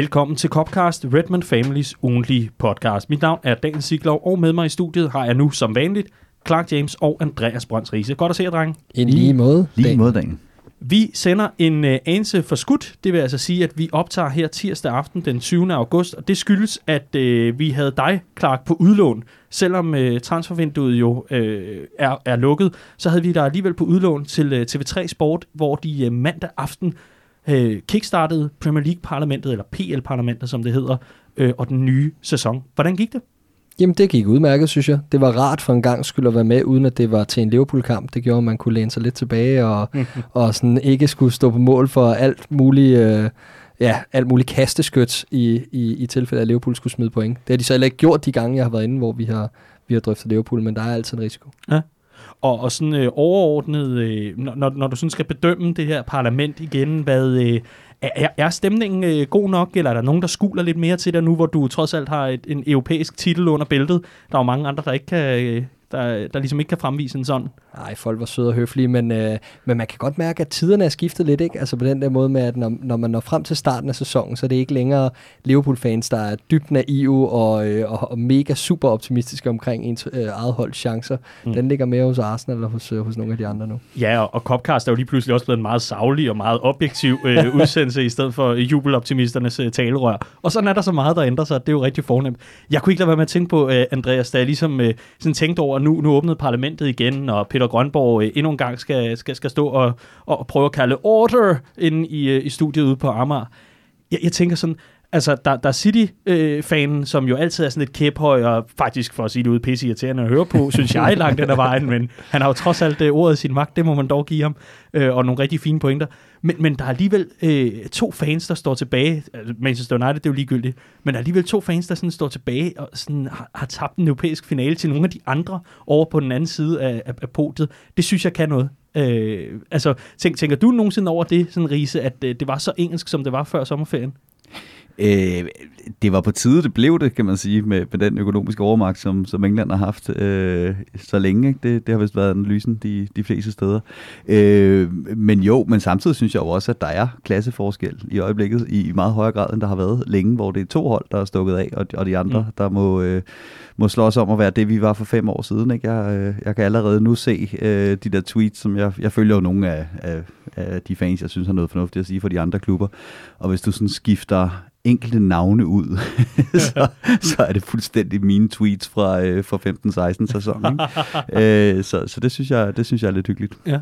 Velkommen til Copcast, Redmond Families ugentlige podcast. Mit navn er Daniel Siglov, og med mig i studiet har jeg nu som vanligt Clark James og Andreas Brønds Riese. Godt at se jer, drenge. En lige måde. Lige mod dagen. Vi sender en uh, anelse for skudt. Det vil altså sige, at vi optager her tirsdag aften den 20. august, og det skyldes, at uh, vi havde dig, Clark, på udlån. Selvom uh, transfervinduet jo uh, er, er lukket, så havde vi dig alligevel på udlån til uh, TV3 Sport, hvor de uh, mandag aften uh, kickstartede Premier League-parlamentet, eller PL-parlamentet, som det hedder, uh, og den nye sæson. Hvordan gik det? Jamen, det gik udmærket, synes jeg. Det var rart for en gang skyld at være med, uden at det var til en Liverpool-kamp. Det gjorde, at man kunne læne sig lidt tilbage, og, og sådan ikke skulle stå på mål for alt muligt, øh, ja, alt muligt kasteskyt i, i, i tilfælde, af, at Liverpool skulle smide point. Det har de så heller ikke gjort de gange, jeg har været inde, hvor vi har, vi har drøftet Liverpool, men der er altid en risiko. Ja. Og, og sådan øh, overordnet, øh, når, når du sådan skal bedømme det her parlament igen, hvad, øh, er, er stemningen øh, god nok, eller er der nogen, der skuler lidt mere til dig nu, hvor du trods alt har et, en europæisk titel under bæltet? Der er jo mange andre, der ikke kan, øh, der, der ligesom ikke kan fremvise en sådan. Nej, folk var søde og høflige, men, øh, men man kan godt mærke, at tiderne er skiftet lidt, ikke? Altså på den der måde med, at når, når man når frem til starten af sæsonen, så er det ikke længere Liverpool-fans, der er dybt naive og, øh, og, og mega super optimistiske omkring ens øh, eget holds chancer. Mm. Den ligger mere hos Arsenal eller hos, øh, hos nogle af de andre nu. Ja, og, og Copcast er jo lige pludselig også blevet en meget savlig og meget objektiv øh, udsendelse, i stedet for jubeloptimisternes øh, talerør. Og sådan er der så meget, der ændrer sig. Det er jo rigtig fornemt. Jeg kunne ikke lade være med at tænke på, øh, Andreas, da jeg ligesom øh, sådan tænkte over, at nu, nu åbnede parlamentet igen, og Peter Grønborg øh, endnu en gang skal, skal, skal stå og, og prøve at kalde order ind i, øh, i studiet ude på Amager. Jeg, jeg tænker sådan, altså, der, der er City-fanen, øh, som jo altid er sådan lidt kæphøj, og faktisk, for at sige det ude, pisse irriterende at høre på, synes jeg langt den ad vejen, men han har jo trods alt øh, ordet i sin magt, det må man dog give ham, øh, og nogle rigtig fine pointer. Men, men der er alligevel øh, to fans, der står tilbage, altså Manchester United, det er jo ligegyldigt, men der er alligevel to fans, der sådan står tilbage og sådan har, har tabt en europæisk finale til nogle af de andre over på den anden side af, af, af podiet. Det synes jeg kan noget. Øh, altså, tænk, tænker du nogensinde over det, sådan Riese, at øh, det var så engelsk, som det var før sommerferien? Øh, det var på tide, det blev det, kan man sige, med, med den økonomiske overmagt, som, som England har haft øh, så længe. Ikke? Det, det har vist været analysen de, de fleste steder. Øh, men jo, men samtidig synes jeg jo også, at der er klasseforskel i øjeblikket i meget højere grad, end der har været længe, hvor det er to hold, der er stukket af, og, og de andre, mm. der må, øh, må slås om at være det, vi var for fem år siden. Ikke? Jeg, øh, jeg kan allerede nu se øh, de der tweets, som jeg, jeg følger jo nogle af, af, af de fans, jeg synes har noget fornuftigt at sige for de andre klubber. Og hvis du sådan skifter enkelte navne ud, så, så er det fuldstændig mine tweets fra, øh, fra 15-16 sæsonen. øh, så så det, synes jeg, det synes jeg er lidt hyggeligt. Ja.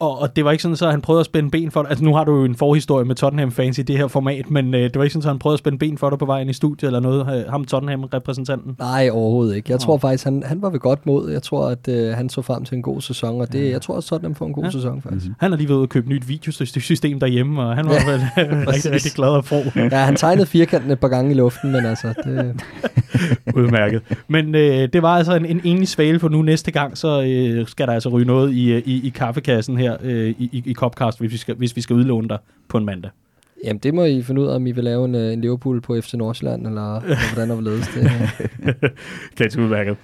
Og, og det var ikke sådan, så han prøvede at spænde ben for dig. Altså nu har du jo en forhistorie med Tottenham-fans i det her format, men øh, det var ikke sådan, så han prøvede at spænde ben for dig på vejen i studiet eller noget, ham Tottenham-repræsentanten? Nej, overhovedet ikke. Jeg tror faktisk, han, han var ved godt mod. Jeg tror, at øh, han så frem til en god sæson, og det, ja. jeg tror også, Tottenham får en god ja. sæson faktisk. Han har lige været ude og købe nyt videosystem derhjemme, og han var ja, vel rigtig, rigtig glad at få. ja, han tegnede firkanten et par gange i luften, men altså... Det... Udmærket. Men øh, det var altså en, en enlig svale, for nu næste gang, så øh, skal der altså ryge noget i, øh, i, i kaffekassen her øh, i, i Copcast, hvis vi, skal, hvis vi skal udlåne dig på en mandag. Jamen, det må I finde ud af, om I vil lave en, øh, en Liverpool på FC Nordsjælland, eller, eller hvordan der vil ledes det. Ganske udmærket.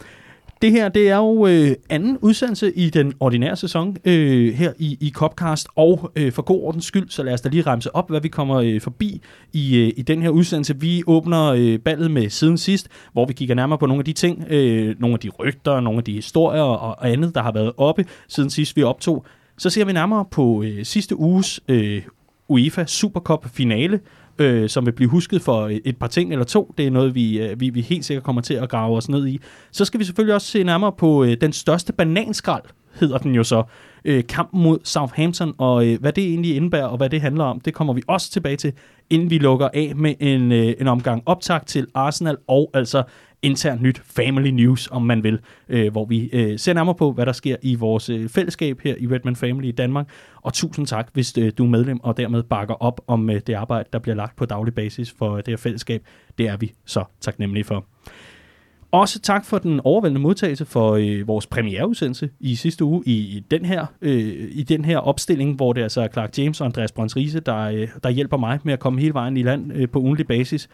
Det her, det er jo øh, anden udsendelse i den ordinære sæson øh, her i, i Copcast, og øh, for god ordens skyld, så lad os da lige ramse op, hvad vi kommer øh, forbi i, øh, i den her udsendelse. Vi åbner øh, ballet med siden sidst, hvor vi kigger nærmere på nogle af de ting, øh, nogle af de rygter, nogle af de historier og andet, der har været oppe siden sidst vi optog. Så ser vi nærmere på øh, sidste uges øh, UEFA Supercup finale, øh, som vil blive husket for øh, et par ting eller to. Det er noget, vi, øh, vi, vi helt sikkert kommer til at grave os ned i. Så skal vi selvfølgelig også se nærmere på øh, den største bananskrald, hedder den jo så. Øh, kampen mod Southampton, og øh, hvad det egentlig indebærer, og hvad det handler om, det kommer vi også tilbage til, inden vi lukker af med en, øh, en omgang optag til Arsenal, og altså internt nyt family news, om man vil, øh, hvor vi øh, ser nærmere på, hvad der sker i vores øh, fællesskab her i Redman Family i Danmark. Og tusind tak, hvis øh, du er medlem og dermed bakker op om øh, det arbejde, der bliver lagt på daglig basis for øh, det her fællesskab. Det er vi så taknemmelige for. Også tak for den overvældende modtagelse for øh, vores premiereudsendelse i sidste uge i, i den her øh, i den her opstilling, hvor det altså er Clark James og Andreas Brøns Riese, der, øh, der hjælper mig med at komme hele vejen i land øh, på ugenlig basis.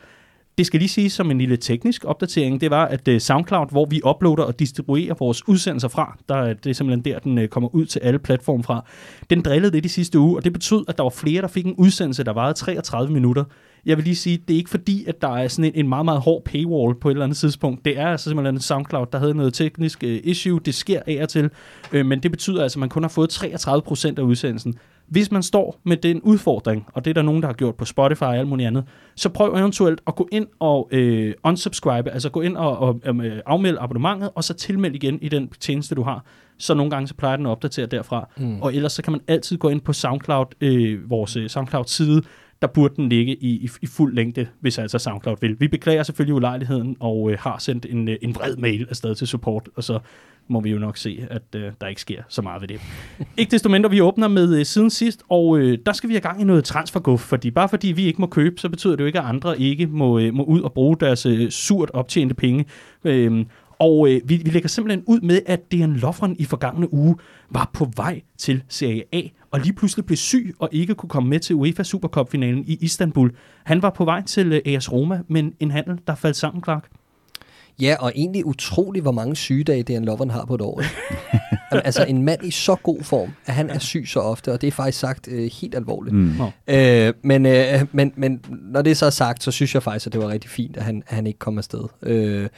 Det skal lige sige som en lille teknisk opdatering, det var, at øh, SoundCloud, hvor vi uploader og distribuerer vores udsendelser fra, der, øh, det er simpelthen der, den øh, kommer ud til alle platforme fra, den drillede det de sidste uge, og det betød, at der var flere, der fik en udsendelse, der varede 33 minutter, jeg vil lige sige, det er ikke fordi, at der er sådan en, en meget, meget hård paywall på et eller andet tidspunkt. Det er altså simpelthen SoundCloud, der havde noget teknisk issue. Det sker af og til, men det betyder altså, at man kun har fået 33 procent af udsendelsen. Hvis man står med den udfordring, og det er der nogen, der har gjort på Spotify og alt muligt andet, så prøv eventuelt at gå ind og øh, unsubscribe, altså gå ind og, og øh, afmelde abonnementet, og så tilmelde igen i den tjeneste, du har. Så nogle gange så plejer den at opdatere derfra. Mm. Og ellers så kan man altid gå ind på SoundCloud, øh, vores øh, SoundCloud-side, der burde den ligge i, i, i fuld længde, hvis altså SoundCloud vil. Vi beklager selvfølgelig ulejligheden og øh, har sendt en, øh, en vred mail afsted til support, og så må vi jo nok se, at øh, der ikke sker så meget ved det. ikke desto mindre, vi åbner med øh, siden sidst, og øh, der skal vi have gang i noget transferguf, fordi bare fordi vi ikke må købe, så betyder det jo ikke, at andre ikke må, øh, må ud og bruge deres øh, surt optjente penge. Øh, og øh, vi, vi lægger simpelthen ud med, at Dejan Lovren i forgangne uge var på vej til Serie A, og lige pludselig blev syg og ikke kunne komme med til UEFA Supercup-finalen i Istanbul. Han var på vej til øh, AS Roma, men en handel, der faldt sammen, Clark. Ja, og egentlig utroligt, hvor mange sygedage Dejan Lovren har på et år. altså en mand i så god form, at han er syg så ofte, og det er faktisk sagt øh, helt alvorligt. Mm. Øh, men, øh, men, men når det er så sagt, så synes jeg faktisk, at det var rigtig fint, at han, at han ikke kom afsted. Øh,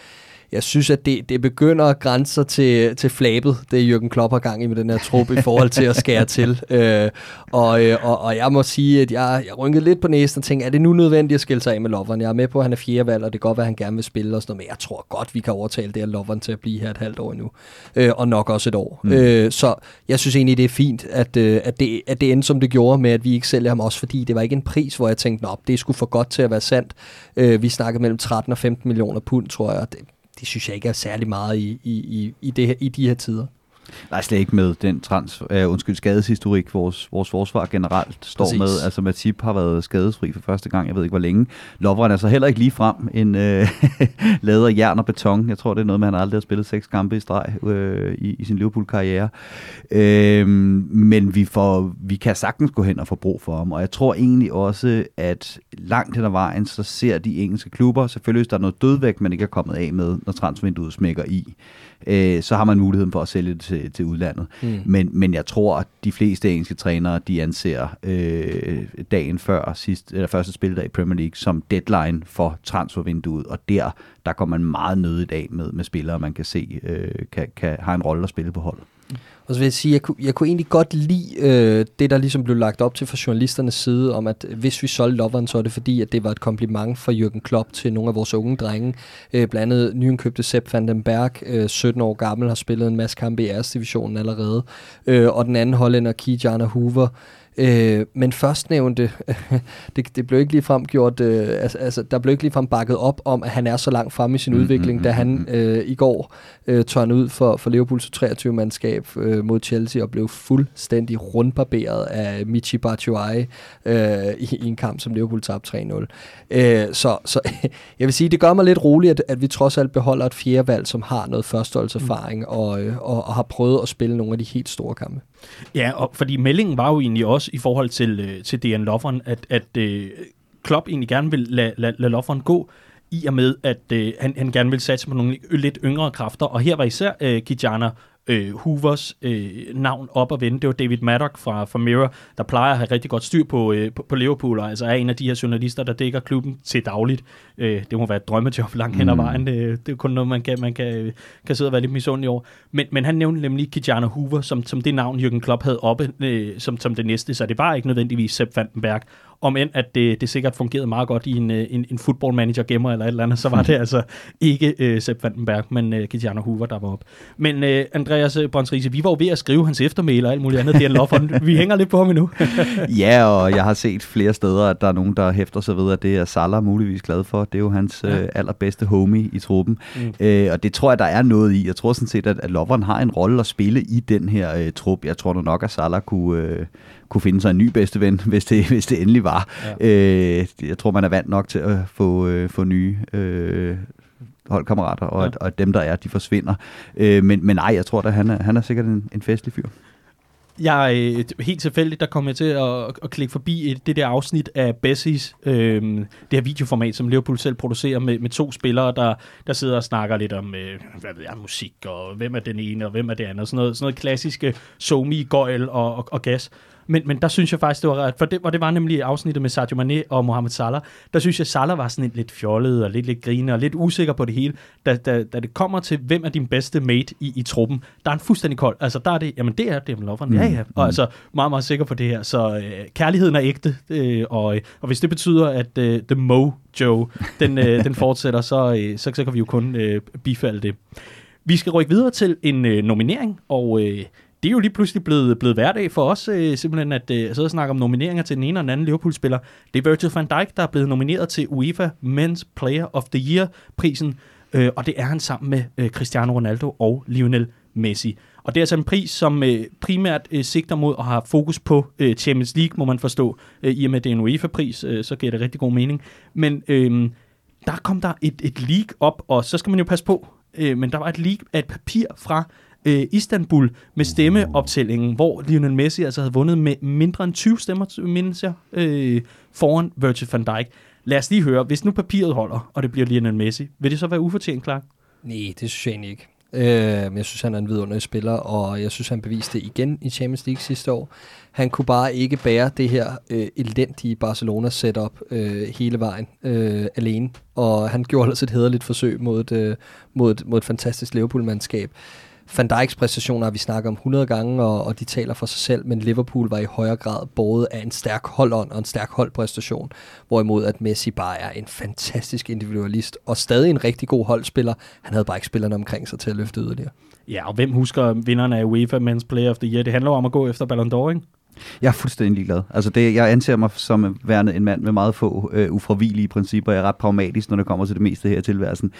jeg synes, at det, det begynder at grænse til, til flabet, det Jürgen Klopp har gang i med den her trup i forhold til at skære til. Øh, og, øh, og, og jeg må sige, at jeg, jeg rynkede lidt på næsen og tænkte, er det nu nødvendigt at skille sig af med Lovren? Jeg er med på, at han er fjerde valg, og det kan godt være, at han gerne vil spille og sådan noget, men jeg tror godt, vi kan overtale det her Lovren til at blive her et halvt år endnu. Øh, og nok også et år. Mm. Øh, så jeg synes egentlig, det er fint, at, øh, at, det, at det endte, som det gjorde med, at vi ikke sælger ham også, fordi det var ikke en pris, hvor jeg tænkte, at det skulle for godt til at være sandt. Øh, vi snakkede mellem 13 og 15 millioner pund, tror jeg. Det, det synes jeg ikke er særlig meget i, i, i, i, det her, i de her tider. Nej, slet ikke med den trans, uh, undskyld, skadeshistorik, vores, vores forsvar generelt står Præcis. med. Altså Matip har været skadesfri for første gang, jeg ved ikke hvor længe. Lovren er så heller ikke lige frem en lavet af jern og beton. Jeg tror, det er noget, man aldrig har spillet seks kampe i streg uh, i, i sin Liverpool-karriere. Uh, men vi, får, vi kan sagtens gå hen og få brug for ham, og jeg tror egentlig også, at langt hen ad vejen, så ser de engelske klubber, selvfølgelig hvis der er noget dødvægt, man ikke er kommet af med, når transfervinduet smækker i, øh, så har man muligheden for at sælge det til, til udlandet. Mm. Men, men jeg tror, at de fleste engelske trænere, de anser øh, dagen før sidst, eller første spildag i Premier League som deadline for transfervinduet, og der, der går man meget nødigt af med, med spillere, man kan se øh, kan, kan, har en rolle at spille på holdet. Og så vil jeg sige, jeg kunne, jeg kunne egentlig godt lide øh, det, der ligesom blev lagt op til fra journalisternes side, om at øh, hvis vi solgte Loveren, så er det fordi, at det var et kompliment fra Jürgen Klopp til nogle af vores unge drenge. Øh, blandt andet nyindkøbte Sepp van den Berg, øh, 17 år gammel, har spillet en masse kampe i æresdivisionen allerede. Øh, og den anden hollænder, Kijana Hoover, Øh, men førstnævnte, det, det blev ikke lige frem gjort, øh, altså, altså, der blev ikke lige frem bakket op om, at han er så langt frem i sin mm, udvikling, mm, da han mm, øh, i går øh, tørnede ud for, for Liverpools 23-mandskab øh, mod Chelsea og blev fuldstændig rundbarberet af Michi Batshuayi øh, i, i en kamp, som Liverpool tabte 3-0. Øh, så så jeg vil sige, det gør mig lidt roligt, at, at vi trods alt beholder et fjerde valg, som har noget førsteholdserfaring mm. og, øh, og, og har prøvet at spille nogle af de helt store kampe. Ja, og fordi meldingen var jo egentlig også i forhold til, øh, til DN Lovren, at, at øh, Klopp egentlig gerne vil lade, la, la Lovren gå, i og med, at øh, han, han gerne vil satse på nogle lidt yngre kræfter. Og her var især øh, Kijana øh, Hoovers øh, navn op og vende. Det var David Maddock fra, fra Mirror, der plejer at have rigtig godt styr på, øh, på, på Liverpool, og altså er en af de her journalister, der dækker klubben til dagligt. Øh, det må være et drømmejob langt hen ad mm. vejen. Det, det er kun noget, man kan, man kan, kan sidde og være lidt misundelig over. Men, men han nævnte nemlig Kijana Hoover som, som det navn, Jürgen Klopp havde oppe øh, som, som det næste, så det var ikke nødvendigvis Sepp Vandenberg. Om end at det, det sikkert fungerede meget godt i en, øh, en, en football manager gemmer eller et eller andet, så var det altså ikke øh, Sepp Vandenberg, men øh, Kijana Hoover, der var op. Men øh, Andreas Brønsrise, vi var jo ved at skrive hans eftermæl og alt muligt andet. Det er lov Vi hænger lidt på ham endnu. ja, og jeg har set flere steder, at der er nogen, der hæfter sig ved, at det er Salah muligvis glad for. Det er jo hans ja. øh, allerbedste homie i truppen. Mm. Øh, og det tror jeg, der er noget i. Jeg tror sådan set, at, at Lovren har en rolle at spille i den her øh, trup. Jeg tror nok, at Salah kunne... Øh, kunne finde sig en ny bedste ven, hvis det, hvis det endelig var. Ja. Øh, jeg tror, man er vant nok til at få, øh, få nye øh, holdkammerater, og, ja. at, og dem, der er, de forsvinder. Øh, men, men nej, jeg tror at han er, han er sikkert en, en festlig fyr. Jeg øh, helt tilfældigt, der kom jeg til at, at klikke forbi et, det der afsnit af Bessies, øh, det her videoformat, som Liverpool selv producerer med, med to spillere, der, der sidder og snakker lidt om, øh, hvad ved jeg, musik, og hvem er den ene, og hvem er det andet, sådan noget, sådan noget klassiske somi, gøjl og, og, og gas. Men, men der synes jeg faktisk, det var ret, for det, og det var nemlig afsnittet med Sadio Mane og Mohamed Salah, der synes jeg, Salah var sådan lidt, lidt fjollet og lidt, lidt griner og lidt usikker på det hele. Da, da, da det kommer til, hvem er din bedste mate i, i truppen, der er han fuldstændig kold. Altså der er det, jamen det er Devin Lovren, mm. ja ja, og altså meget, meget sikker på det her. Så øh, kærligheden er ægte, øh, og, og hvis det betyder, at øh, The Mojo, den, øh, den fortsætter, så, øh, så, så kan vi jo kun øh, bifalde det. Vi skal rykke videre til en øh, nominering, og øh, det er jo lige pludselig blevet, blevet hverdag for os, øh, simpelthen at øh, sidde og snakke om nomineringer til den ene og den anden Liverpool-spiller. Det er Virgil van Dijk, der er blevet nomineret til UEFA Men's Player of the Year-prisen, øh, og det er han sammen med øh, Cristiano Ronaldo og Lionel Messi. Og det er altså en pris, som øh, primært øh, sigter mod og har fokus på øh, Champions League, må man forstå. Øh, I og med, at det er en UEFA-pris, øh, så giver det rigtig god mening. Men øh, der kom der et, et leak op, og så skal man jo passe på, øh, men der var et leak af et papir fra øh, Istanbul med stemmeoptællingen, hvor Lionel Messi altså havde vundet med mindre end 20 stemmer, mindes jeg, øh, foran Virgil van Dijk. Lad os lige høre, hvis nu papiret holder, og det bliver Lionel Messi, vil det så være ufortjent, Clark? Nej, det synes jeg egentlig ikke. Øh, men jeg synes, han er en vidunderlig spiller, og jeg synes, han beviste det igen i Champions League sidste år. Han kunne bare ikke bære det her øh, elendige Barcelona-setup øh, hele vejen øh, alene, og han gjorde altså et hederligt forsøg mod et, øh, mod et, mod et fantastisk Liverpool-mandskab. Van Dijks præstationer har vi snakket om 100 gange, og, og de taler for sig selv, men Liverpool var i højere grad både af en stærk holdånd og en stærk holdpræstation, hvorimod at Messi bare er en fantastisk individualist, og stadig en rigtig god holdspiller. Han havde bare ikke spillerne omkring sig til at løfte yderligere. Ja, og hvem husker vinderne af UEFA Men's Player of the Year? Det handler om at gå efter Ballon d'Or, ikke? Jeg er fuldstændig ligeglad. Altså det, jeg anser mig som værende en mand med meget få øh, ufravigelige principper. Jeg er ret pragmatisk, når det kommer til det meste her i tilværelsen.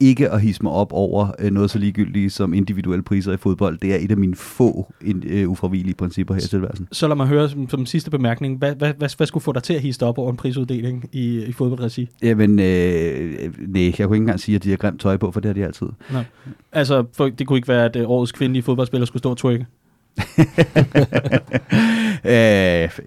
Ikke at hisse mig op over øh, noget så ligegyldigt som individuelle priser i fodbold. Det er et af mine få in, øh, ufravigelige principper her i tilværelsen. Så lad mig høre som, som sidste bemærkning. Hvad, hvad, hvad, hvad skulle få dig til at hisse op over en prisuddeling i, i fodboldregi? Jamen, øh, nej, jeg kunne ikke engang sige, at de har grimt tøj på, for det har de altid. Nå. Altså, for, det kunne ikke være, at øh, årets kvindelige fodboldspiller skulle stå og trykke? øh,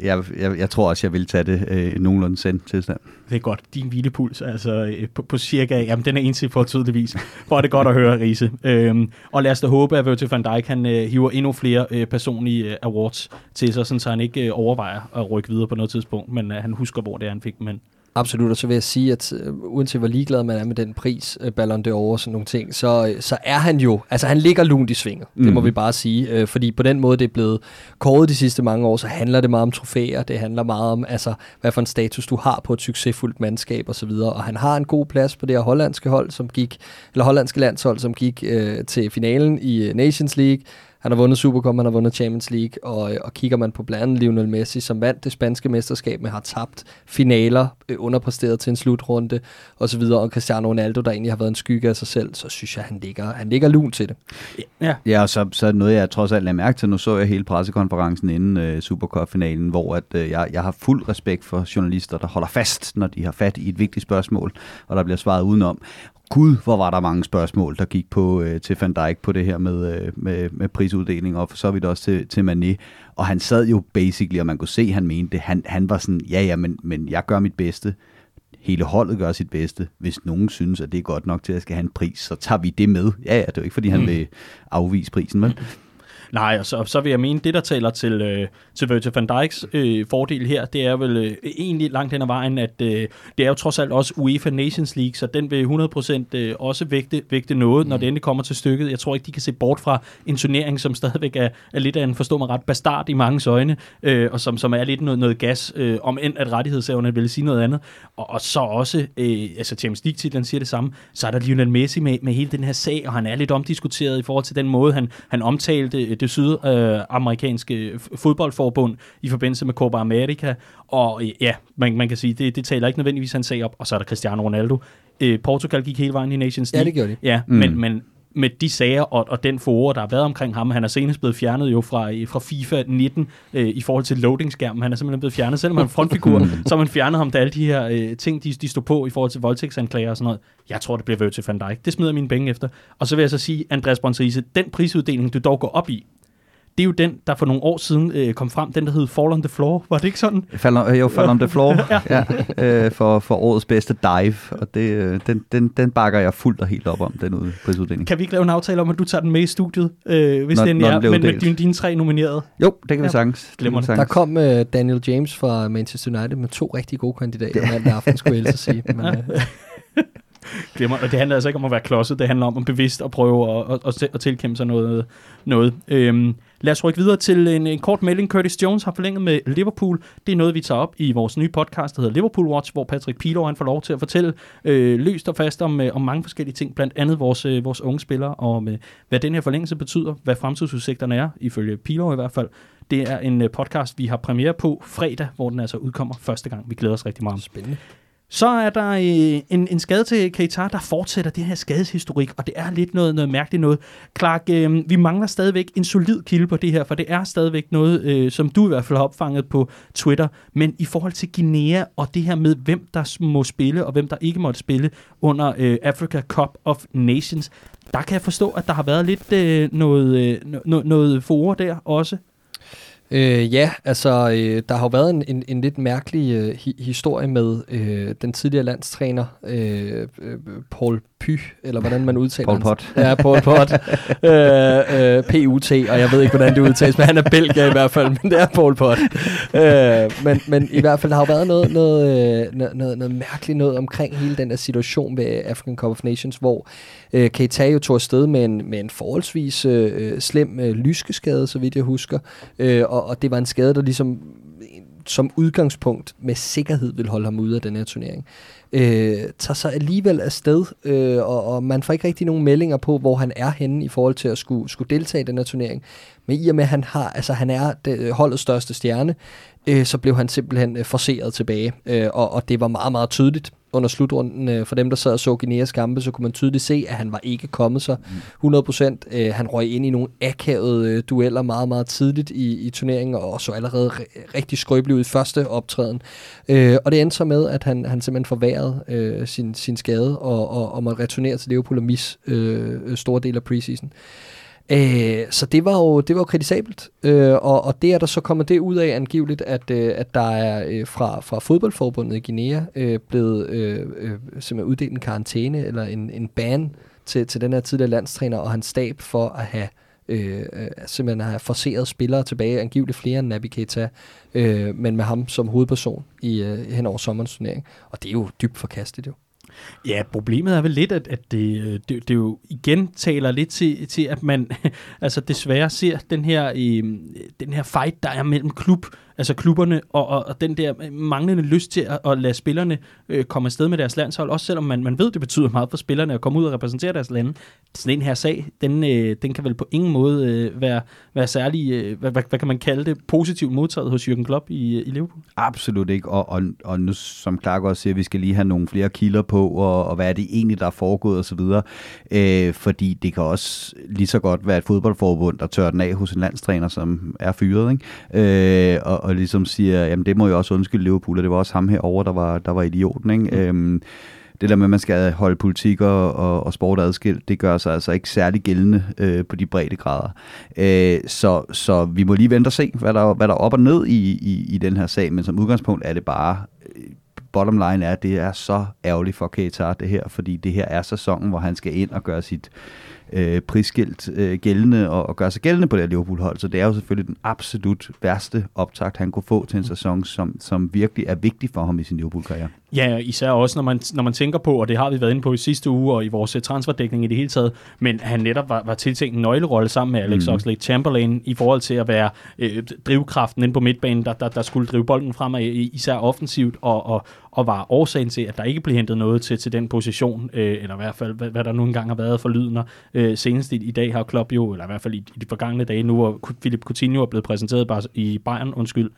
jeg, jeg, jeg tror også, jeg vil tage det øh, nogenlunde sendt tilstand. Det er godt. Din hvilepuls altså, øh, på, på cirka, jamen den er ensidig for tydeligvis. Hvor er det godt at høre, Riese. Øhm, og lad os da håbe, at Virgil van Dijk han, øh, hiver endnu flere øh, personlige øh, awards til sig, sådan, så han ikke øh, overvejer at rykke videre på noget tidspunkt, men øh, han husker, hvor det er, han fik men Absolut, og så vil jeg sige, at uh, uanset hvor ligeglad man er med den pris, uh, Ballon d'Or og sådan nogle ting, så, uh, så er han jo, altså han ligger lunt i svinget, mm. det må mhm. vi bare sige, fordi på den måde det er blevet kåret de sidste mange år, så handler det meget om trofæer, det handler meget om, altså hvad for en status du har på et succesfuldt mandskab og så videre, og han har en god plads på det her hollandske hold, som gik, eller hollandske landshold, som gik uh, til finalen i Nations League, han har vundet Supercup, han har vundet Champions League, og, og kigger man på blandt andet Lionel Messi, som vandt det spanske mesterskab, men har tabt finaler, øh, underpræsteret til en slutrunde osv., og, og Cristiano Ronaldo, der egentlig har været en skygge af sig selv, så synes jeg, han ligger, han ligger lun til det. Ja, ja og så, så er det noget, jeg trods alt lader mærke til. Nu så jeg hele pressekonferencen inden uh, Supercup-finalen, hvor at, uh, jeg, jeg har fuld respekt for journalister, der holder fast, når de har fat i et vigtigt spørgsmål, og der bliver svaret udenom. Gud, hvor var der mange spørgsmål, der gik på øh, til Van Dijk på det her med, øh, med, med prisuddeling, og for så vidt også til, til Mané. Og han sad jo basically, og man kunne se, at han mente det. Han, han var sådan, ja ja, men, men jeg gør mit bedste. Hele holdet gør sit bedste. Hvis nogen synes, at det er godt nok til, at jeg skal have en pris, så tager vi det med. Ja ja, det er jo ikke, fordi han mm. vil afvise prisen, men... Nej, og så, så vil jeg mene, det der taler til, øh, til Virgil van Dijks øh, fordel her, det er vel øh, egentlig langt hen ad vejen, at øh, det er jo trods alt også UEFA Nations League, så den vil 100% øh, også vægte, vægte noget, mm. når det endelig kommer til stykket. Jeg tror ikke, de kan se bort fra en turnering, som stadigvæk er, er lidt af en, forstå mig ret, bastard i mange øjne, øh, og som, som er lidt noget, noget gas, øh, om end at rettighedsæverne vil sige noget andet. Og, og så også, øh, altså Champions League-titlen siger det samme, så er der Lionel Messi med, med hele den her sag, og han er lidt omdiskuteret i forhold til den måde, han, han omtalte det sydamerikanske øh, fodboldforbund i forbindelse med Copa America. Og øh, ja, man, man kan sige, det, det taler ikke nødvendigvis han sag op. Og så er der Cristiano Ronaldo. Øh, Portugal gik hele vejen i Nations League. Ja, det gjorde de. Ja, mm. men, men med de sager og, og den forår, der har været omkring ham. Han er senest blevet fjernet jo fra, fra FIFA 19 øh, i forhold til loading-skærmen. Han er simpelthen blevet fjernet. Selvom han er frontfigur, så man fjernet ham, da alle de her øh, ting, de, de stod på i forhold til voldtægtsanklager og sådan noget. Jeg tror, det bliver Virgil van Dijk. Det smider mine penge efter. Og så vil jeg så sige, Andreas Bonserise, den prisuddeling, du dog går op i, det er jo den, der for nogle år siden øh, kom frem, den der hed Fall on the Floor. Var det ikke sådan? Fall on, jo, Fall on the Floor ja. Ja, øh, for, for årets bedste dive, og det, øh, den, den, den bakker jeg fuldt og helt op om, den ude prisuddeling. Kan vi ikke lave en aftale om, at du tager den med i studiet, øh, hvis når, den er, men med dine, dine tre nominerede? Jo, det kan vi sagtens. Glemmer det. Der kom uh, Daniel James fra Manchester United med to rigtig gode kandidater mandag aften, skulle jeg ellers sige. Men, uh, Glemmer, og det handler altså ikke om at være klodset, det handler om at bevidst at prøve at, at, at, tilkæmpe sig noget. noget. Øhm, lad os rykke videre til en, en kort melding. Curtis Jones har forlænget med Liverpool. Det er noget, vi tager op i vores nye podcast, der hedder Liverpool Watch, hvor Patrick Pilo, han får lov til at fortælle øh, løst og fast om, øh, om mange forskellige ting, blandt andet vores, øh, vores unge spillere, og med, hvad den her forlængelse betyder, hvad fremtidsudsigterne er, ifølge Pilo i hvert fald. Det er en øh, podcast, vi har premiere på fredag, hvor den altså udkommer første gang. Vi glæder os rigtig meget. Spændende. Så er der øh, en, en skade til Keita, der fortsætter det her skadeshistorik, og det er lidt noget, noget mærkeligt noget. Clark, øh, vi mangler stadigvæk en solid kilde på det her, for det er stadigvæk noget, øh, som du i hvert fald har opfanget på Twitter. Men i forhold til Guinea og det her med, hvem der må spille og hvem der ikke måtte spille under øh, Africa Cup of Nations, der kan jeg forstå, at der har været lidt øh, noget, øh, no, noget forår der også. Øh, ja, altså øh, der har jo været en, en, en lidt mærkelig øh, hi- historie med øh, den tidligere landstræner øh, øh, Paul Py, eller hvordan man udtaler Paul Pot. Ja, Paul Pot. øh, øh, P-U-T, og jeg ved ikke, hvordan det udtales, men han er belgier i hvert fald, men det er Paul Pot. øh, men, men i hvert fald har jo været noget, noget, øh, noget, noget, noget mærkeligt noget omkring hele den der situation ved African Cup of Nations, hvor øh, Keita jo tog afsted med en, med en forholdsvis øh, slem øh, lyskeskade, så vidt jeg husker, øh, og, og det var en skade, der ligesom som udgangspunkt med sikkerhed vil holde ham ude af den her turnering øh, tager sig alligevel afsted, øh, og, og man får ikke rigtig nogen meldinger på, hvor han er henne i forhold til at skulle, skulle deltage i den her turnering. Men i og med, at han, har, altså, han er det, holdets største stjerne, øh, så blev han simpelthen øh, forseret tilbage, øh, og, og det var meget, meget tydeligt under slutrunden. Øh, for dem, der sad og så Guineas kampe, så kunne man tydeligt se, at han var ikke kommet sig 100%. Øh, han røg ind i nogle akavede øh, dueller meget, meget tidligt i, i turneringen, og så allerede rigtig skrøbelig ud i første optræden. Øh, og det endte så med, at han, han simpelthen forværrede øh, sin, sin skade, og, og, og måtte returnere til Liverpool og mis øh, store del af preseason. Øh, Øh, så det var jo, det var jo kritisabelt, øh, og, og det er der så kommer det ud af angiveligt, at, øh, at der er øh, fra, fra fodboldforbundet i Guinea øh, blevet øh, øh, simpelthen uddelt en karantæne eller en, en ban til, til den her tidligere landstræner og hans stab for at have øh, øh simpelthen have forceret spillere tilbage, angiveligt flere end Naby Keita, øh, men med ham som hovedperson i øh, hen over sommerens turnering. Og det er jo dybt forkastet jo. Ja, problemet er vel lidt, at, at det, øh, det, det jo igen taler lidt til, til at man altså desværre ser den her, øh, den her fight, der er mellem klub altså klubberne, og, og, og den der manglende lyst til at, at lade spillerne øh, komme afsted med deres landshold, også selvom man, man ved, det betyder meget for spillerne at komme ud og repræsentere deres lande. Sådan en her sag, den, øh, den kan vel på ingen måde øh, være, være særlig, øh, hvad, hvad, hvad kan man kalde det, positivt modtaget hos Jürgen Klopp i, øh, i Liverpool? Absolut ikke, og, og, og nu som Clark også siger, vi skal lige have nogle flere kilder på, og, og hvad er det egentlig, der er foregået osv., øh, fordi det kan også lige så godt være et fodboldforbund, der tør den af hos en landstræner, som er fyret, ikke? Øh, og, og ligesom siger, jamen det må jo også undskylde Liverpool, og det var også ham herover der var, der var idioten. Ikke? Mm. Øhm, det der med, at man skal holde politik og, og, og sport adskilt, det gør sig altså ikke særlig gældende øh, på de brede grader. Øh, så, så vi må lige vente og se, hvad der, hvad der er op og ned i, i, i den her sag, men som udgangspunkt er det bare øh, bottom line er, at det er så ærgerligt for Keita det her, fordi det her er sæsonen, hvor han skal ind og gøre sit øh, prisskilt øh, gældende og, og gøre sig gældende på det her Liverpool-hold. Så det er jo selvfølgelig den absolut værste optakt, han kunne få til en sæson, som, som virkelig er vigtig for ham i sin Liverpool-karriere. Ja, især også, når man, når man tænker på, og det har vi været inde på i sidste uge, og i vores øh, transferdækning i det hele taget, men han netop var, var tiltænkt en nøglerolle sammen med Alex mm. Oxlade-Chamberlain i forhold til at være øh, drivkraften inde på midtbanen, der, der, der skulle drive bolden fremad, især offensivt, og, og, og var årsagen til, at der ikke blev hentet noget til, til den position, øh, eller i hvert fald, hvad, hvad der nu engang har været for lydende. Øh, senest i, i dag har Klopp jo, eller i hvert fald i, i de forgangne dage nu, hvor Philip Coutinho er blevet præsenteret bare i Bayern, undskyld,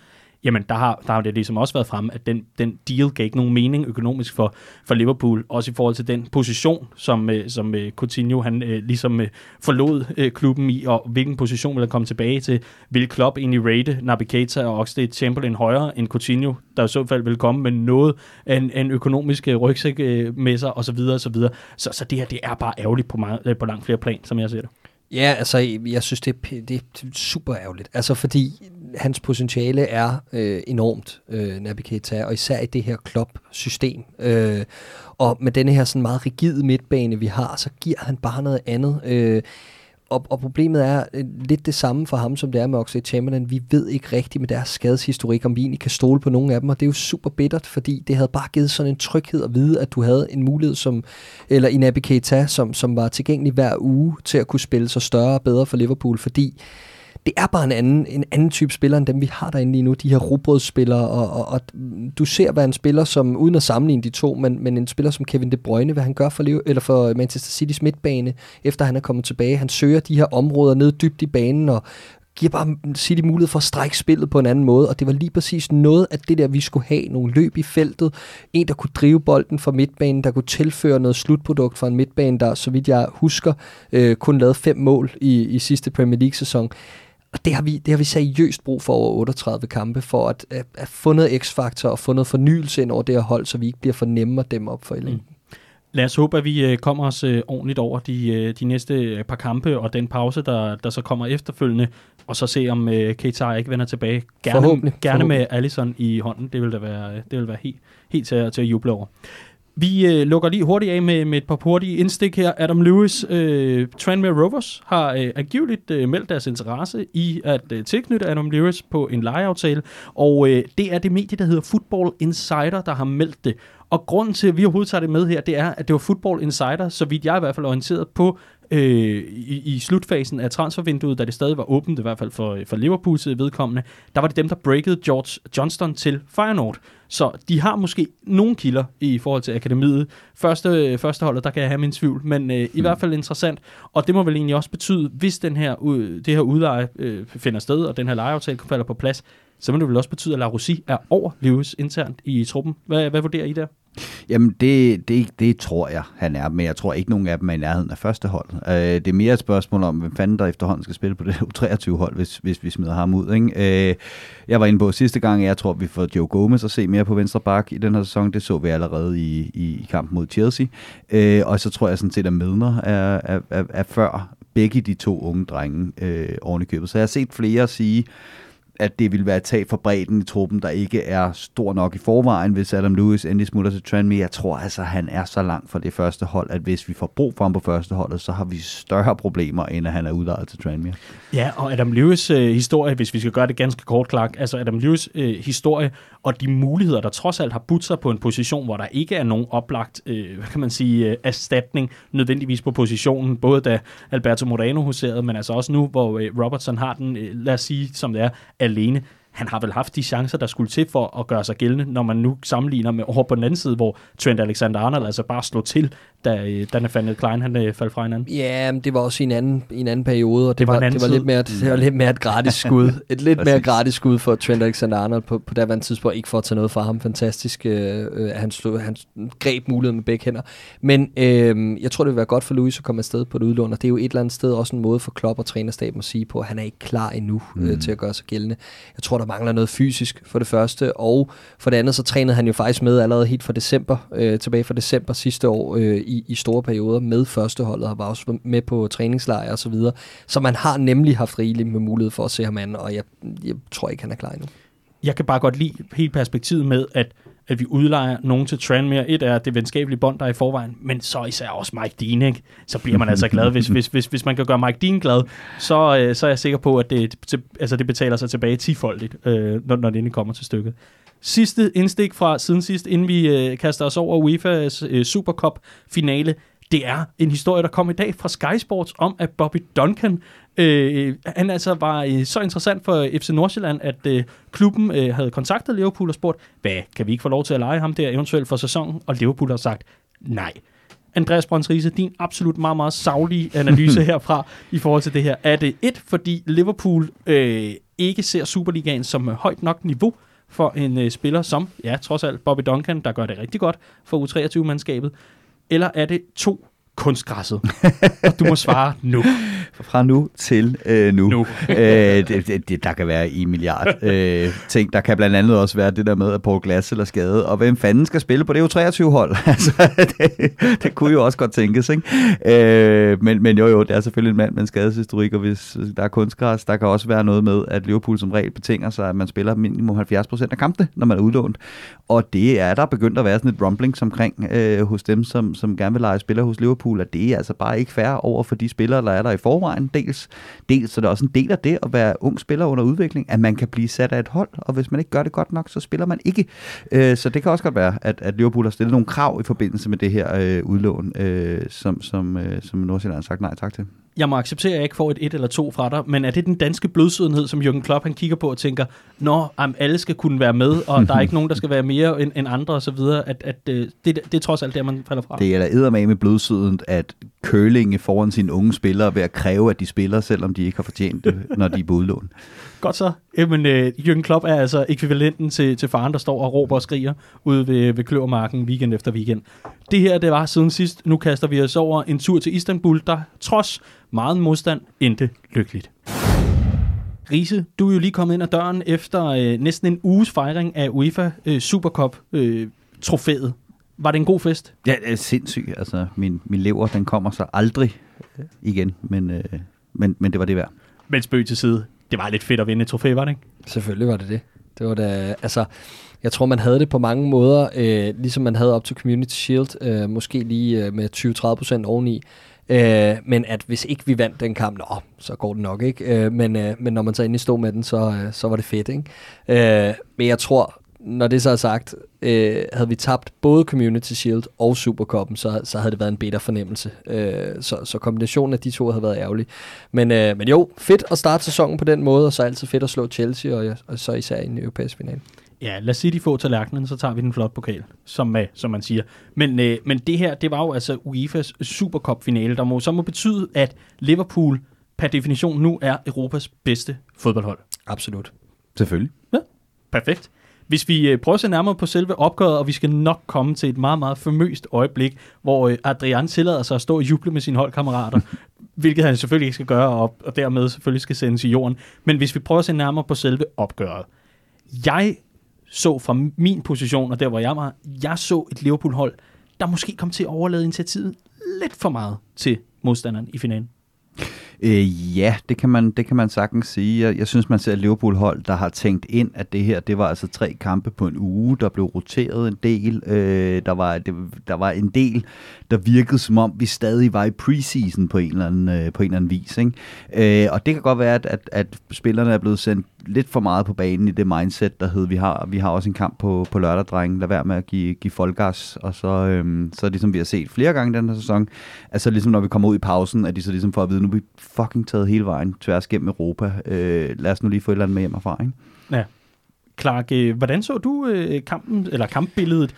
jamen der har, der har det ligesom også været frem, at den, den deal gav ikke nogen mening økonomisk for, for Liverpool, også i forhold til den position, som, øh, som øh, Coutinho han uh, ligesom øh, forlod klubben i, og hvilken position vil han komme tilbage til. Vil Klopp egentlig rate Naby Keita og Oxlade Chamberlain højere end Coutinho, der i så fald vil komme med noget af en, en økonomisk rygsæk med sig, osv. Så, videre, og så, videre. så, så det her, det er bare ærgerligt på, meget, på langt flere plan, som jeg ser det. Ja, altså, jeg synes, det er, det er super ærgerligt. Altså, fordi hans potentiale er øh, enormt, øh, Naby Keita, og især i det her Klopp-system. Øh, og med denne her sådan meget rigide midtbane, vi har, så giver han bare noget andet. Øh, og, og problemet er øh, lidt det samme for ham, som det er med Oxlade Chamberlain. Vi ved ikke rigtigt med deres skadeshistorik, om vi egentlig kan stole på nogen af dem, og det er jo super bittert, fordi det havde bare givet sådan en tryghed at vide, at du havde en mulighed som, eller en Abiketa, som, som var tilgængelig hver uge til at kunne spille sig større og bedre for Liverpool, fordi det er bare en anden, en anden type spiller, end dem vi har derinde lige nu, de her robrødsspillere, og, og, og du ser, hvad en spiller som, uden at sammenligne de to, men, men en spiller som Kevin De Bruyne, hvad han gør for, eller for Manchester City's midtbane, efter han er kommet tilbage. Han søger de her områder ned dybt i banen, og giver bare City mulighed for at strække spillet på en anden måde, og det var lige præcis noget af det der, vi skulle have. Nogle løb i feltet, en, der kunne drive bolden fra midtbanen, der kunne tilføre noget slutprodukt fra en midtbane, der, så vidt jeg husker, øh, kun lavede fem mål i, i sidste Premier League-sæson. Og det har, vi, det har vi seriøst brug for over 38 kampe, for at, at, at få noget x-faktor og få noget fornyelse ind over det her hold, så vi ikke bliver for nemme at dæmme op for i længden. Mm. Lad os håbe, at vi øh, kommer os øh, ordentligt over de, øh, de næste par kampe og den pause, der, der så kommer efterfølgende, og så se, om Keita ikke vender tilbage. Gerne, forhåbentlig. gerne forhåbentlig. med Allison i hånden. Det vil da være, det vil være helt, helt til, til at juble over. Vi øh, lukker lige hurtigt af med, med et par hurtige indstik her. Adam Lewis, øh, Tranmere Rovers, har øh, angiveligt øh, meldt deres interesse i at øh, tilknytte Adam Lewis på en lejeaftale, og øh, det er det medie, der hedder Football Insider, der har meldt det. Og grunden til, at vi overhovedet tager det med her, det er, at det var Football Insider, så vidt jeg i hvert fald orienteret på øh, i, i slutfasen af transfervinduet, da det stadig var åbent, i hvert fald for, øh, for Liverpools vedkommende, der var det dem, der breakede George Johnston til Feyenoord. Så de har måske nogle kilder i forhold til akademiet. Første, første holdet, der kan jeg have min tvivl, men øh, i mm. hvert fald interessant. Og det må vel egentlig også betyde, hvis den her, det her udleje øh, finder sted, og den her lejeaftale falder på plads, så må det vel også betyde, at La Rossi er over Lewis internt i truppen. Hvad, hvad vurderer I der? Jamen, det, det, det tror jeg, han er, men jeg tror ikke, nogen af dem er i nærheden af første hold. Øh, det er mere et spørgsmål om, hvem fanden der efterhånden skal spille på det 23-hold, hvis, hvis vi smider ham ud. Ikke? Øh, jeg var inde på sidste gang, jeg tror, vi får Joe Gomez at se mere på venstre bak i den her sæson. Det så vi allerede i, i kampen mod Chelsea. Øh, og så tror jeg sådan set, at Medner er, er, er, er før begge de to unge drenge øh, oven i købet. Så jeg har set flere sige, at det vil være et tag for bredden i truppen, der ikke er stor nok i forvejen, hvis Adam Lewis endelig smutter til Tranmere. Jeg tror altså, han er så langt fra det første hold, at hvis vi får brug for ham på første holdet, så har vi større problemer, end at han er udlejet til Tranmere. Ja, og Adam Lewis øh, historie, hvis vi skal gøre det ganske kort, Clark, altså Adam Lewis øh, historie og de muligheder, der trods alt har budt sig på en position, hvor der ikke er nogen oplagt, øh, hvad kan man sige, øh, erstatning nødvendigvis på positionen, både da Alberto Moreno huserede, men altså også nu, hvor øh, Robertson har den, øh, lad os sige, som det er, alene han har vel haft de chancer, der skulle til for at gøre sig gældende, når man nu sammenligner med over på den anden side, hvor Trent Alexander-Arnold altså bare slog til, da, øh, da Nathaniel Klein han øh, faldt fra hinanden. Ja, det var også i en anden, i en anden periode, og det, det var, var, det var lidt mere, det var lidt mere et gratis skud. Et lidt mere gratis skud for Trent Alexander-Arnold på, på daværende tidspunkt. Ikke for at tage noget fra ham. Fantastisk, øh, øh, han, slog, han greb muligheden med begge hænder. Men øh, jeg tror, det vil være godt for Louis at komme afsted på et udlån, og det er jo et eller andet sted også en måde for Klopp og trænerstaben at sige på, at han er ikke klar endnu øh, mm. øh, til at gøre sig gældende. Jeg tror, der mangler noget fysisk for det første, og for det andet, så trænede han jo faktisk med allerede helt fra december, øh, tilbage fra december sidste år øh, i, i store perioder med førsteholdet, og var også med på træningslejre og så videre. Så man har nemlig haft rigeligt med mulighed for at se ham an, og jeg, jeg tror ikke, han er klar endnu. Jeg kan bare godt lide hele perspektivet med, at at vi udlejer nogen til Tranmere. Et er det venskabelige bånd, der er i forvejen, men så især også Mike Dean, ikke? Så bliver man altså glad. Hvis, hvis, hvis, hvis man kan gøre Mike Dean glad, så, øh, så er jeg sikker på, at det, til, altså det betaler sig tilbage tifoldigt, øh, når, når det endelig kommer til stykket. Sidste indstik fra siden sidst, inden vi øh, kaster os over UEFA's øh, Supercup finale, det er en historie, der kom i dag fra Sky Sports om, at Bobby Duncan, øh, han altså var øh, så interessant for FC Nordsjælland, at øh, klubben øh, havde kontaktet Liverpool og spurgt, hvad, kan vi ikke få lov til at lege ham der eventuelt for sæsonen? Og Liverpool har sagt, nej. Andreas Brøns Riese, din absolut meget, meget savlige analyse herfra i forhold til det her. Er det et, fordi Liverpool øh, ikke ser Superligaen som højt nok niveau for en øh, spiller som, ja, trods alt Bobby Duncan, der gør det rigtig godt for U23-mandskabet, eller er det to, kunstgræsset. og du må svare nu. Fra nu til øh, nu. Nu. øh, det, det, det, der kan være i milliard øh, ting. Der kan blandt andet også være det der med, at Paul Glass eller skade. Og hvem fanden skal spille på det? er jo 23 hold. altså, det, det kunne jo også godt tænkes. Ikke? Øh, men, men jo, jo, det er selvfølgelig en mand med en skadeshistorik, og hvis der er kunstgræs, der kan også være noget med, at Liverpool som regel betinger sig, at man spiller minimum 70% af kampene, når man er udlånt. Og det er der begyndt at være sådan et rumbling omkring øh, hos dem, som, som gerne vil lege spiller hos Liverpool, at det er altså bare ikke fair over for de spillere, der er der i forvejen. Dels, dels så er det også en del af det at være ung spiller under udvikling, at man kan blive sat af et hold, og hvis man ikke gør det godt nok, så spiller man ikke. Øh, så det kan også godt være, at, at Liverpool har stillet nogle krav i forbindelse med det her øh, udlån, øh, som, som, øh, som Nordsjælland har sagt nej tak til jeg må acceptere, at jeg ikke får et et eller to fra dig, men er det den danske blødsødenhed, som Jürgen Klopp han kigger på og tænker, nå, alle skal kunne være med, og der er ikke nogen, der skal være mere end, end andre osv., at, at øh, det, det er trods alt der, man falder fra? Det er da med med blødsødent, at kølinge foran sine unge spillere ved at kræve, at de spiller, selvom de ikke har fortjent det, når de er på udlån. Godt så. Jamen, øh, Jürgen Klopp er altså ekvivalenten til, til faren, der står og råber og skriger ude ved, ved Kløvermarken weekend efter weekend. Det her, det var siden sidst. Nu kaster vi os over en tur til Istanbul, der trods meget modstand endte lykkeligt. Riese, du er jo lige kommet ind ad døren efter øh, næsten en uges fejring af UEFA øh, Supercup øh, trofæet. Var det en god fest? Ja, det er sindssygt. Altså, min, min lever, den kommer så aldrig øh, igen, men, øh, men, men det var det værd. Men spøg til side. Det var lidt fedt at vinde et trofæ, var det ikke? Selvfølgelig var det det. Det var da, altså, jeg tror, man havde det på mange måder, øh, ligesom man havde op til Community Shield, øh, måske lige øh, med 20-30% oveni. Øh, men at hvis ikke vi vandt den kamp, nå, så går det nok ikke. Øh, men, øh, men når man så endelig stod med den, så, øh, så var det fedt. Ikke? Øh, men jeg tror, når det så er sagt, øh, havde vi tabt både Community Shield og Supercoppen, så, så havde det været en bedre fornemmelse. Øh, så, så kombinationen af de to havde været ærgerlig. Men, øh, men jo, fedt at starte sæsonen på den måde, og så altid fedt at slå Chelsea, og, og så især i en europæisk final. Ja, lad os sige, de får tallerkenen, så tager vi den flot pokal, som, uh, som man siger. Men, uh, men det her, det var jo altså UEFA's Supercup-finale, der må, så må betyde, at Liverpool per definition nu er Europas bedste fodboldhold. Absolut. Selvfølgelig. Ja, perfekt. Hvis vi uh, prøver at se nærmere på selve opgøret, og vi skal nok komme til et meget, meget famøst øjeblik, hvor uh, Adrian tillader sig at stå og juble med sine holdkammerater, hvilket han selvfølgelig ikke skal gøre, og, og dermed selvfølgelig skal sendes i jorden. Men hvis vi prøver at se nærmere på selve opgøret. Jeg så fra min position, og der hvor jeg var, jeg så et Liverpool-hold, der måske kom til at overlade initiativet lidt for meget til modstanderen i finalen. Øh, ja, det kan, man, det kan man sagtens sige. Jeg, jeg synes, man ser Liverpool-hold, der har tænkt ind, at det her, det var altså tre kampe på en uge, der blev roteret en del. Øh, der, var, det, der var en del, der virkede som om, vi stadig var i preseason på en eller anden, øh, på en eller anden vis. Ikke? Øh, og det kan godt være, at, at, at spillerne er blevet sendt lidt for meget på banen i det mindset, der hed, vi har, vi har også en kamp på, på lørdag, drenge. Lad være med at give, give folkegas. Og så, øhm, så ligesom vi har set flere gange den her sæson, altså ligesom når vi kommer ud i pausen, at de så ligesom får at vide, nu er vi fucking taget hele vejen tværs gennem Europa. Øh, lad os nu lige få et eller andet med hjem herfra, ikke? Ja. Clark, øh, hvordan så du øh, kampen, eller kampbilledet?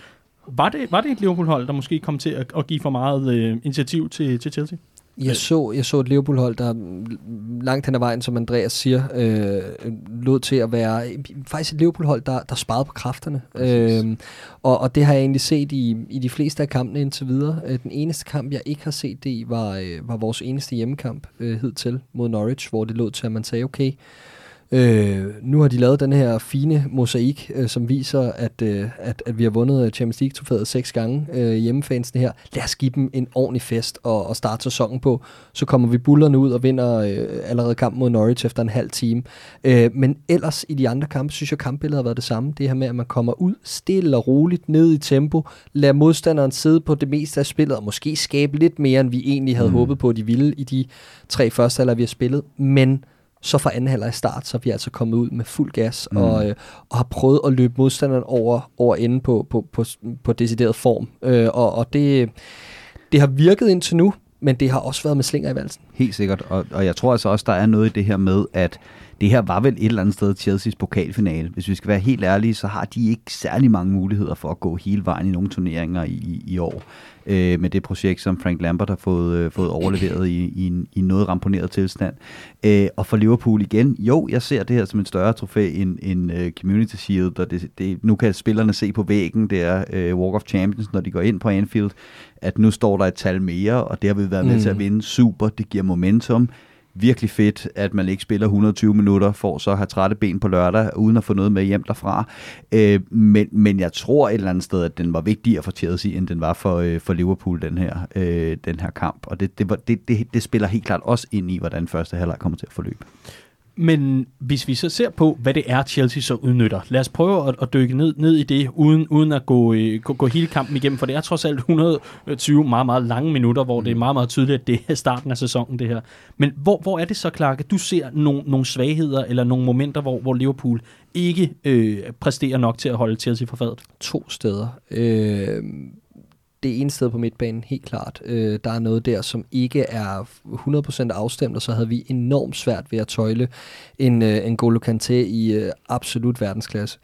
Var det, var det et Liverpool-hold, der måske kom til at, at give for meget øh, initiativ til, til Chelsea? Jeg så, jeg så et Liverpool-hold, der langt hen ad vejen, som Andreas siger, øh, lod til at være faktisk et Liverpool-hold, der, der sparede på kræfterne. Øh, og, og det har jeg egentlig set i, i de fleste af kampene indtil videre. Øh, den eneste kamp, jeg ikke har set det i, var, øh, var vores eneste hjemmekamp øh, hidtil mod Norwich, hvor det lod til, at man sagde, okay, Øh, nu har de lavet den her fine mosaik, øh, som viser, at, øh, at, at vi har vundet Champions League-trofæet seks gange øh, hjemmefansene her. Lad os give dem en ordentlig fest og, og starte sæsonen på. Så kommer vi bullerne ud og vinder øh, allerede kampen mod Norwich efter en halv time. Øh, men ellers i de andre kampe, synes jeg, kampbilledet har været det samme. Det her med, at man kommer ud stille og roligt ned i tempo, lader modstanderen sidde på det meste af spillet, og måske skabe lidt mere, end vi egentlig havde mm. håbet på, at de ville i de tre første halvleg, vi har spillet. Men så fra anden halvleg start, så er vi altså kommet ud med fuld gas mm. og, øh, og har prøvet at løbe modstanderen over, over enden på, på, på, på decideret form. Øh, og og det, det har virket indtil nu, men det har også været med slinger i valsen. Helt sikkert, og, og jeg tror altså også, der er noget i det her med, at det her var vel et eller andet sted Chelsea's pokalfinale. Hvis vi skal være helt ærlige, så har de ikke særlig mange muligheder for at gå hele vejen i nogle turneringer i, i år øh, med det projekt, som Frank Lampard har fået, øh, fået overleveret i, i, en, i noget ramponeret tilstand. Øh, og for Liverpool igen, jo, jeg ser det her som en større trofæ end, end uh, Community Shield, og det, det, nu kan spillerne se på væggen, det er uh, Walk of Champions, når de går ind på Anfield, at nu står der et tal mere, og det har vi været med mm. til at vinde super, det giver momentum virkelig fedt, at man ikke spiller 120 minutter, for så at have trætte ben på lørdag, uden at få noget med hjem derfra. Øh, men, men jeg tror et eller andet sted, at den var vigtigere for Chelsea, end den var for, øh, for Liverpool, den her, øh, den her kamp. Og det, det, var, det, det, det spiller helt klart også ind i, hvordan første halvleg kommer til at forløbe. Men hvis vi så ser på, hvad det er, Chelsea så udnytter, lad os prøve at, at dykke ned, ned i det, uden, uden at gå, øh, gå, gå hele kampen igennem, for det er trods alt 120 meget, meget lange minutter, hvor det er meget, meget tydeligt, at det er starten af sæsonen, det her. Men hvor, hvor er det så, Clark, at du ser nogle, nogle svagheder eller nogle momenter, hvor, hvor Liverpool ikke øh, præsterer nok til at holde Chelsea for fadet? To steder. Øh, det ene sted på midtbanen, helt klart. Øh, der er noget der, som ikke er 100% afstemt, og så havde vi enormt svært ved at tøjle en, øh, en Golo Kanté i øh, absolut verdensklasse.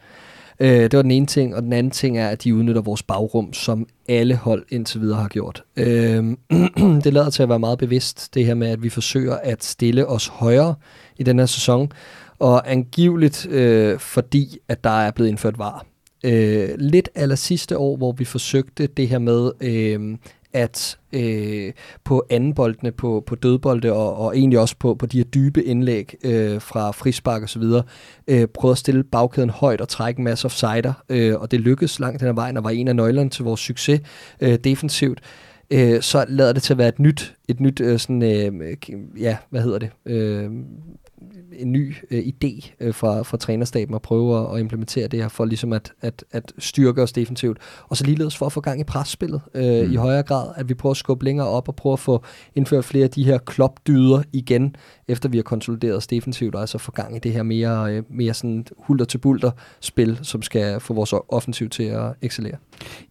Øh, det var den ene ting, og den anden ting er, at de udnytter vores bagrum, som alle hold indtil videre har gjort. Øh, det lader til at være meget bevidst, det her med, at vi forsøger at stille os højere i den her sæson, og angiveligt øh, fordi, at der er blevet indført var øh, lidt aller sidste år, hvor vi forsøgte det her med, øh, at øh, på andenboldene, på, på dødbolde og, og egentlig også på, på de her dybe indlæg øh, fra frispark og så videre, øh, prøvede at stille bagkæden højt og trække en masse offsider, øh, og det lykkedes langt den her vejen og var en af nøglerne til vores succes øh, defensivt. Øh, så lader det til at være et nyt, et nyt øh, sådan, øh, ja, hvad hedder det, øh, en ny øh, idé øh, fra, fra trænerstaben at prøve at, at implementere det her for ligesom at, at, at styrke os defensivt. Og så ligeledes for at få gang i presspillet øh, mm. i højere grad, at vi prøver at skubbe længere op og prøve at få indført flere af de her klopdyder igen, efter vi har konsolideret os defensivt, og altså få gang i det her mere, øh, mere sådan hulter til bulter spil, som skal få vores offensiv til at excellere.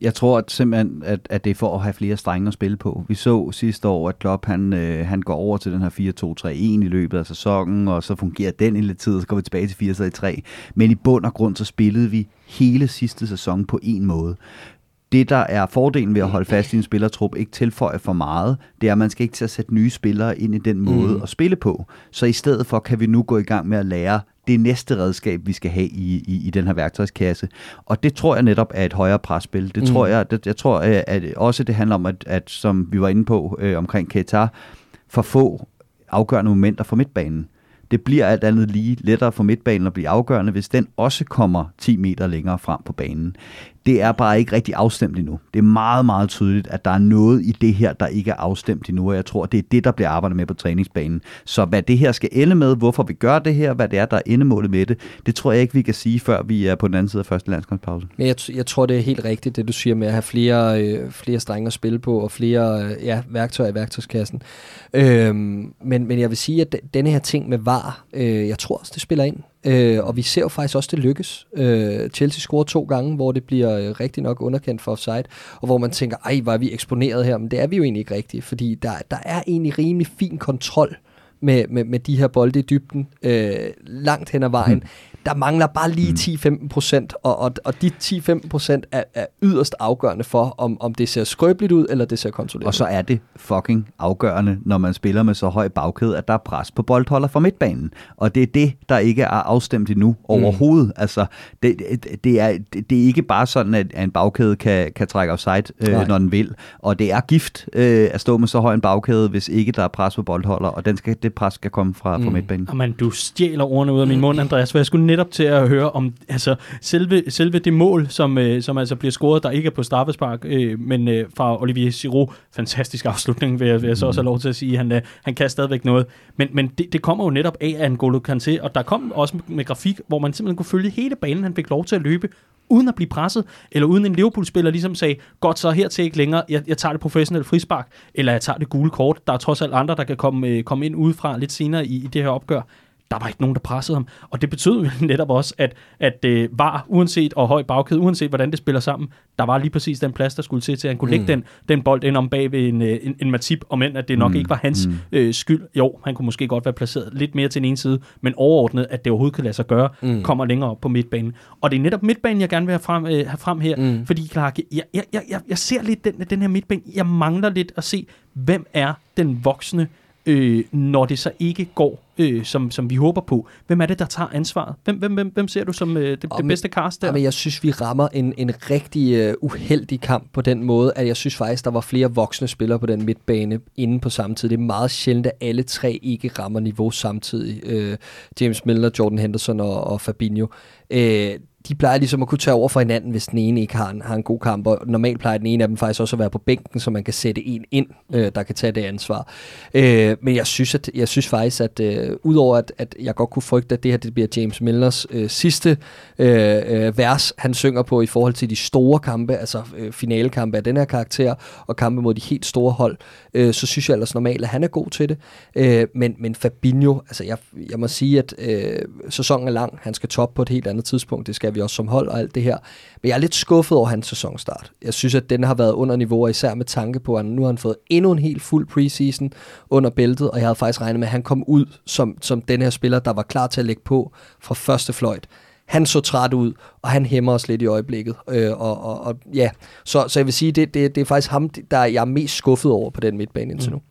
Jeg tror at simpelthen, at, at det er for at have flere strenge at spille på. Vi så sidste år, at Klopp han, øh, han går over til den her 4-2-3-1 i løbet af sæsonen, og så fungerer den i lidt tid, og så går vi tilbage til 4-3. Men i bund og grund, så spillede vi hele sidste sæson på en måde det, der er fordelen ved at holde fast i en spillertrup, ikke tilføje for meget, det er, at man skal ikke til at sætte nye spillere ind i den måde mm. at spille på. Så i stedet for kan vi nu gå i gang med at lære det næste redskab, vi skal have i, i, i den her værktøjskasse. Og det tror jeg netop er et højere presspil. Det mm. tror jeg, det, jeg tror at også det handler om, at, at som vi var inde på øh, omkring Qatar, for få afgørende momenter for midtbanen. Det bliver alt andet lige lettere for midtbanen at blive afgørende, hvis den også kommer 10 meter længere frem på banen det er bare ikke rigtig afstemt endnu. Det er meget, meget tydeligt, at der er noget i det her, der ikke er afstemt endnu, og jeg tror, det er det, der bliver arbejdet med på træningsbanen. Så hvad det her skal ende med, hvorfor vi gør det her, hvad det er, der er endemålet med det, det tror jeg ikke, vi kan sige, før vi er på den anden side af første landskampspause. Men jeg, jeg tror, det er helt rigtigt, det du siger med at have flere, øh, flere strenge at spille på, og flere øh, ja, værktøjer i værktøjskassen. Øhm, men, men jeg vil sige, at denne her ting med var, øh, jeg tror også, det spiller ind. Øh, og vi ser jo faktisk også, det lykkes. Øh, Chelsea scorer to gange, hvor det bliver øh, rigtig nok underkendt for offside, og hvor man tænker, ej, var vi eksponeret her? Men det er vi jo egentlig ikke rigtigt, fordi der, der er egentlig rimelig fin kontrol med, med, med de her bolde i dybden øh, langt hen ad vejen. Mm der mangler bare lige 10-15 mm. procent, og, og, og de 10-15 procent er, er yderst afgørende for, om, om det ser skrøbeligt ud, eller det ser kontrolleret Og så er det fucking afgørende, når man spiller med så høj bagkæde, at der er pres på boldholder fra midtbanen. Og det er det, der ikke er afstemt endnu overhovedet. Mm. Altså, det, det, er, det, det er ikke bare sådan, at en bagkæde kan, kan trække offside, øh, når den vil. Og det er gift øh, at stå med så høj en bagkæde, hvis ikke der er pres på boldholder, og den skal, det pres skal komme fra, mm. fra midtbanen. Jamen, du stjæler ordene ud af min mund, Andreas, for jeg skulle netop til at høre om altså, selve, selve det mål, som, øh, som altså bliver scoret, der ikke er på straffespark, øh, men øh, fra Olivier Giroud. Fantastisk afslutning, vil jeg, vil jeg så også have lov til at sige. Han, øh, han kan stadigvæk noget. Men, men det, det kommer jo netop af N'Golo Kanté, og der kom også med, med grafik, hvor man simpelthen kunne følge hele banen. Han fik lov til at løbe uden at blive presset, eller uden en Liverpool-spiller ligesom sagde, godt så her til ikke længere, jeg, jeg tager det professionelle frispark, eller jeg tager det gule kort. Der er trods alt andre, der kan komme, øh, komme ind udefra lidt senere i, i det her opgør der var ikke nogen, der pressede ham. Og det betød jo netop også, at, at øh, var, uanset og høj bagkæde, uanset hvordan det spiller sammen, der var lige præcis den plads, der skulle til, til at han kunne mm. lægge den, den bold ind om bag ved en, øh, en, en Matip, om end at det nok mm. ikke var hans mm. øh, skyld. Jo, han kunne måske godt være placeret lidt mere til den ene side, men overordnet, at det overhovedet kan lade sig gøre, mm. kommer længere op på midtbanen. Og det er netop midtbanen, jeg gerne vil have frem, øh, have frem her, mm. fordi Clark, jeg, jeg, jeg, jeg, jeg ser lidt den, den her midtbane, jeg mangler lidt at se, hvem er den voksne øh, når det så ikke går, øh, som, som vi håber på. Hvem er det, der tager ansvaret? Hvem, hvem, hvem, hvem ser du som øh, det, det bedste cast der? Men jeg synes, vi rammer en, en rigtig uh, uheldig kamp på den måde, at jeg synes faktisk, der var flere voksne spillere på den midtbane inde på samme tid. Det er meget sjældent, at alle tre ikke rammer niveau samtidig. Uh, James Milner, Jordan Henderson og, og Fabinho. Uh, de plejer ligesom at kunne tage over for hinanden, hvis den ene ikke har en, har en god kamp, og normalt plejer den ene af dem faktisk også at være på bænken, så man kan sætte en ind, øh, der kan tage det ansvar. Øh, men jeg synes, at, jeg synes faktisk, at øh, udover at, at jeg godt kunne frygte, at det her det bliver James Millers øh, sidste øh, øh, vers, han synger på i forhold til de store kampe, altså øh, finalekampe af den her karakter, og kampe mod de helt store hold, øh, så synes jeg ellers normalt, at han er god til det. Øh, men, men Fabinho, altså jeg, jeg må sige, at øh, sæsonen er lang, han skal top på et helt andet tidspunkt, det skal vi også som hold og alt det her. Men jeg er lidt skuffet over hans sæsonstart. Jeg synes, at den har været under niveau, især med tanke på, at nu har han fået endnu en helt fuld preseason under bæltet, og jeg havde faktisk regnet med, at han kom ud som, som den her spiller, der var klar til at lægge på fra første fløjt han så træt ud, og han hæmmer os lidt i øjeblikket. Øh, og, og, og, ja. så, så jeg vil sige, det, det, det er faktisk ham, der jeg er mest skuffet over på den midtbane indtil mm. nu.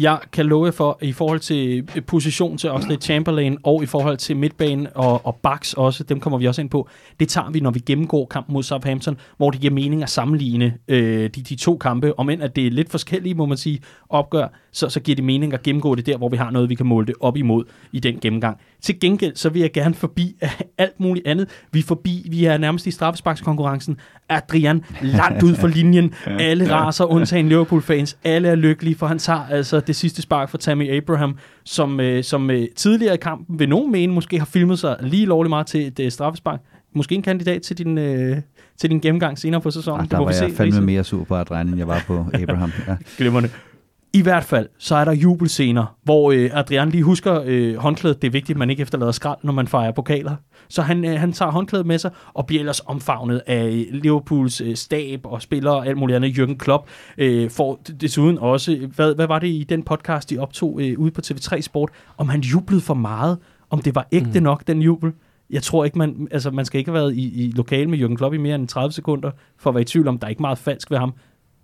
Jeg kan love for, i forhold til øh, position til Oxley Chamberlain, og i forhold til midtbane og, og backs også, dem kommer vi også ind på, det tager vi, når vi gennemgår kampen mod Southampton, hvor det giver mening at sammenligne øh, de, de to kampe, om end at det er lidt forskellige, må man sige, opgør, så, så giver det mening at gennemgå det der, hvor vi har noget, vi kan måle det op imod i den gennemgang. Til gengæld, så vil jeg gerne forbi alt muligt andet. Vi er forbi, vi er nærmest i straffesparkskonkurrencen. Adrian langt ud for linjen. Alle raser, undtagen Liverpool-fans. Alle er lykkelige, for han tager altså det sidste spark for Tammy Abraham, som, øh, som øh, tidligere i kampen vil nogen mene måske har filmet sig lige lovligt meget til et øh, straffespark. Måske en kandidat til din, øh, til din gennemgang senere på sæsonen. Ah, der var jeg fandme mere sur på Adrian, end jeg var på Abraham. Ja. Glimmerne. I hvert fald, så er der jubelscener, hvor øh, Adrian lige husker øh, håndklædet. Det er vigtigt, at man ikke efterlader skrald, når man fejrer pokaler. Så han, øh, han tager håndklædet med sig, og bliver ellers omfavnet af Liverpools øh, stab og spillere og alt muligt andet. Jürgen Klopp øh, får desuden også, hvad, hvad var det i den podcast, de optog øh, ude på TV3 Sport, om han jublede for meget, om det var ægte mm. nok, den jubel. Jeg tror ikke, man, altså man skal ikke have været i, i lokal med Jürgen Klopp i mere end 30 sekunder, for at være i tvivl om, der er ikke meget falsk ved ham.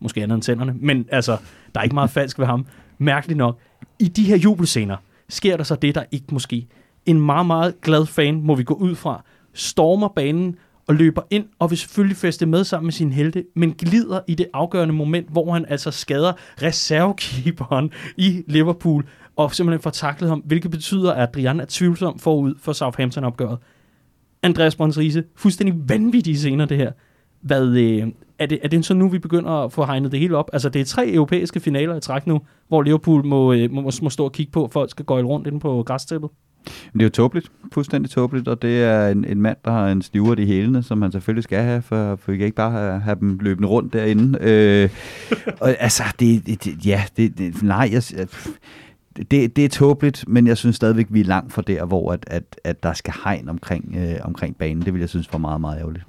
Måske andet end tænderne, men altså, der er ikke meget falsk ved ham. Mærkeligt nok. I de her jubelscener sker der så det, der ikke måske. En meget, meget glad fan, må vi gå ud fra, stormer banen og løber ind og vil selvfølgelig feste med sammen med sin helte, men glider i det afgørende moment, hvor han altså skader reservekeeperen i Liverpool og simpelthen får taklet ham, hvilket betyder, at Adrian er tvivlsom forud for Southampton-opgøret. Andreas Brøns Riese, fuldstændig vanvittige scener det her. Hvad, øh, er, det, er det så nu, vi begynder at få hegnet det hele op? Altså, det er tre europæiske finaler i træk nu, hvor Liverpool må, øh, må, må stå og kigge på, at folk skal gå rundt inde på græstæppet. Det er jo tåbeligt, fuldstændig tåbeligt, og det er en, en mand, der har en stiver i hælene, som man selvfølgelig skal have, for, for vi kan ikke bare have, have dem løbende rundt derinde. Øh, og altså, det, det, ja, det, det nej, jeg, det, det er tåbeligt, men jeg synes stadigvæk, vi er langt fra der, hvor at, at, at der skal hegn omkring, øh, omkring banen. Det vil jeg synes var meget, meget ærgerligt.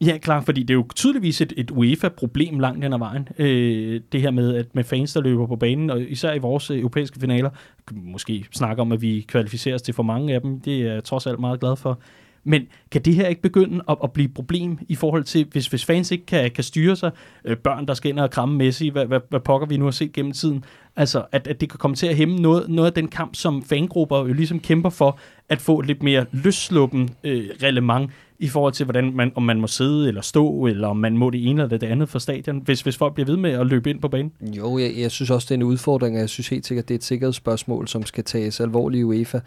Ja, klar, fordi det er jo tydeligvis et, et UEFA-problem langt hen ad vejen. Øh, det her med, at med fans, der løber på banen, og især i vores øh, europæiske finaler, måske snakker om, at vi kvalificeres til for mange af dem. Det er jeg trods alt meget glad for. Men kan det her ikke begynde at, at blive et problem i forhold til, hvis, hvis fans ikke kan, kan styre sig, øh, børn, der skal ind og kramme Messi, hvad, hvad, hvad pokker vi nu har set gennem tiden, altså at, at det kan komme til at hæmme noget, noget af den kamp, som fangrupper jo ligesom kæmper for, at få et lidt mere løssluppen øh, relevant i forhold til, hvordan man, om man må sidde eller stå, eller om man må det ene eller det andet for stadion, hvis, hvis folk bliver ved med at løbe ind på banen? Jo, jeg, jeg synes også, det er en udfordring, og jeg synes helt sikkert, det er et sikkerhedsspørgsmål, som skal tages alvorligt i UEFA.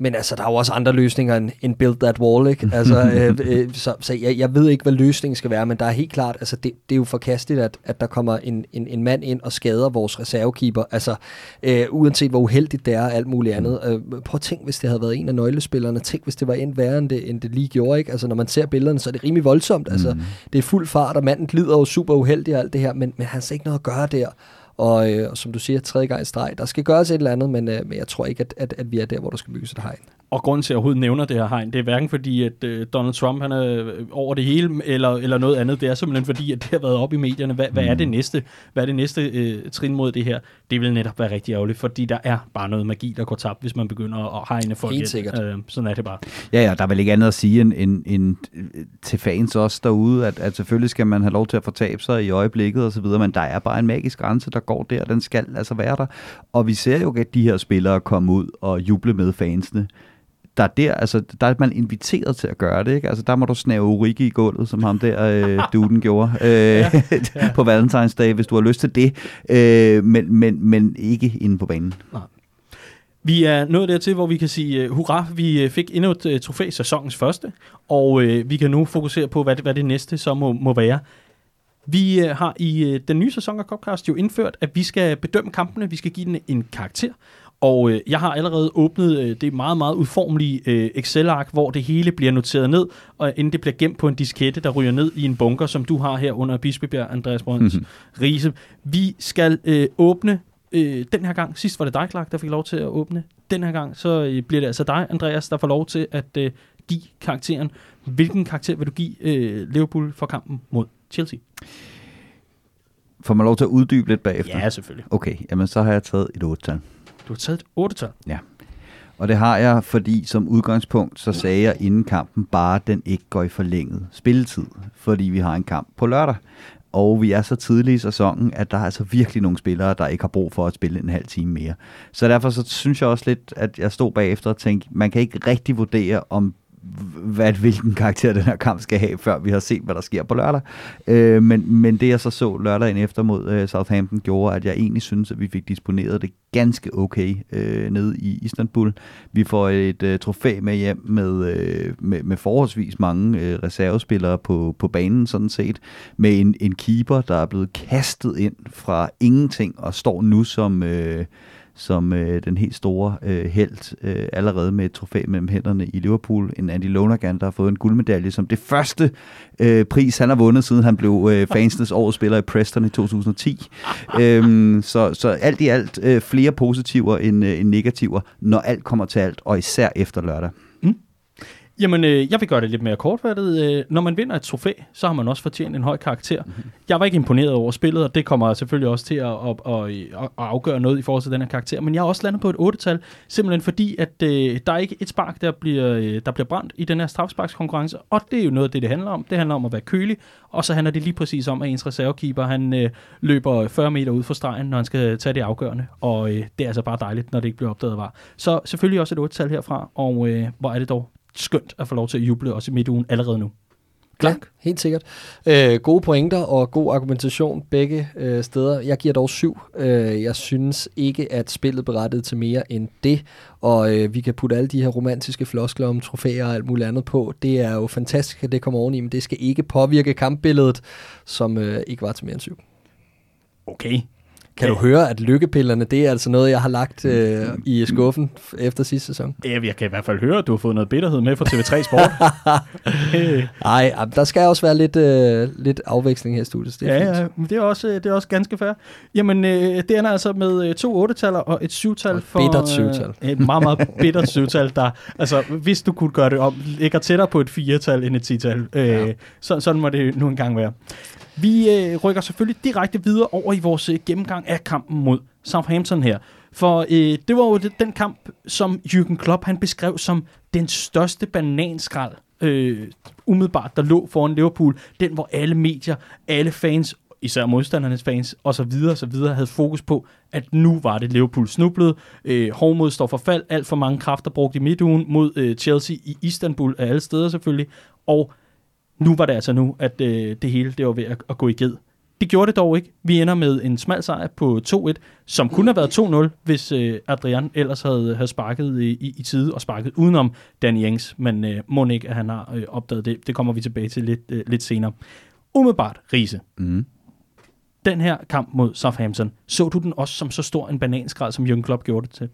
Men altså, der er jo også andre løsninger end, end Build That Wall, ikke? Altså, øh, øh, så så jeg, jeg ved ikke, hvad løsningen skal være, men der er helt klart, altså det, det er jo forkasteligt, at, at der kommer en, en, en mand ind og skader vores reservekeeper. Altså, øh, uanset hvor uheldigt det er og alt muligt andet. Øh, prøv at tænk, hvis det havde været en af nøglespillerne. Tænk, hvis det var en værre, end det, end det lige gjorde, ikke? Altså, når man ser billederne, så er det rimelig voldsomt. Altså, mm. det er fuld fart, og manden glider jo super uheldigt og alt det her, men, men han har ikke noget at gøre der. Og øh, som du siger, tredje gang i streg. Der skal gøres et eller andet, men, øh, men jeg tror ikke, at, at, at vi er der, hvor der skal bygges et hegn. Og grunden til, at jeg overhovedet nævner det her hegn, det er hverken fordi, at øh, Donald Trump han er øh, over det hele, eller, eller noget andet. Det er simpelthen fordi, at det har været op i medierne. Hvad, mm. hvad er det næste? Hvad er det næste øh, trin mod det her? Det vil netop være rigtig ærgerligt, fordi der er bare noget magi, der går tabt, hvis man begynder at hegne folk. Helt sikkert. Øh, sådan er det bare. Ja, ja, der er vel ikke andet at sige end, end, end til fans også derude, at, at selvfølgelig skal man have lov til at fortabe sig i øjeblikket og så videre, men der er bare en magisk grænse, der går der, den skal altså være der. Og vi ser jo, at de her spillere komme ud og juble med fansene der er der, altså, der er man inviteret til at gøre det, ikke? Altså, der må du snæve Ulrike i gulvet, som ham der øh, duden gjorde øh, ja, ja. på Valentine's Day, hvis du har lyst til det, øh, men, men, men ikke inde på banen. Nej. Vi er nået dertil, hvor vi kan sige uh, hurra, vi uh, fik endnu et uh, trofæ, sæsonens første, og uh, vi kan nu fokusere på, hvad det, hvad det næste så må, må være. Vi uh, har i uh, den nye sæson af Copcast jo indført, at vi skal bedømme kampene, vi skal give den en karakter, og øh, jeg har allerede åbnet øh, det meget, meget udformelige øh, Excel-ark, hvor det hele bliver noteret ned, og inden det bliver gemt på en diskette, der ryger ned i en bunker, som du har her under Bispebjerg, Andreas Brøns mm-hmm. Riese. Vi skal øh, åbne øh, den her gang. Sidst var det dig, Clark, der fik lov til at åbne. Den her gang, så øh, bliver det altså dig, Andreas, der får lov til at øh, give karakteren. Hvilken karakter vil du give øh, Liverpool for kampen mod Chelsea? Får man lov til at uddybe lidt bagefter? Ja, selvfølgelig. Okay, jamen så har jeg taget et 8-tal. Du har taget et 8 -tal. Ja. Og det har jeg, fordi som udgangspunkt, så sagde jeg inden kampen bare, at den ikke går i forlænget spilletid, fordi vi har en kamp på lørdag. Og vi er så tidlige i sæsonen, at der er altså virkelig nogle spillere, der ikke har brug for at spille en halv time mere. Så derfor så synes jeg også lidt, at jeg stod bagefter og tænkte, man kan ikke rigtig vurdere, om hvad, hvilken karakter den her kamp skal have, før vi har set, hvad der sker på lørdag. Øh, men, men det jeg så så lørdagen efter mod øh, Southampton gjorde, at jeg egentlig synes, at vi fik disponeret det ganske okay øh, nede i Istanbul. Vi får et øh, trofæ med hjem med, øh, med, med forholdsvis mange øh, reservespillere på, på banen sådan set, med en, en keeper, der er blevet kastet ind fra ingenting og står nu som... Øh, som øh, den helt store øh, held, øh, allerede med et trofæ mellem hænderne i Liverpool. En Andy Lonergan, der har fået en guldmedalje som det første øh, pris, han har vundet, siden han blev øh, fansenes årets spiller i Preston i 2010. øhm, så, så alt i alt øh, flere positiver end, øh, end negativer, når alt kommer til alt, og især efter lørdag. Jamen, øh, jeg vil gøre det lidt mere kortfattet. Øh, når man vinder et trofæ, så har man også fortjent en høj karakter. Mm-hmm. Jeg var ikke imponeret over spillet, og det kommer selvfølgelig også til at, at, at, at afgøre noget i forhold til den her karakter. Men jeg har også landet på et 8-tal, simpelthen fordi, at øh, der er ikke et spark, der bliver, øh, der bliver brændt i den her strafsparkskonkurrence. Og det er jo noget af det, det handler om. Det handler om at være kølig, og så handler det lige præcis om, at ens reservekeeper, han øh, løber 40 meter ud fra stregen, når han skal tage det afgørende. Og øh, det er altså bare dejligt, når det ikke bliver opdaget var. Så selvfølgelig også et 8-tal herfra, og øh, hvor er det dog skønt at få lov til at juble også i midtugen allerede nu. Klar? Ja, helt sikkert. Øh, gode pointer og god argumentation begge øh, steder. Jeg giver dog syv. Øh, jeg synes ikke, at spillet berettede til mere end det, og øh, vi kan putte alle de her romantiske floskler om trofæer og alt muligt andet på. Det er jo fantastisk, at det kommer oveni, men det skal ikke påvirke kampbilledet, som øh, ikke var til mere end syv. Okay, kan du høre, at lykkepillerne, det er altså noget, jeg har lagt øh, i skuffen efter sidste sæson? Ja, jeg kan i hvert fald høre, at du har fået noget bitterhed med fra TV3 Sport. Nej, der skal også være lidt, øh, lidt afveksling her i studiet. Det er ja, ja, men det er, også, det er også ganske fair. Jamen, øh, det ender altså med øh, to 8-taller og et 7-tal. For, bittert 7-tal. Øh, et meget, meget bittert 7-tal, der, altså, hvis du kunne gøre det om, ligger tættere på et 4-tal end et 10-tal. Øh, ja. så, sådan må det nu engang være. Vi øh, rykker selvfølgelig direkte videre over i vores øh, gennemgang af kampen mod Southampton her. For øh, det var jo den kamp, som Jürgen Klopp han beskrev som den største bananskrald, øh, umiddelbart, der lå foran Liverpool. Den, hvor alle medier, alle fans, især modstandernes fans, og så videre, og så videre, havde fokus på, at nu var det Liverpool snublet. Øh, Hårdmod står for fald, alt for mange kræfter brugt i midtugen mod øh, Chelsea i Istanbul, af alle steder selvfølgelig, og nu var det altså nu, at øh, det hele det var ved at, at gå i ged. Det gjorde det dog ikke. Vi ender med en smal sejr på 2-1, som kunne have været 2-0, hvis øh, Adrian ellers havde, havde sparket i, i, i tide og sparket udenom Danny Ings, men øh, må ikke, at han har øh, opdaget det. Det kommer vi tilbage til lidt, øh, lidt senere. Umiddelbart, Riese. Mm. Den her kamp mod Southampton, så du den også som så stor en bananskrald, som Jürgen Klopp gjorde det til?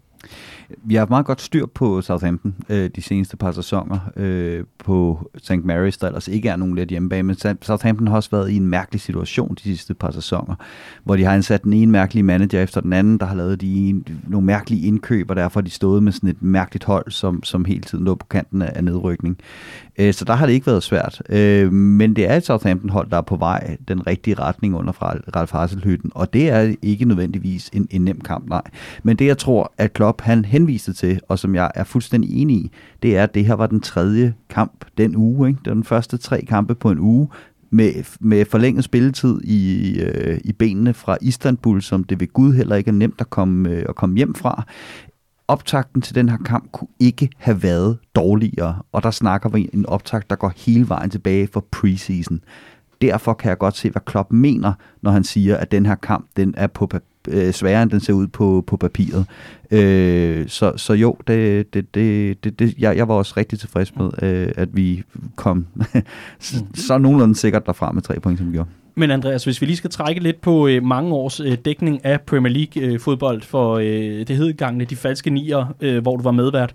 Vi har haft meget godt styr på Southampton øh, de seneste par sæsoner øh, på St. Mary's, der ellers ikke er nogen let hjemmebane, men Southampton har også været i en mærkelig situation de sidste par sæsoner, hvor de har ansat den ene mærkelige manager efter den anden, der har lavet de nogle mærkelige indkøb, og derfor har de stået med sådan et mærkeligt hold, som, som hele tiden lå på kanten af nedrykning. Øh, så der har det ikke været svært. Øh, men det er et Southampton-hold, der er på vej den rigtige retning under Ralf Hasselhytten, og det er ikke nødvendigvis en, en nem kamp, nej. Men det jeg tror, at Klopp han henviste til, og som jeg er fuldstændig enig i, det er, at det her var den tredje kamp den uge. Ikke? Det var den første tre kampe på en uge, med, med forlænget spilletid i, øh, i benene fra Istanbul, som det ved Gud heller ikke er nemt at komme, øh, at komme hjem fra. Optakten til den her kamp kunne ikke have været dårligere, og der snakker vi en optakt, der går hele vejen tilbage for preseason. Derfor kan jeg godt se, hvad Klopp mener, når han siger, at den her kamp den er på øh, sværere, end den ser ud på, på papiret. Øh, så, så jo, det, det, det, det, det, jeg, jeg var også rigtig tilfreds med, øh, at vi kom så, så nogenlunde sikkert derfra med tre point, som vi gjorde. Men Andreas, hvis vi lige skal trække lidt på øh, mange års øh, dækning af Premier League øh, fodbold for øh, det hedgangene De Falske Nier, øh, hvor du var medvært,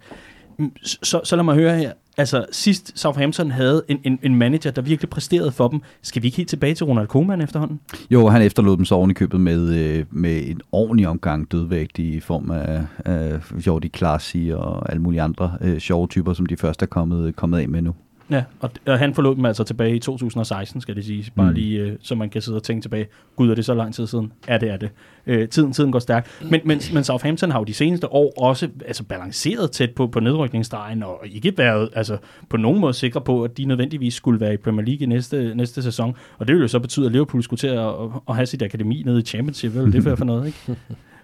så, så lad mig høre her. Altså, sidst Southampton havde en, en, en manager, der virkelig præsterede for dem. Skal vi ikke helt tilbage til Ronald Koeman efterhånden? Jo, han efterlod dem så oven i købet med, øh, med en ordentlig omgang dødvægt i form af, af Jordi Klassi og alle mulige andre øh, sjove typer, som de først er kommet, kommet af med nu. Ja, og, og han forlod dem altså tilbage i 2016, skal det sige. Bare mm. lige, øh, så man kan sidde og tænke tilbage. Gud, er det så lang tid siden? Ja, det er det. Øh, tiden, tiden går stærkt. Men, men, men Southampton har jo de seneste år også altså, balanceret tæt på, på nedrykningsstregen, og ikke været altså, på nogen måde sikre på, at de nødvendigvis skulle være i Premier League i næste, næste sæson. Og det vil jo så betyde, at Liverpool skulle til at, at have sit akademi nede i Championship. Hvad det for, for noget, ikke?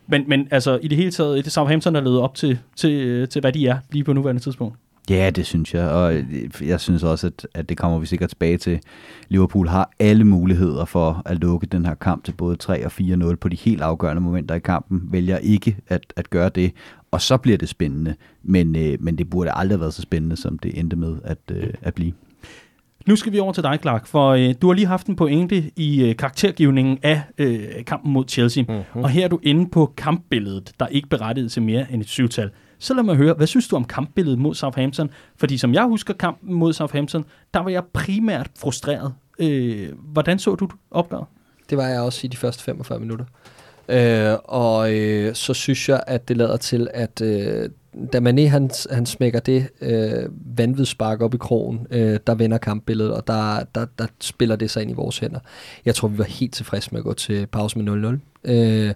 Men, men altså, i det hele taget, det Southampton der levet op til, til, til, hvad de er lige på nuværende tidspunkt. Ja, det synes jeg, og jeg synes også, at, at det kommer vi sikkert tilbage til. Liverpool har alle muligheder for at lukke den her kamp til både 3 og 4-0 på de helt afgørende momenter i kampen, vælger ikke at, at gøre det, og så bliver det spændende, men, øh, men det burde aldrig have været så spændende, som det endte med at, øh, at blive. Nu skal vi over til dig, Clark, for øh, du har lige haft en pointe i øh, karaktergivningen af øh, kampen mod Chelsea, mm-hmm. og her er du inde på kampbilledet, der ikke berettiget til mere end et syvtal. Så lad mig høre, hvad synes du om kampbilledet mod Southampton? Fordi som jeg husker kampen mod Southampton, der var jeg primært frustreret. Øh, hvordan så du opgøret? Det var jeg også i de første 45 minutter. Øh, og øh, så synes jeg, at det lader til, at øh, da Mané han, han smækker det øh, vanvidsspark op i krogen, øh, der vender kampbilledet, og der, der, der spiller det sig ind i vores hænder. Jeg tror, vi var helt tilfredse med at gå til pause med 0-0. Øh,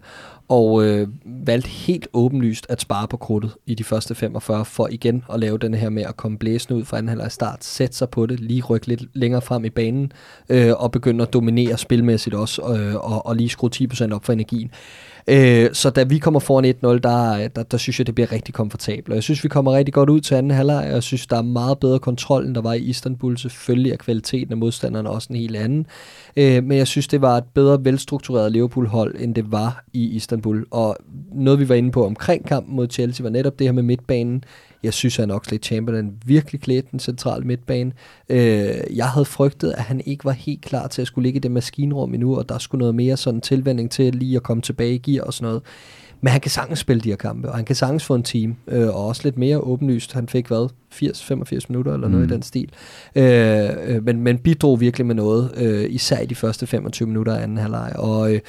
og øh, valgte helt åbenlyst at spare på krudtet i de første 45, for igen at lave den her med at komme blæsende ud fra anden halvleg start, sætte sig på det, lige rykke lidt længere frem i banen, øh, og begynde at dominere spilmæssigt også, øh, og, og lige skrue 10% op for energien. Øh, Øh, så da vi kommer foran 1-0, der, der, der synes jeg, det bliver rigtig komfortabelt. Og jeg synes, vi kommer rigtig godt ud til anden halvleg, og jeg synes, der er meget bedre kontrol, end der var i Istanbul. Selvfølgelig er kvaliteten af modstanderne også en helt anden. Øh, men jeg synes, det var et bedre velstruktureret Liverpool-hold, end det var i Istanbul. Og noget, vi var inde på omkring kampen mod Chelsea, var netop det her med midtbanen. Jeg synes, at Oxley Chamberlain virkelig klædte den centrale midtbane. Øh, jeg havde frygtet, at han ikke var helt klar til at skulle ligge i det maskinrum endnu, og der skulle noget mere sådan tilvænding til lige at komme tilbage i gear og sådan noget. Men han kan sagtens spille de her kampe, og han kan sagtens få en team, øh, og også lidt mere åbenlyst. Han fik hvad? 80-85 minutter eller noget mm. i den stil. Øh, øh, men, men bidrog virkelig med noget, øh, især i de første 25 minutter af anden halvleg. Og øh,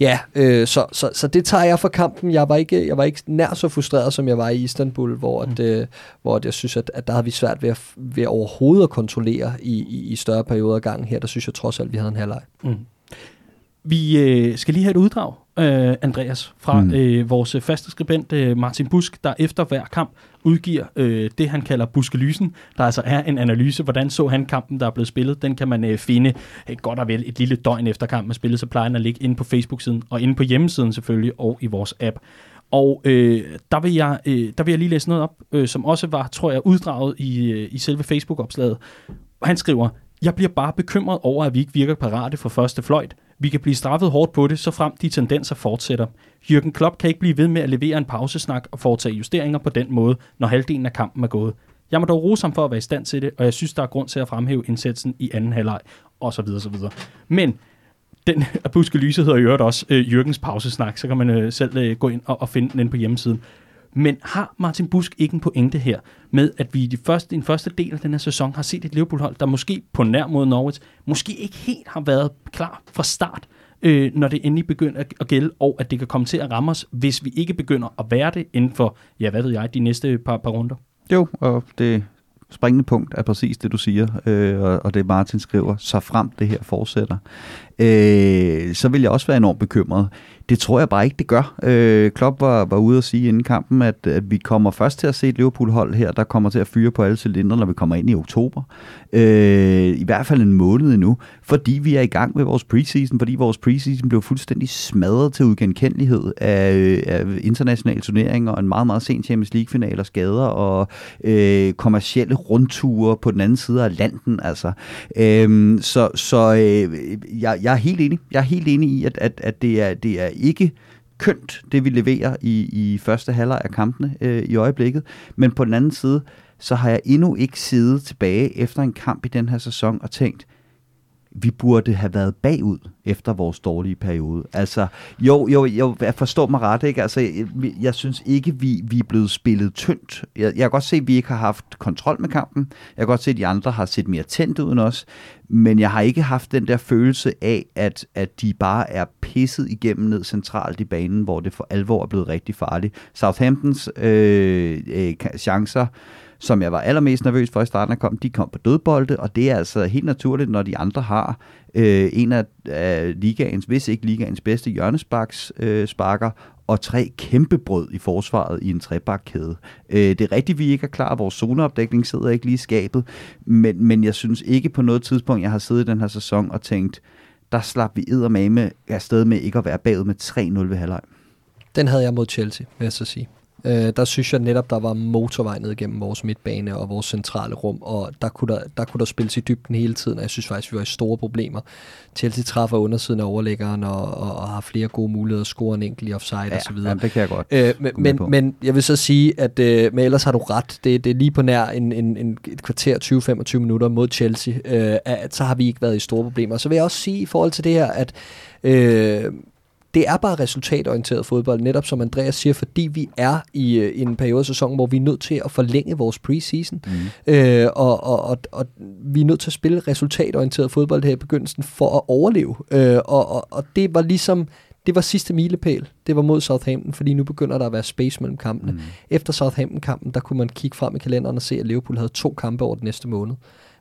ja, øh, så, så, så det tager jeg for kampen. Jeg var ikke, jeg var ikke nær så frustreret, som jeg var i Istanbul, hvor, mm. at, øh, hvor at jeg synes, at, at der havde vi svært ved, at, ved overhovedet at kontrollere i, i, i større perioder af gangen. Her, der synes jeg trods alt, vi havde en halvleg. Mm. Vi øh, skal lige have et uddrag, øh, Andreas, fra mm. øh, vores faste skribent øh, Martin Busk, der efter hver kamp udgiver øh, det, han kalder Buskelysen. Der altså er en analyse, hvordan så han kampen, der er blevet spillet. Den kan man øh, finde øh, godt og vel et lille døgn efter kampen er spillet, så plejer den at ligge inde på Facebook-siden, og inde på hjemmesiden selvfølgelig, og i vores app. Og øh, der, vil jeg, øh, der vil jeg lige læse noget op, øh, som også var, tror jeg, uddraget i, øh, i selve Facebook-opslaget. Han skriver, jeg bliver bare bekymret over, at vi ikke virker parate for første fløjt. Vi kan blive straffet hårdt på det, så frem de tendenser fortsætter. Jürgen Klopp kan ikke blive ved med at levere en pausesnak og foretage justeringer på den måde, når halvdelen af kampen er gået. Jeg må dog rose ham for at være i stand til det, og jeg synes, der er grund til at fremhæve indsatsen i anden halvleg, og så videre, så videre. Men den Abuske Lyse hedder i øvrigt også øh, Jørgens pausesnak, så kan man øh, selv øh, gå ind og, og finde den på hjemmesiden. Men har Martin Busk ikke en pointe her med, at vi i de første, den første del af den her sæson har set et Liverpool-hold, der måske på nær mod Norwich, måske ikke helt har været klar fra start, øh, når det endelig begynder at gælde, og at det kan komme til at ramme os, hvis vi ikke begynder at være det inden for, ja, hvad ved jeg, de næste par, par runder. Jo, og det springende punkt er præcis det, du siger, øh, og, det Martin skriver, så frem det her fortsætter, øh, så vil jeg også være enormt bekymret. Det tror jeg bare ikke, det gør. Øh, Klopp var, var ude at sige inden kampen, at, at vi kommer først til at se et Liverpool-hold her, der kommer til at fyre på alle cylindre, når vi kommer ind i oktober. Øh, I hvert fald en måned endnu, fordi vi er i gang med vores preseason, fordi vores preseason blev fuldstændig smadret til udgenkendelighed af, øh, af internationale turneringer og en meget, meget sen Champions League-final og skader og øh, kommercielle rundture på den anden side af landen. Altså. Øh, så så øh, jeg, jeg er helt enig. Jeg er helt enig i, at, at, at det, er, det er ikke kønt, det vi leverer i, i første halvleg af kampene øh, i øjeblikket. Men på den anden side, så har jeg endnu ikke siddet tilbage efter en kamp i den her sæson og tænkt, vi burde have været bagud efter vores dårlige periode. Altså, jo, jo, jo jeg forstår mig ret, ikke? Altså, jeg, jeg synes ikke, vi, vi er blevet spillet tyndt. Jeg, jeg kan godt se, at vi ikke har haft kontrol med kampen. Jeg kan godt se, at de andre har set mere tændt ud end os. Men jeg har ikke haft den der følelse af, at, at de bare er pisset igennem ned centralt i banen, hvor det for alvor er blevet rigtig farligt. Southamptons øh, øh, chancer som jeg var allermest nervøs for i starten af kom, de kom på dødbolde, og det er altså helt naturligt, når de andre har øh, en af, af ligaens, hvis ikke ligaens bedste hjørnesparks øh, sparker, og tre kæmpe brød i forsvaret i en trebakkæde. Øh, det er rigtigt, vi ikke er klar. Vores zoneopdækning sidder ikke lige i skabet, men, men jeg synes ikke på noget tidspunkt, jeg har siddet i den her sæson og tænkt, der slap vi eddermame afsted med ikke at være bagud med 3-0 ved halvleg. Den havde jeg mod Chelsea, vil jeg så sige. Øh, der synes jeg netop, der var motorvej ned gennem vores midtbane og vores centrale rum, og der kunne der, der, kunne der spilles i dybden hele tiden, og jeg synes faktisk, vi var i store problemer. Chelsea træffer undersiden af overlæggeren og, og, og har flere gode muligheder, score en enkelt i offside ja, osv. Ja, det kan jeg godt. Øh, men, men, men jeg vil så sige, at øh, men ellers har du ret. Det, det er lige på nær en, en, en, et kvarter, 20-25 minutter mod Chelsea, øh, at så har vi ikke været i store problemer. Så vil jeg også sige i forhold til det her, at øh, det er bare resultatorienteret fodbold, netop som Andreas siger, fordi vi er i, øh, en periode af sæsonen, hvor vi er nødt til at forlænge vores preseason, mm. øh, og, og, og, og vi er nødt til at spille resultatorienteret fodbold her i begyndelsen for at overleve. Øh, og, og, og det var ligesom det var sidste milepæl. Det var mod Southampton, fordi nu begynder der at være space mellem kampene. Mm. Efter Southampton-kampen, der kunne man kigge frem i kalenderen og se, at Liverpool havde to kampe over den næste måned.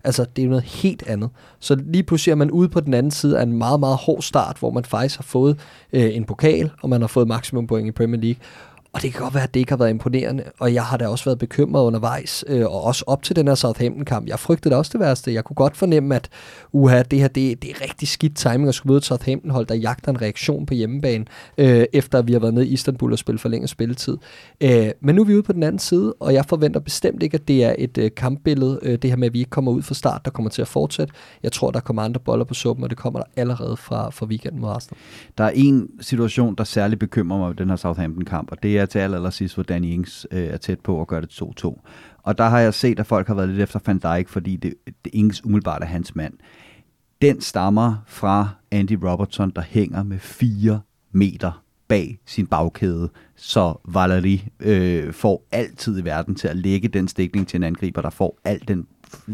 Altså, det er jo noget helt andet. Så lige pludselig er man ude på den anden side af en meget, meget hård start, hvor man faktisk har fået øh, en pokal, og man har fået maksimum point i Premier League. Og det kan godt være, at det ikke har været imponerende, og jeg har da også været bekymret undervejs, øh, og også op til den her Southampton-kamp. Jeg frygtede også det værste. Jeg kunne godt fornemme, at uha, det her det, det er rigtig skidt timing at skulle møde et Southampton-hold, der jagter en reaktion på hjemmebane, øh, efter vi har været nede i Istanbul og spillet for længe spilletid. Øh, men nu er vi ude på den anden side, og jeg forventer bestemt ikke, at det er et øh, kampbillede, øh, det her med, at vi ikke kommer ud fra start, der kommer til at fortsætte. Jeg tror, der kommer andre boller på suppen, og det kommer der allerede fra, fra weekenden mod Arsenal. Der er en situation, der særligt bekymrer mig ved den her Southampton-kamp, og det er til allersidst, hvor Danny Ings øh, er tæt på at gøre det 2-2. Og der har jeg set, at folk har været lidt efter Van Dijk, fordi det, det Ings umiddelbart er hans mand. Den stammer fra Andy Robertson, der hænger med 4 meter bag sin bagkæde, så Valeri øh, får altid i verden til at lægge den stikning til en angriber, der får al den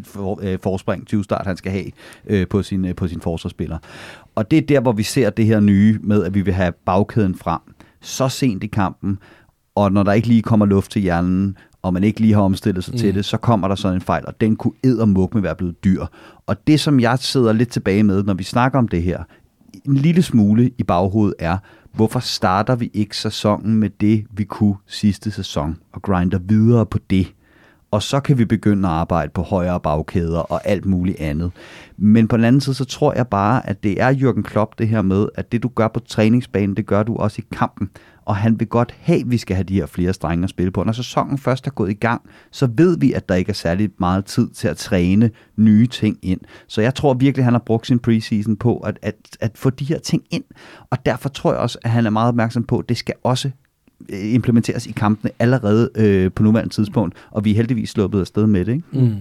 for, øh, forspring, 20 start, han skal have øh, på, sin, øh, på sin forsvarsspiller. Og det er der, hvor vi ser det her nye med, at vi vil have bagkæden frem så sent i kampen, og når der ikke lige kommer luft til hjernen, og man ikke lige har omstillet sig mm. til det, så kommer der sådan en fejl, og den kunne eddermuk med være blevet dyr. Og det, som jeg sidder lidt tilbage med, når vi snakker om det her, en lille smule i baghovedet er, hvorfor starter vi ikke sæsonen med det, vi kunne sidste sæson, og grinder videre på det? Og så kan vi begynde at arbejde på højere bagkæder og alt muligt andet. Men på den anden side, så tror jeg bare, at det er Jürgen Klopp det her med, at det du gør på træningsbanen, det gør du også i kampen. Og han vil godt have, at vi skal have de her flere strenge at spille på. Når sæsonen først er gået i gang, så ved vi, at der ikke er særlig meget tid til at træne nye ting ind. Så jeg tror virkelig, at han har brugt sin preseason på at, at, at få de her ting ind. Og derfor tror jeg også, at han er meget opmærksom på, at det skal også implementeres i kampene allerede øh, på nuværende tidspunkt, og vi er heldigvis sluppet afsted med det. Ikke? Mm.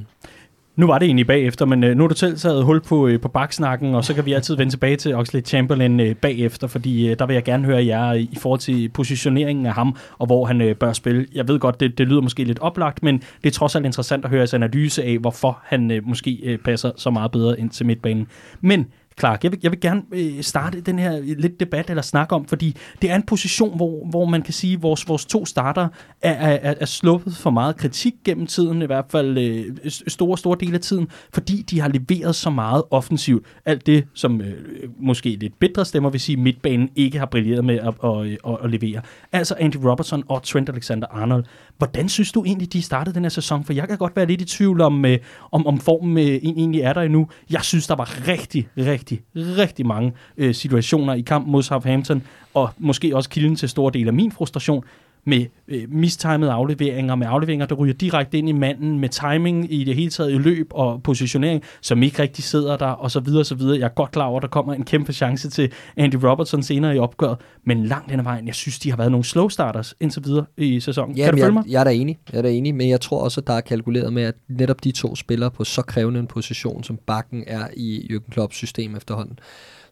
Nu var det egentlig bagefter, men øh, nu har du selv taget hul på, øh, på baksnakken, og så kan vi altid vende tilbage til Oxley Chamberlain øh, bagefter, fordi øh, der vil jeg gerne høre jer i, i forhold til positioneringen af ham, og hvor han øh, bør spille. Jeg ved godt, det, det lyder måske lidt oplagt, men det er trods alt interessant at høre jeres analyse af, hvorfor han øh, måske øh, passer så meget bedre ind til midtbanen. Men Clark, jeg vil, jeg vil gerne øh, starte den her øh, lidt debat eller snak om, fordi det er en position, hvor, hvor man kan sige, at vores, vores to starter er, er, er sluppet for meget kritik gennem tiden, i hvert fald øh, store, store dele af tiden, fordi de har leveret så meget offensivt. Alt det, som øh, måske lidt bedre stemmer vil sige, midtbanen ikke har brilleret med at, at, at, at levere. Altså Andy Robertson og Trent Alexander-Arnold. Hvordan synes du egentlig, de startede den her sæson? For jeg kan godt være lidt i tvivl om, øh, om, om formen øh, egentlig er der endnu. Jeg synes, der var rigtig, rigtig, rigtig mange øh, situationer i kamp mod Southampton, og måske også kilden til stor del af min frustration, med øh, mistimede afleveringer, med afleveringer, der ryger direkte ind i manden, med timing i det hele taget i løb og positionering, som ikke rigtig sidder der, og så videre, og så videre. Jeg er godt klar over, at der kommer en kæmpe chance til Andy Robertson senere i opgøret, men langt hen ad vejen, jeg synes, de har været nogle slow starters indtil videre i sæsonen. Ja, kan du følge mig? Jeg er da enig, jeg er da enig, men jeg tror også, at der er kalkuleret med, at netop de to spillere på så krævende en position, som Bakken er i Jürgen Klopps system efterhånden,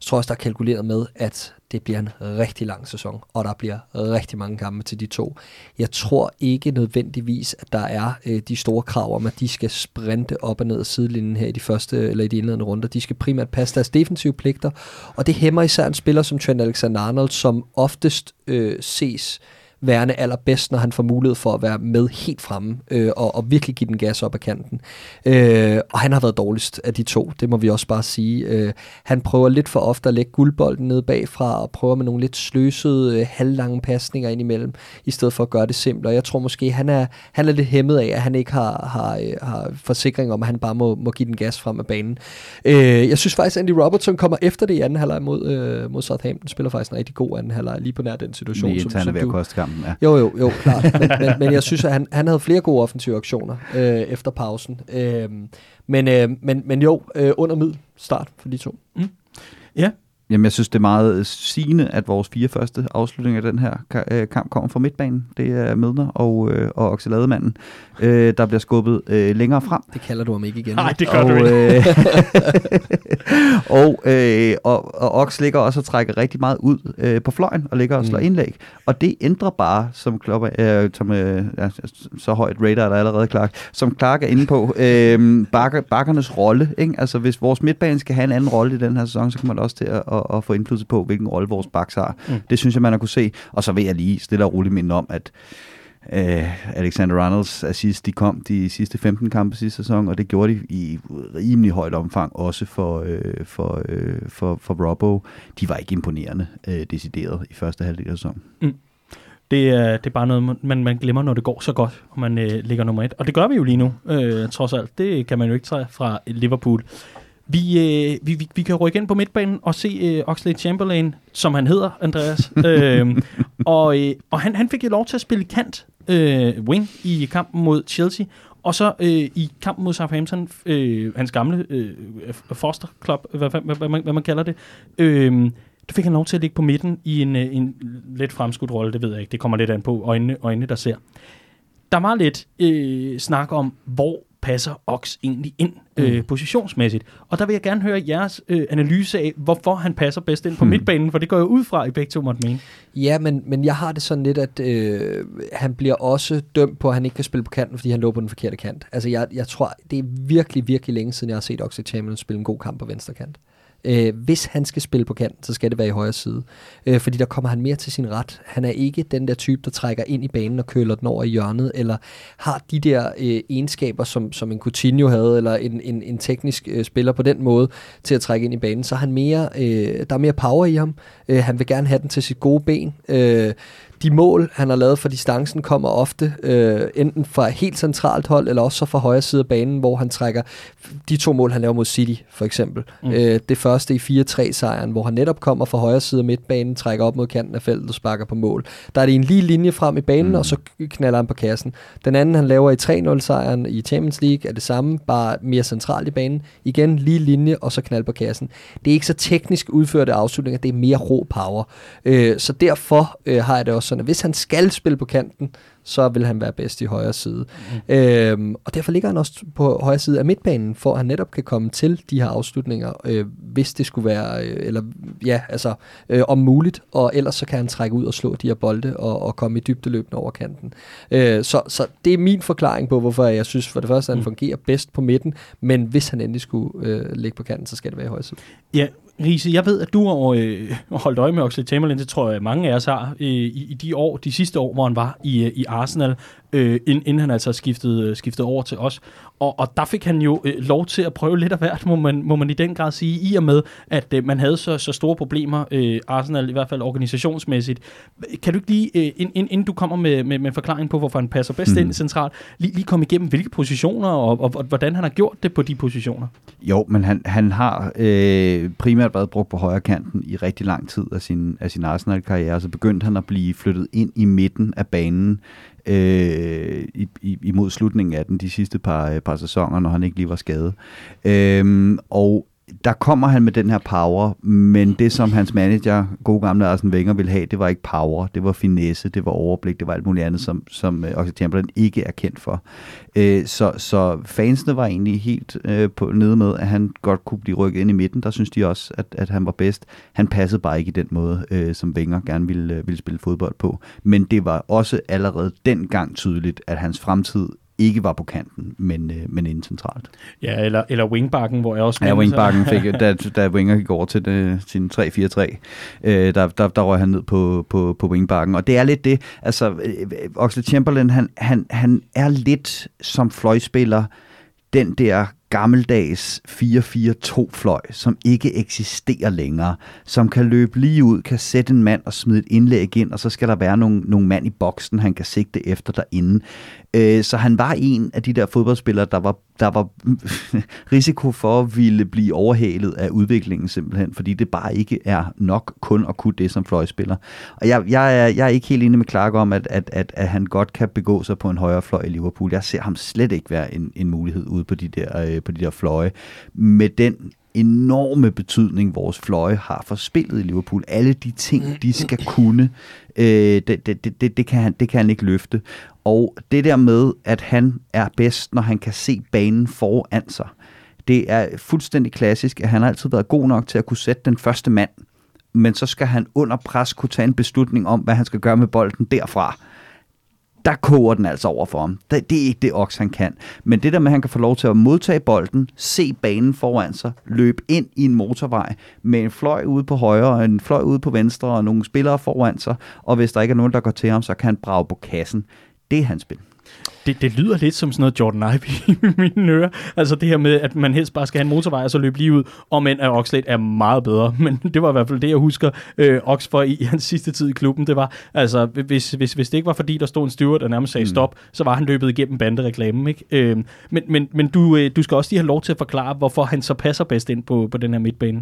så tror jeg også, der er kalkuleret med, at det bliver en rigtig lang sæson, og der bliver rigtig mange kampe til de to. Jeg tror ikke nødvendigvis, at der er øh, de store krav om, at de skal sprinte op og ned af sidelinjen her i de første eller i de indledende runder. De skal primært passe deres defensive pligter, og det hæmmer især en spiller som Trent Alexander-Arnold, som oftest øh, ses øh, værende allerbedst, når han får mulighed for at være med helt fremme øh, og, og virkelig give den gas op ad kanten. Øh, og han har været dårligst af de to, det må vi også bare sige. Øh, han prøver lidt for ofte at lægge guldbolden ned bagfra og prøver med nogle lidt sløsede, øh, halvlange pasninger ind imellem, i stedet for at gøre det simplere. Jeg tror måske, han er, han er lidt hæmmet af, at han ikke har, har, øh, har forsikring om, at han bare må, må give den gas frem af banen. Øh, jeg synes faktisk, Andy Robertson kommer efter det i anden halvleg mod, øh, mod Southampton. Spiller faktisk en rigtig god anden halvleg lige på nær den situation. Men, som, han er ved at koste kampen kampen, ja. Jo, jo, jo, klart. men, men, men jeg synes, at han, han havde flere gode offensive aktioner øh, efter pausen. Øh, men, øh, men, men jo, øh, under middel start for de to. Mm. Ja, Jamen, jeg synes, det er meget sigende, at vores fire første afslutninger af den her øh, kamp kommer fra midtbanen. Det er Mødner og, øh, og Oxalademanden, øh, der bliver skubbet øh, længere frem. Det kalder du ham ikke igen. Nej, det gør og, du ikke. Øh, og, øh, og, og Ox ligger også og trækker rigtig meget ud øh, på fløjen og ligger og slår mm. indlæg. Og det ændrer bare, som, Klopper, øh, som øh, ja, så højt radar der er allerede Clark, som Clark er inde på, øh, bakker, bakkernes rolle. Ikke? Altså, hvis vores midtbane skal have en anden rolle i den her sæson, så kommer det også til at at, at få indflydelse på, hvilken rolle vores backs har. Mm. Det synes jeg, man har kunne se. Og så vil jeg lige stille og roligt minde om, at Uh, Alexander Arnolds assist, de kom de sidste 15 kampe sidste sæson, og det gjorde de i rimelig højt omfang, også for, uh, for, uh, for, for Robbo. De var ikke imponerende uh, decideret i første halvdel af sæsonen. Mm. Det er, det er bare noget, man, man glemmer, når det går så godt, og man uh, ligger nummer et. Og det gør vi jo lige nu, uh, trods alt. Det kan man jo ikke tage fra Liverpool. Vi, øh, vi, vi, vi kan rykke ind på midtbanen og se øh, Oxley Chamberlain, som han hedder, Andreas. øh, og øh, og han, han fik jo lov til at spille kant øh, wing i kampen mod Chelsea. Og så øh, i kampen mod Southampton, øh, hans gamle øh, foster club, hvad, hvad, hvad, hvad, man, hvad man kalder det, øh, der fik han lov til at ligge på midten i en, øh, en lidt fremskudt rolle, det ved jeg ikke, det kommer lidt an på øjnene, øjnene der ser. Der var lidt øh, snak om, hvor passer Ox egentlig ind øh, mm. positionsmæssigt? Og der vil jeg gerne høre jeres øh, analyse af, hvorfor han passer bedst ind på hmm. midtbanen, for det går jo ud fra, I begge to måtte mene. Ja, men, men jeg har det sådan lidt, at øh, han bliver også dømt på, at han ikke kan spille på kanten, fordi han lå på den forkerte kant. Altså jeg, jeg tror, det er virkelig, virkelig længe siden, jeg har set Oxley Chamberlain spille en god kamp på venstre kant. Øh, Øh, hvis han skal spille på kanten, så skal det være i højre side. Øh, fordi der kommer han mere til sin ret. Han er ikke den der type, der trækker ind i banen og køler den over i hjørnet, eller har de der øh, egenskaber, som, som en Coutinho havde, eller en, en, en teknisk øh, spiller på den måde til at trække ind i banen. Så er han mere, øh, der er mere power i ham. Øh, han vil gerne have den til sit gode ben. Øh, de mål, han har lavet for distancen, kommer ofte øh, enten fra helt centralt hold, eller også fra højre side af banen, hvor han trækker de to mål, han laver mod City, for eksempel. Mm. Øh, det første i 4-3-sejren, hvor han netop kommer fra højre side af midtbanen, trækker op mod kanten af feltet og sparker på mål. Der er det en lige linje frem i banen, mm. og så knaller han på kassen. Den anden, han laver i 3-0-sejren i Champions League, er det samme, bare mere centralt i banen. Igen lige linje, og så knald på kassen. Det er ikke så teknisk udførte afslutninger, det er mere rå power. Øh, så derfor øh, har jeg det også at hvis han skal spille på kanten, så vil han være bedst i højre side. Mm. Øhm, og derfor ligger han også på højre side af midtbanen, for at han netop kan komme til de her afslutninger, øh, hvis det skulle være, øh, eller ja, altså øh, om muligt, og ellers så kan han trække ud og slå de her bolde og, og komme i dybdeløbende over kanten. Øh, så, så det er min forklaring på, hvorfor jeg synes for det første, at han mm. fungerer bedst på midten, men hvis han endelig skulle øh, ligge på kanten, så skal det være i højre side. Ja, Riese, jeg ved, at du har øh, holdt øje med Oxlade Chamberlain, det tror jeg mange af os har, øh, i, i de år, de sidste år, hvor han var i, øh, i Arsenal, øh, inden, han altså skiftede, øh, skiftede over til os. Og, og der fik han jo øh, lov til at prøve lidt af hvert, må man, må man i den grad sige, i og med, at øh, man havde så, så store problemer, øh, Arsenal i hvert fald organisationsmæssigt. Kan du ikke lige, øh, ind, ind, inden du kommer med, med, med forklaring på, hvorfor han passer bedst mm. ind centralt, lige, lige komme igennem, hvilke positioner, og, og, og hvordan han har gjort det på de positioner? Jo, men han, han har øh, primært været brugt på højre kanten i rigtig lang tid af sin, af sin Arsenal-karriere, så begyndte han at blive flyttet ind i midten af banen øh, i, i, imod slutningen af den de sidste par, øh, par sæsoner, når han ikke lige var skadet. Øh, og der kommer han med den her power, men det som hans manager, god gamle Arsene Wenger, ville have, det var ikke power, det var finesse, det var overblik, det var alt muligt andet, som, som øh, uh, Oxlade Chamberlain ikke er kendt for. Uh, så, så fansene var egentlig helt uh, på, nede med, at han godt kunne blive rykket ind i midten. Der synes de også, at, at han var bedst. Han passede bare ikke i den måde, uh, som Wenger gerne ville, uh, ville spille fodbold på. Men det var også allerede dengang tydeligt, at hans fremtid ikke var på kanten, men, øh, men inden centralt. Ja, eller, eller wingbacken, hvor jeg også... Ja, wingbacken fik, da, da Winger gik over til det, sin 3-4-3, øh, der, der, der røg han ned på, på, på wingbacken. Og det er lidt det, altså øh, Oxlade Chamberlain, han, han, han er lidt som fløjspiller, den der gammeldags 4-4-2-fløj, som ikke eksisterer længere, som kan løbe lige ud, kan sætte en mand og smide et indlæg ind, og så skal der være nogle, nogle mand i boksen, han kan sigte efter derinde. Øh, så han var en af de der fodboldspillere, der var, der var risiko for at ville blive overhalet af udviklingen simpelthen, fordi det bare ikke er nok kun at kunne det som fløjspiller. Og jeg, jeg, er, jeg er ikke helt enig med Clark om, at, at, at, at han godt kan begå sig på en højre fløj i Liverpool. Jeg ser ham slet ikke være en, en mulighed ude på de der, øh, på de der fløje. Med den enorme betydning, vores fløje har for spillet i Liverpool. Alle de ting, de skal kunne, øh, det, det, det, det, kan han, det kan han ikke løfte. Og det der med, at han er bedst, når han kan se banen foran sig, det er fuldstændig klassisk, at han har altid været god nok til at kunne sætte den første mand, men så skal han under pres kunne tage en beslutning om, hvad han skal gøre med bolden derfra der koger den altså over for ham. Det, det er ikke det Ox, han kan. Men det der med, at han kan få lov til at modtage bolden, se banen foran sig, løbe ind i en motorvej med en fløj ude på højre og en fløj ude på venstre og nogle spillere foran sig, og hvis der ikke er nogen, der går til ham, så kan han brage på kassen. Det er hans spil. Det, det lyder lidt som sådan noget Jordan Ivey i mine ører. Altså det her med, at man helst bare skal have en motorvej og så løbe lige ud, og men at Oxlade er meget bedre. Men det var i hvert fald det, jeg husker øh, Ox for i, i hans sidste tid i klubben. Det var, altså hvis, hvis, hvis det ikke var fordi, der stod en steward og nærmest sagde mm. stop, så var han løbet igennem bandereklamen. Ikke? Øh, men men, men du, øh, du skal også lige have lov til at forklare, hvorfor han så passer bedst ind på, på den her midtbane.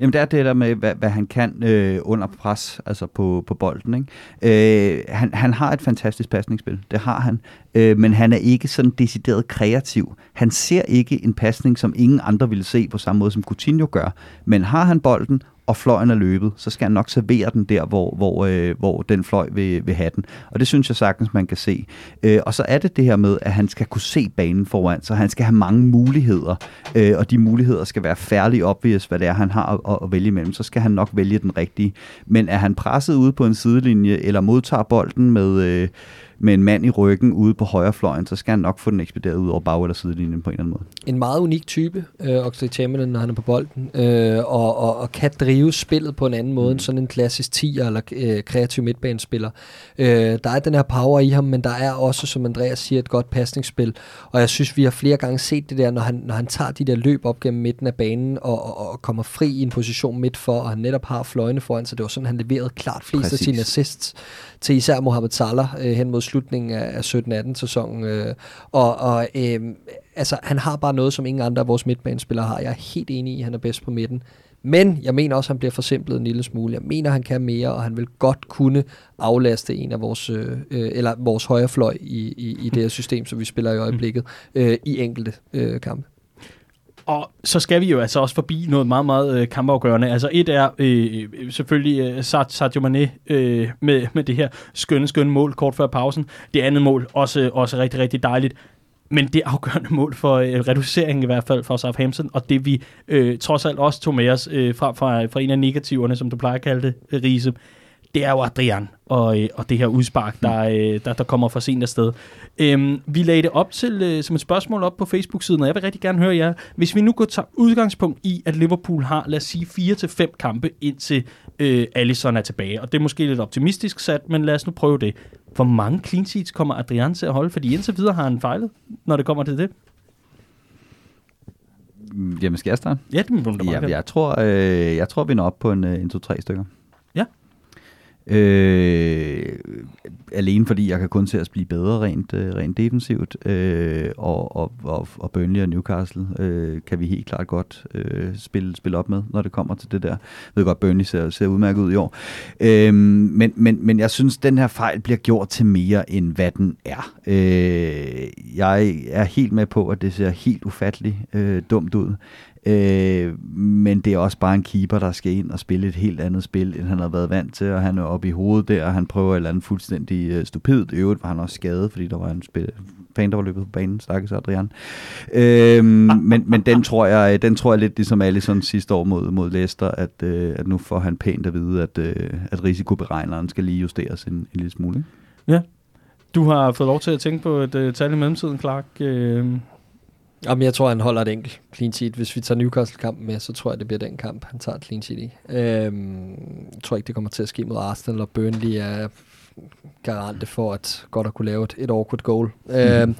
Jamen det er det der med, hvad, hvad han kan øh, under pres, altså på, på bolden. Ikke? Øh, han, han har et fantastisk pasningsspil. Det har han øh, men han er ikke sådan decideret kreativ. Han ser ikke en pasning, som ingen andre ville se på samme måde, som Coutinho gør. Men har han bolden, og fløjen er løbet, så skal han nok servere den der, hvor, hvor, øh, hvor den fløj vil, vil have den. Og det synes jeg sagtens, man kan se. Øh, og så er det det her med, at han skal kunne se banen foran, så han skal have mange muligheder, øh, og de muligheder skal være færdig obvious, hvad det er, han har at, at, vælge imellem. Så skal han nok vælge den rigtige. Men er han presset ude på en sidelinje, eller modtager bolden med... Øh, med en mand i ryggen ude på højre fløjen, så skal han nok få den ekspederet ud over bag- eller sidelinjen på en eller anden måde. En meget unik type, øh, Oxlade Chamberlain, når han er på bolden, øh, og, og, og kan drive spillet på en anden måde mm. end sådan en klassisk 10'er eller øh, kreativ midtbanespiller. Øh, der er den her power i ham, men der er også, som Andreas siger, et godt pasningsspil, og jeg synes, vi har flere gange set det der, når han, når han tager de der løb op gennem midten af banen og, og, og kommer fri i en position midt for, og han netop har fløjene foran sig. Det var sådan, han leverede klart flest af sine assists til især Mohamed Salah øh, hen mod slutningen af, af 17-18 sæsonen. Øh, og og øh, altså, han har bare noget, som ingen andre af vores midtbanespillere har. Jeg er helt enig i, at han er bedst på midten. Men jeg mener også, at han bliver forsimplet en lille smule. Jeg mener, at han kan mere, og han vil godt kunne aflaste en af vores, øh, øh eller vores højre fløj i, i, i det her system, som vi spiller i øjeblikket, øh, i enkelte øh, kampe. Og så skal vi jo altså også forbi noget meget, meget øh, kampafgørende. Altså et er øh, øh selvfølgelig øh, Sadio Mane øh, med, med det her skønne, skønne mål kort før pausen. Det andet mål også, øh, også rigtig, rigtig dejligt. Men det afgørende mål for øh, reduceringen i hvert fald for Southampton, og det vi øh, trods alt også tog med os øh, fra, fra, fra en af negativerne, som du plejer at kalde det, Riese, det er jo Adrian og, øh, og det her udspark, der, øh, der, der kommer for sent afsted. Øhm, vi lagde det op til øh, som et spørgsmål op på Facebook-siden, og jeg vil rigtig gerne høre jer. Hvis vi nu går til udgangspunkt i, at Liverpool har, lad os sige, 4-5 kampe indtil øh, Alisson er tilbage, og det er måske lidt optimistisk sat, men lad os nu prøve det. Hvor mange clean sheets kommer Adrian til at holde? Fordi indtil videre har han fejlet, når det kommer til det. Jamen, skal jeg starte? Ja, det må du ja, jeg, tror, øh, jeg tror, vi når op på en, en to-tre stykker. Øh, alene fordi jeg kan kun se os blive bedre rent, øh, rent defensivt, øh, og, og, og, og Burnley og Newcastle øh, kan vi helt klart godt øh, spille, spille op med, når det kommer til det der. Jeg ved godt, Burnley ser, ser udmærket ud i år. Øh, men, men, men jeg synes, den her fejl bliver gjort til mere, end hvad den er. Øh, jeg er helt med på, at det ser helt ufatteligt øh, dumt ud. Øh, men det er også bare en keeper, der skal ind og spille et helt andet spil, end han har været vant til, og han er oppe i hovedet der, og han prøver et eller andet fuldstændig øh, stupidt. I øvrigt var han også skadet, fordi der var en spil, fan, der var løbet på banen, stakkels Adrian. Øh, men, men den tror jeg, den tror jeg lidt ligesom Alisson sidste år mod, mod Leicester, at, øh, at nu får han pænt at vide, at, øh, at risikoberegneren skal lige justeres en, en lille smule. Ikke? Ja. Du har fået lov til at tænke på et uh, tal i mellemtiden, Clark. Uh, Jamen, jeg tror, han holder et enkelt clean sheet. Hvis vi tager Newcastle-kampen med, så tror jeg, det bliver den kamp, han tager et clean sheet i. Øhm, jeg tror ikke, det kommer til at ske mod Arsenal, og Burnley er garante for at godt at kunne lave et, et awkward goal. Mm. Øhm,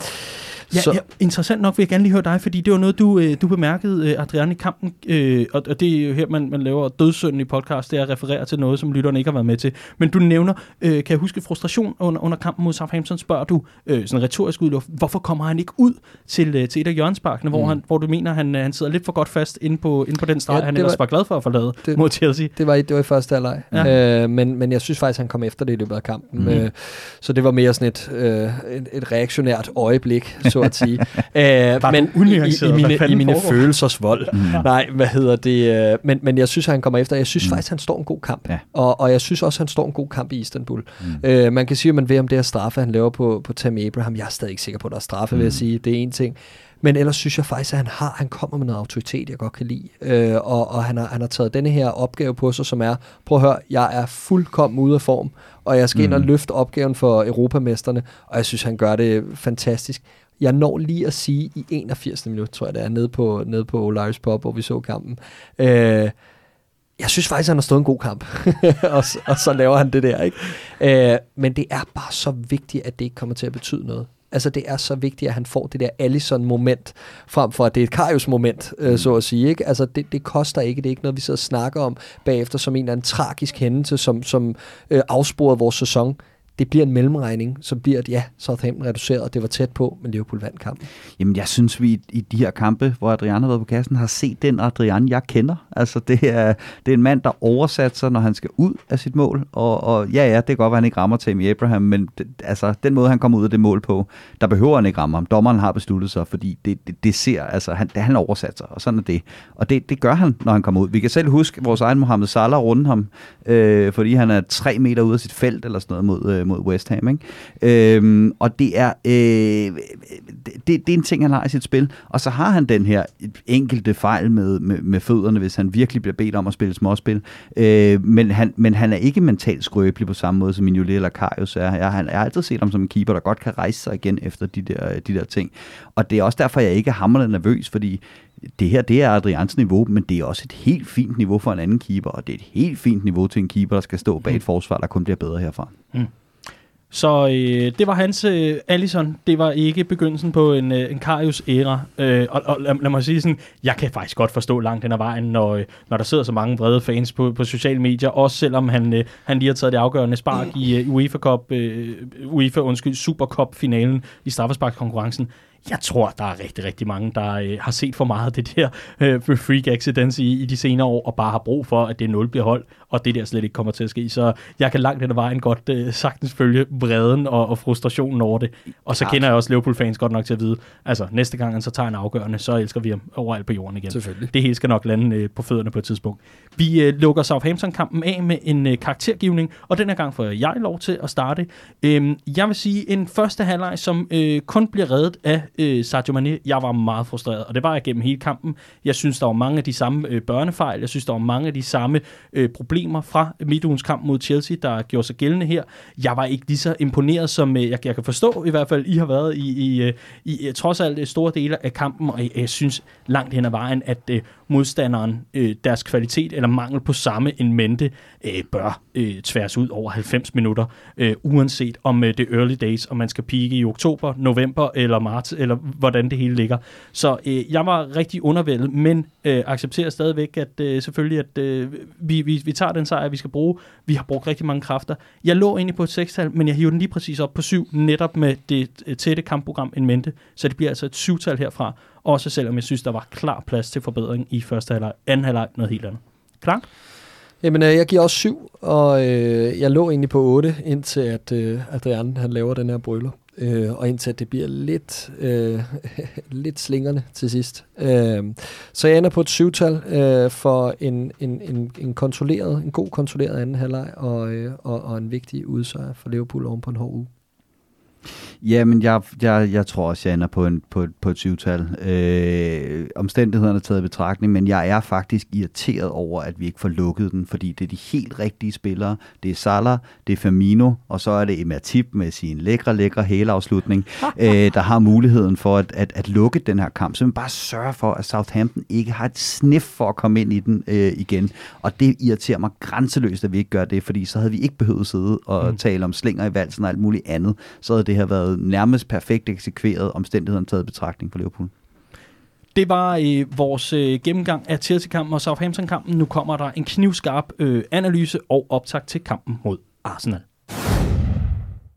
Ja, så. ja, interessant nok vil jeg gerne lige høre dig, fordi det var noget, du, øh, du bemærkede, øh, Adrian, i kampen, øh, og, og det er jo her, man, man laver dødssynden i podcast, det er at referere til noget, som lytterne ikke har været med til. Men du nævner, øh, kan jeg huske, frustration under, under kampen mod Southampton, spørger du øh, sådan retorisk ud, hvorfor kommer han ikke ud til, øh, til et af hjørnsparkene, mm. hvor, han, hvor du mener, han, han sidder lidt for godt fast inde på, inde på den streg, ja, han ellers var, var glad for at forlade det, mod Chelsea. Det var, i, det var i første halvleg, ja. øh, men, men jeg synes faktisk, han kom efter det i løbet af kampen. Mm. Øh, så det var mere sådan et, øh, et, et reaktionært øjeblik, så at sige. Æh, men i, i, i mine, i mine følelsers vold. Mm. Nej, hvad hedder det? Øh, men, men jeg synes, at han kommer efter. Jeg synes mm. faktisk, han står en god kamp. Ja. Og, og jeg synes også, at han står en god kamp i Istanbul. Mm. Øh, man kan sige, at man ved om det er straffe, han laver på, på Tammy Abraham. Jeg er stadig ikke sikker på, at der er straffe, mm. vil jeg mm. sige. Det er en ting. Men ellers synes jeg faktisk, at han har, han kommer med noget autoritet, jeg godt kan lide. Øh, og og han, har, han har taget denne her opgave på sig, som er, prøv at høre, jeg er fuldkommen ude af form, og jeg skal mm. ind og mm. løfte opgaven for europamesterne, og jeg synes, han gør det fantastisk. Jeg når lige at sige i 81. minut, tror jeg det er, nede på, nede på Olaris Pop, hvor vi så kampen. Øh, jeg synes faktisk, han har stået en god kamp, og, og så laver han det der. ikke. Øh, men det er bare så vigtigt, at det ikke kommer til at betyde noget. Altså det er så vigtigt, at han får det der Allison-moment, frem for at det er et Karius-moment, øh, mm. så at sige. Ikke? Altså det, det koster ikke, det er ikke noget, vi sidder og snakker om bagefter som en eller anden tragisk hændelse, som, som øh, afsporede vores sæson det bliver en mellemregning, så bliver det, ja, Southampton reduceret, og det var tæt på, men Liverpool vandt kampen. Jamen, jeg synes, vi i de her kampe, hvor Adrian har været på kassen, har set den Adrian, jeg kender. Altså, det er, det er en mand, der oversat sig, når han skal ud af sit mål, og, og ja, ja, det kan godt være, at han ikke rammer Tammy Abraham, men det, altså, den måde, han kommer ud af det mål på, der behøver han ikke ramme ham. Dommeren har besluttet sig, fordi det, det, det ser, altså, han, han oversat sig, og sådan er det. Og det, det gør han, når han kommer ud. Vi kan selv huske vores egen Mohamed Salah runde ham, øh, fordi han er tre meter ud af sit felt, eller sådan noget mod, øh, Øh, mod West Ham. Ikke? Øhm, og det er, øh, det, det er en ting, han har i sit spil. Og så har han den her enkelte fejl med, med, med fødderne, hvis han virkelig bliver bedt om at spille småspil. Øh, men, han, men han er ikke mentalt skrøbelig på samme måde, som Mignolet eller Karius er. Jeg, han, jeg har altid set ham som en keeper, der godt kan rejse sig igen efter de der, de der ting. Og det er også derfor, jeg ikke er hammerende nervøs, fordi det her, det er Adrians niveau, men det er også et helt fint niveau for en anden keeper, og det er et helt fint niveau til en keeper, der skal stå bag et forsvar, der kun bliver bedre herfra. Mm. Så øh, det var hans øh, Allison. Det var ikke begyndelsen på en, øh, en Karius-æra. Øh, og og lad, lad mig sige sådan, jeg kan faktisk godt forstå langt den ad vejen, når, øh, når der sidder så mange brede fans på, på sociale medier, også selvom han, øh, han lige har taget det afgørende spark i øh, UEFA Cup, øh, UEFA, undskyld, Super Cup-finalen i straffesparkskonkurrencen. Jeg tror, der er rigtig, rigtig mange, der øh, har set for meget af det der øh, freak accidents i, i de senere år, og bare har brug for, at det 0 bliver holdt, og det der slet ikke kommer til at ske. Så jeg kan langt hen ad vejen godt øh, sagtens følge vreden og, og frustrationen over det. Og så Klart. kender jeg også Liverpool-fans godt nok til at vide, altså næste gang han så tager en afgørende, så elsker vi ham overalt på jorden igen. Det hele skal nok lande øh, på fødderne på et tidspunkt. Vi øh, lukker Southampton-kampen af med en øh, karaktergivning, og den her gang får jeg lov til at starte. Øhm, jeg vil sige en første halvleg, som øh, kun bliver reddet af øh, Sadio Mane. Jeg var meget frustreret, og det var jeg gennem hele kampen. Jeg synes, der var mange af de samme øh, børnefejl. Jeg synes, der var mange af de samme øh, problemer fra midtugens kamp mod Chelsea, der gjorde sig gældende her. Jeg var ikke lige så imponeret, som øh, jeg, jeg kan forstå i hvert fald, I har været i, i, øh, i øh, trods alt øh, store dele af kampen, og jeg, jeg synes langt hen ad vejen, at øh, modstanderen, øh, deres kvalitet eller mangel på samme en mente, øh, bør øh, tværs ud over 90 minutter, øh, uanset om øh, det er early days, om man skal pike i oktober, november eller marts, eller hvordan det hele ligger. Så øh, jeg var rigtig undervældet, men øh, accepterer stadigvæk, at øh, selvfølgelig, at øh, vi, vi, vi tager den sejr, vi skal bruge. Vi har brugt rigtig mange kræfter. Jeg lå egentlig på et sekstal, men jeg hiver den lige præcis op på 7, netop med det øh, tætte kampprogram en mente, så det bliver altså et 7-tal herfra, også selvom jeg synes, der var klar plads til forbedring i første halvleg. Anden halvleg noget helt andet. Klar? Jamen, øh, jeg giver også syv, og øh, jeg lå egentlig på 8, indtil at øh, Adrian han laver den her brøler. Øh, og indtil at det bliver lidt, øh, lidt slingerne til sidst. Øh, så jeg ender på et syvtal øh, for en, en, en, en, kontrolleret, en god kontrolleret anden halvleg, og, øh, og, og en vigtig udsejr for Liverpool oven på en hård uge. Jamen, jeg, jeg, jeg tror også, jeg ender på, en, på, på et syvtal. Øh, omstændighederne er taget i betragtning, men jeg er faktisk irriteret over, at vi ikke får lukket den, fordi det er de helt rigtige spillere. Det er Salah, det er Firmino, og så er det Ematip med sin lækre, lækre hæleafslutning, øh, der har muligheden for at, at, at lukke den her kamp. Så man bare sørge for, at Southampton ikke har et sniff for at komme ind i den øh, igen. Og det irriterer mig grænseløst, at vi ikke gør det, fordi så havde vi ikke behøvet sidde og mm. tale om slinger i valsen og alt muligt andet. Så havde det har været nærmest perfekt eksekveret omstændighederne taget i betragtning for Liverpool. Det var øh, vores øh, gennemgang af Chelsea-kampen og Southampton-kampen. Nu kommer der en knivskarp øh, analyse og optag til kampen mod Arsenal.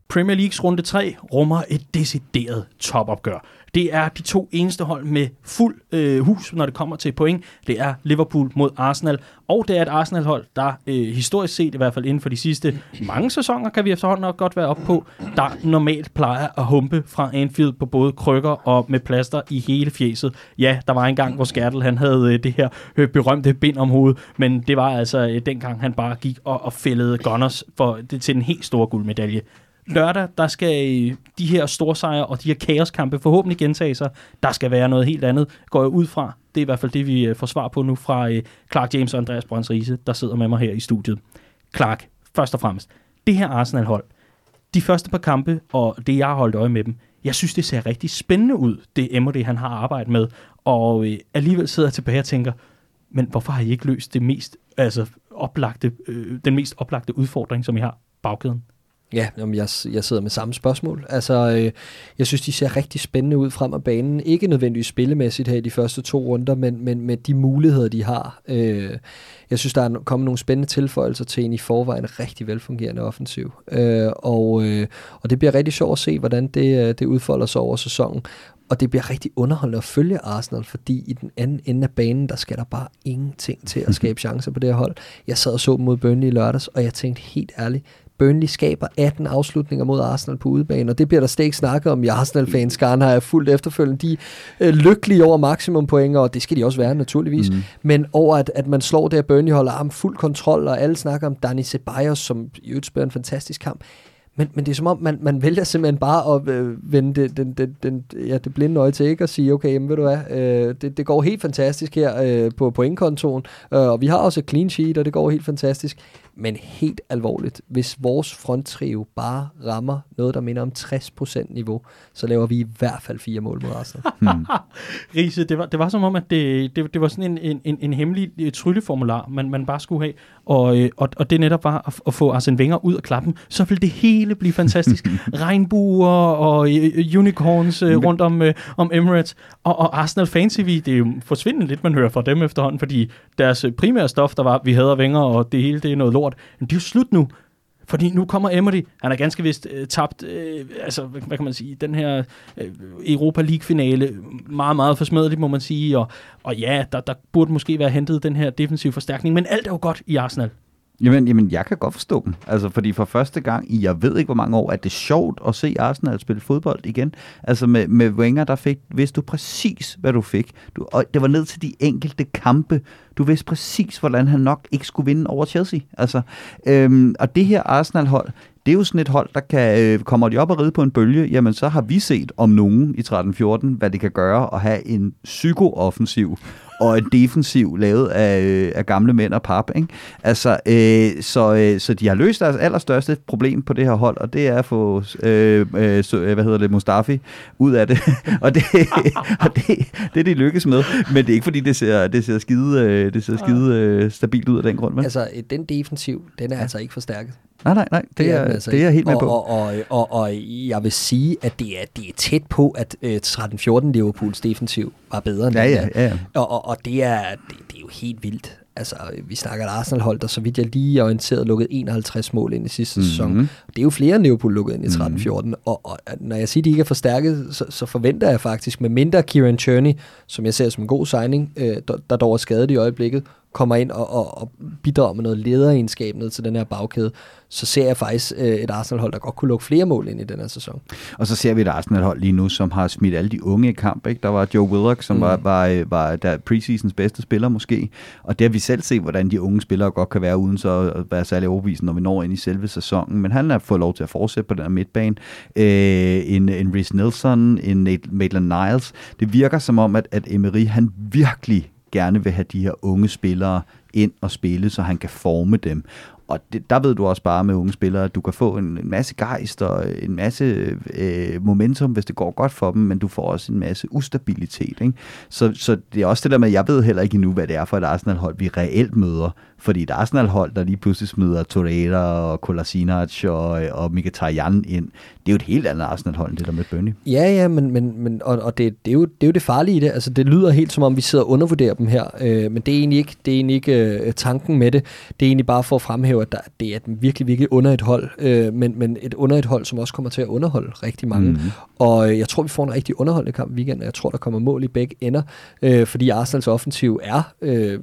Premier Leagues runde 3 rummer et decideret topopgør. Det er de to eneste hold med fuld øh, hus, når det kommer til point. Det er Liverpool mod Arsenal, og det er et Arsenal-hold, der øh, historisk set, i hvert fald inden for de sidste mange sæsoner, kan vi efterhånden nok godt være op på, der normalt plejer at humpe fra Anfield på både krykker og med plaster i hele fjeset. Ja, der var en gang, hvor Skærtel han havde øh, det her øh, berømte bind om hovedet, men det var altså øh, dengang, han bare gik og, og fældede Gunners for, det, til en helt stor guldmedalje lørdag, der skal de her storsejre og de her kaoskampe forhåbentlig gentage sig. Der skal være noget helt andet, går jeg ud fra. Det er i hvert fald det, vi øh, får svar på nu fra øh, Clark James og Andreas Brøns Riese, der sidder med mig her i studiet. Clark, først og fremmest, det her Arsenal-hold, de første par kampe, og det jeg har holdt øje med dem, jeg synes, det ser rigtig spændende ud, det Emery, han har arbejdet med, og øh, alligevel sidder jeg tilbage og tænker, men hvorfor har I ikke løst det mest, altså oplagte, øh, den mest oplagte udfordring, som I har, bagkæden? Ja, jamen jeg, jeg sidder med samme spørgsmål. Altså, øh, jeg synes, de ser rigtig spændende ud frem af banen. Ikke nødvendigvis spillemæssigt her i de første to runder, men, men med de muligheder, de har. Øh, jeg synes, der er kommet nogle spændende tilføjelser til en i forvejen rigtig velfungerende offensiv. Øh, og, øh, og det bliver rigtig sjovt at se, hvordan det, det udfolder sig over sæsonen. Og det bliver rigtig underholdende at følge Arsenal, fordi i den anden ende af banen, der skal der bare ingenting til at skabe chancer på det her hold. Jeg sad og så dem mod Burnley i lørdags, og jeg tænkte helt ærligt, Burnley skaber 18 afslutninger mod Arsenal på udebane, og det bliver der slet ikke snakket om i Arsenal-fans. Skaren har jeg fuldt efterfølgende. De er lykkelige over maksimum point, og det skal de også være naturligvis. Mm. Men over at, at man slår at Burnley holder arm fuld kontrol, og alle snakker om Dani Ceballos, som i øvrigt spiller en fantastisk kamp. Men, men det er som om, man, man vælger simpelthen bare at øh, vende det, den, den, den, ja, det blinde øje til ikke og sige, okay, jamen, ved du hvad, øh, det, det går helt fantastisk her øh, på pointkontoen, øh, og vi har også et clean sheet, og det går helt fantastisk. Men helt alvorligt, hvis vores fronttrio bare rammer noget, der minder om 60% niveau, så laver vi i hvert fald fire mål mod Arsenal. hmm. Riese, det var, det var som om, at det, det, det var sådan en, en, en hemmelig øh, trylleformular, man, man bare skulle have, og, øh, og, og det netop var at, at få Arsene Wenger ud af klappen, så ville det hele blive fantastisk. Regnbuer og uh, unicorns uh, rundt om, uh, om Emirates, og, og Arsenal Fan TV, det er jo forsvindende lidt, man hører fra dem efterhånden, fordi deres primære stof, der var, vi hader Wenger, og det hele, det er noget lort, men det er jo slut nu. Fordi nu kommer Emery, han er ganske vist øh, tabt, øh, altså hvad, hvad kan man sige, den her øh, Europa League-finale, meget, meget forsmædeligt må man sige, og, og ja, der, der burde måske være hentet den her defensive forstærkning, men alt er jo godt i Arsenal. Jamen, jamen, jeg kan godt forstå dem. Altså, fordi for første gang i, jeg ved ikke hvor mange år, at det er sjovt at se Arsenal spille fodbold igen. Altså med, med Wenger, der fik, vidste du præcis, hvad du fik. Du, og det var ned til de enkelte kampe. Du vidste præcis, hvordan han nok ikke skulle vinde over Chelsea. Altså, øhm, og det her Arsenal-hold, det er jo sådan et hold, der kan, øh, kommer de op og ride på en bølge, jamen så har vi set om nogen i 13-14, hvad det kan gøre at have en psykooffensiv og en defensiv lavet af, øh, af gamle mænd og pap. Ikke? Altså, øh, så, øh, så de har løst deres allerstørste problem på det her hold, og det er at få øh, øh, så, hvad hedder det, Mustafi ud af det. og det, og det, det, de lykkes med. Men det er ikke fordi, det ser, det ser skide, øh, det ser skide øh, stabilt ud af den grund. Men. Altså, den defensiv, den er ja. altså ikke forstærket. Nej, nej, nej, det, det er, altså det er jeg helt med og, på. Og, og, og, og jeg vil sige, at det er, det er tæt på, at øh, 13-14 Liverpools defensiv var bedre end ja, ja, ja, ja. Og, og, og det, er, det, det er jo helt vildt. Altså, vi snakker et Arsenal-hold, der så vidt jeg lige er orienteret, lukket 51 mål ind i sidste mm-hmm. sæson. Det er jo flere Liverpool lukket ind i 13-14. Mm-hmm. Og, og når jeg siger, at de ikke er forstærket, så, så forventer jeg faktisk, med mindre Kieran Cherney, som jeg ser som en god signing, øh, der, der dog er skadet i øjeblikket, kommer ind og, og, og bidrager med noget lederegenskab ned til den her bagkæde, så ser jeg faktisk øh, et Arsenal-hold, der godt kunne lukke flere mål ind i den her sæson. Og så ser vi et Arsenal-hold lige nu, som har smidt alle de unge i kamp. Ikke? Der var Joe Willock, som mm. var, var, var der preseasons bedste spiller måske, og det har vi selv set, hvordan de unge spillere godt kan være uden så at være særlig overbevisende, når vi når ind i selve sæsonen. Men han har fået lov til at fortsætte på den her midtbane. Øh, en, en Rhys Nelson, en Maitland Niles. Det virker som om, at, at Emery han virkelig gerne vil have de her unge spillere ind og spille, så han kan forme dem. Og det, der ved du også bare med unge spillere, at du kan få en, en masse gejst og en masse øh, momentum, hvis det går godt for dem, men du får også en masse ustabilitet. Ikke? Så, så det er også det der med, at jeg ved heller ikke endnu, hvad det er for et Arsenal-hold, vi reelt møder. Fordi et Arsenal-hold, der lige pludselig smider Torreira og Kolasinac og, og Mkhitaryan ind, det er jo et helt andet Arsenal-hold, end det der med Burnley. Ja, ja, men, men, men og, og det, det, er jo, det er jo det farlige i det. Altså, det lyder helt som om, vi sidder og undervurderer dem her, øh, men det er egentlig ikke, det er egentlig ikke øh, tanken med det. Det er egentlig bare for at fremhæve, at der, det er et virkelig, virkelig under et hold, øh, men, men et under et hold, som også kommer til at underholde rigtig mange. Mm-hmm. Og øh, jeg tror, vi får en rigtig underholdende kamp i weekenden, og jeg tror, der kommer mål i begge ender, øh, fordi Arsenals offensiv er øh,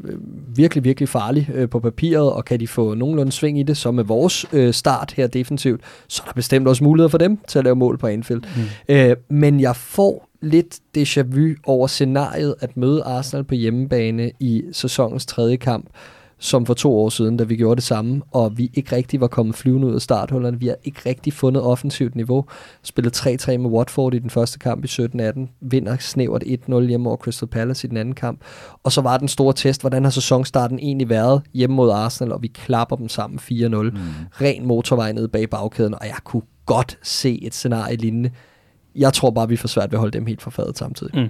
virkelig, virkelig farlig øh, på papiret, og kan de få nogenlunde sving i det, så med vores øh, start her defensivt, så er der bestemt også muligheder for dem til at lave mål på Anfield. Mm. Øh, men jeg får lidt déjà vu over scenariet at møde Arsenal på hjemmebane i sæsonens tredje kamp, som for to år siden, da vi gjorde det samme, og vi ikke rigtig var kommet flyvende ud af starthullerne. Vi har ikke rigtig fundet offensivt niveau. Spillet 3-3 med Watford i den første kamp i 17-18, vinder snævert 1-0 hjemme over Crystal Palace i den anden kamp. Og så var den store test, hvordan har sæsonstarten egentlig været hjemme mod Arsenal, og vi klapper dem sammen 4-0. Mm. Ren motorvej ned bag bagkæden, og jeg kunne godt se et scenarie lignende jeg tror bare, vi får svært ved at holde dem helt for fadet samtidig. Mm.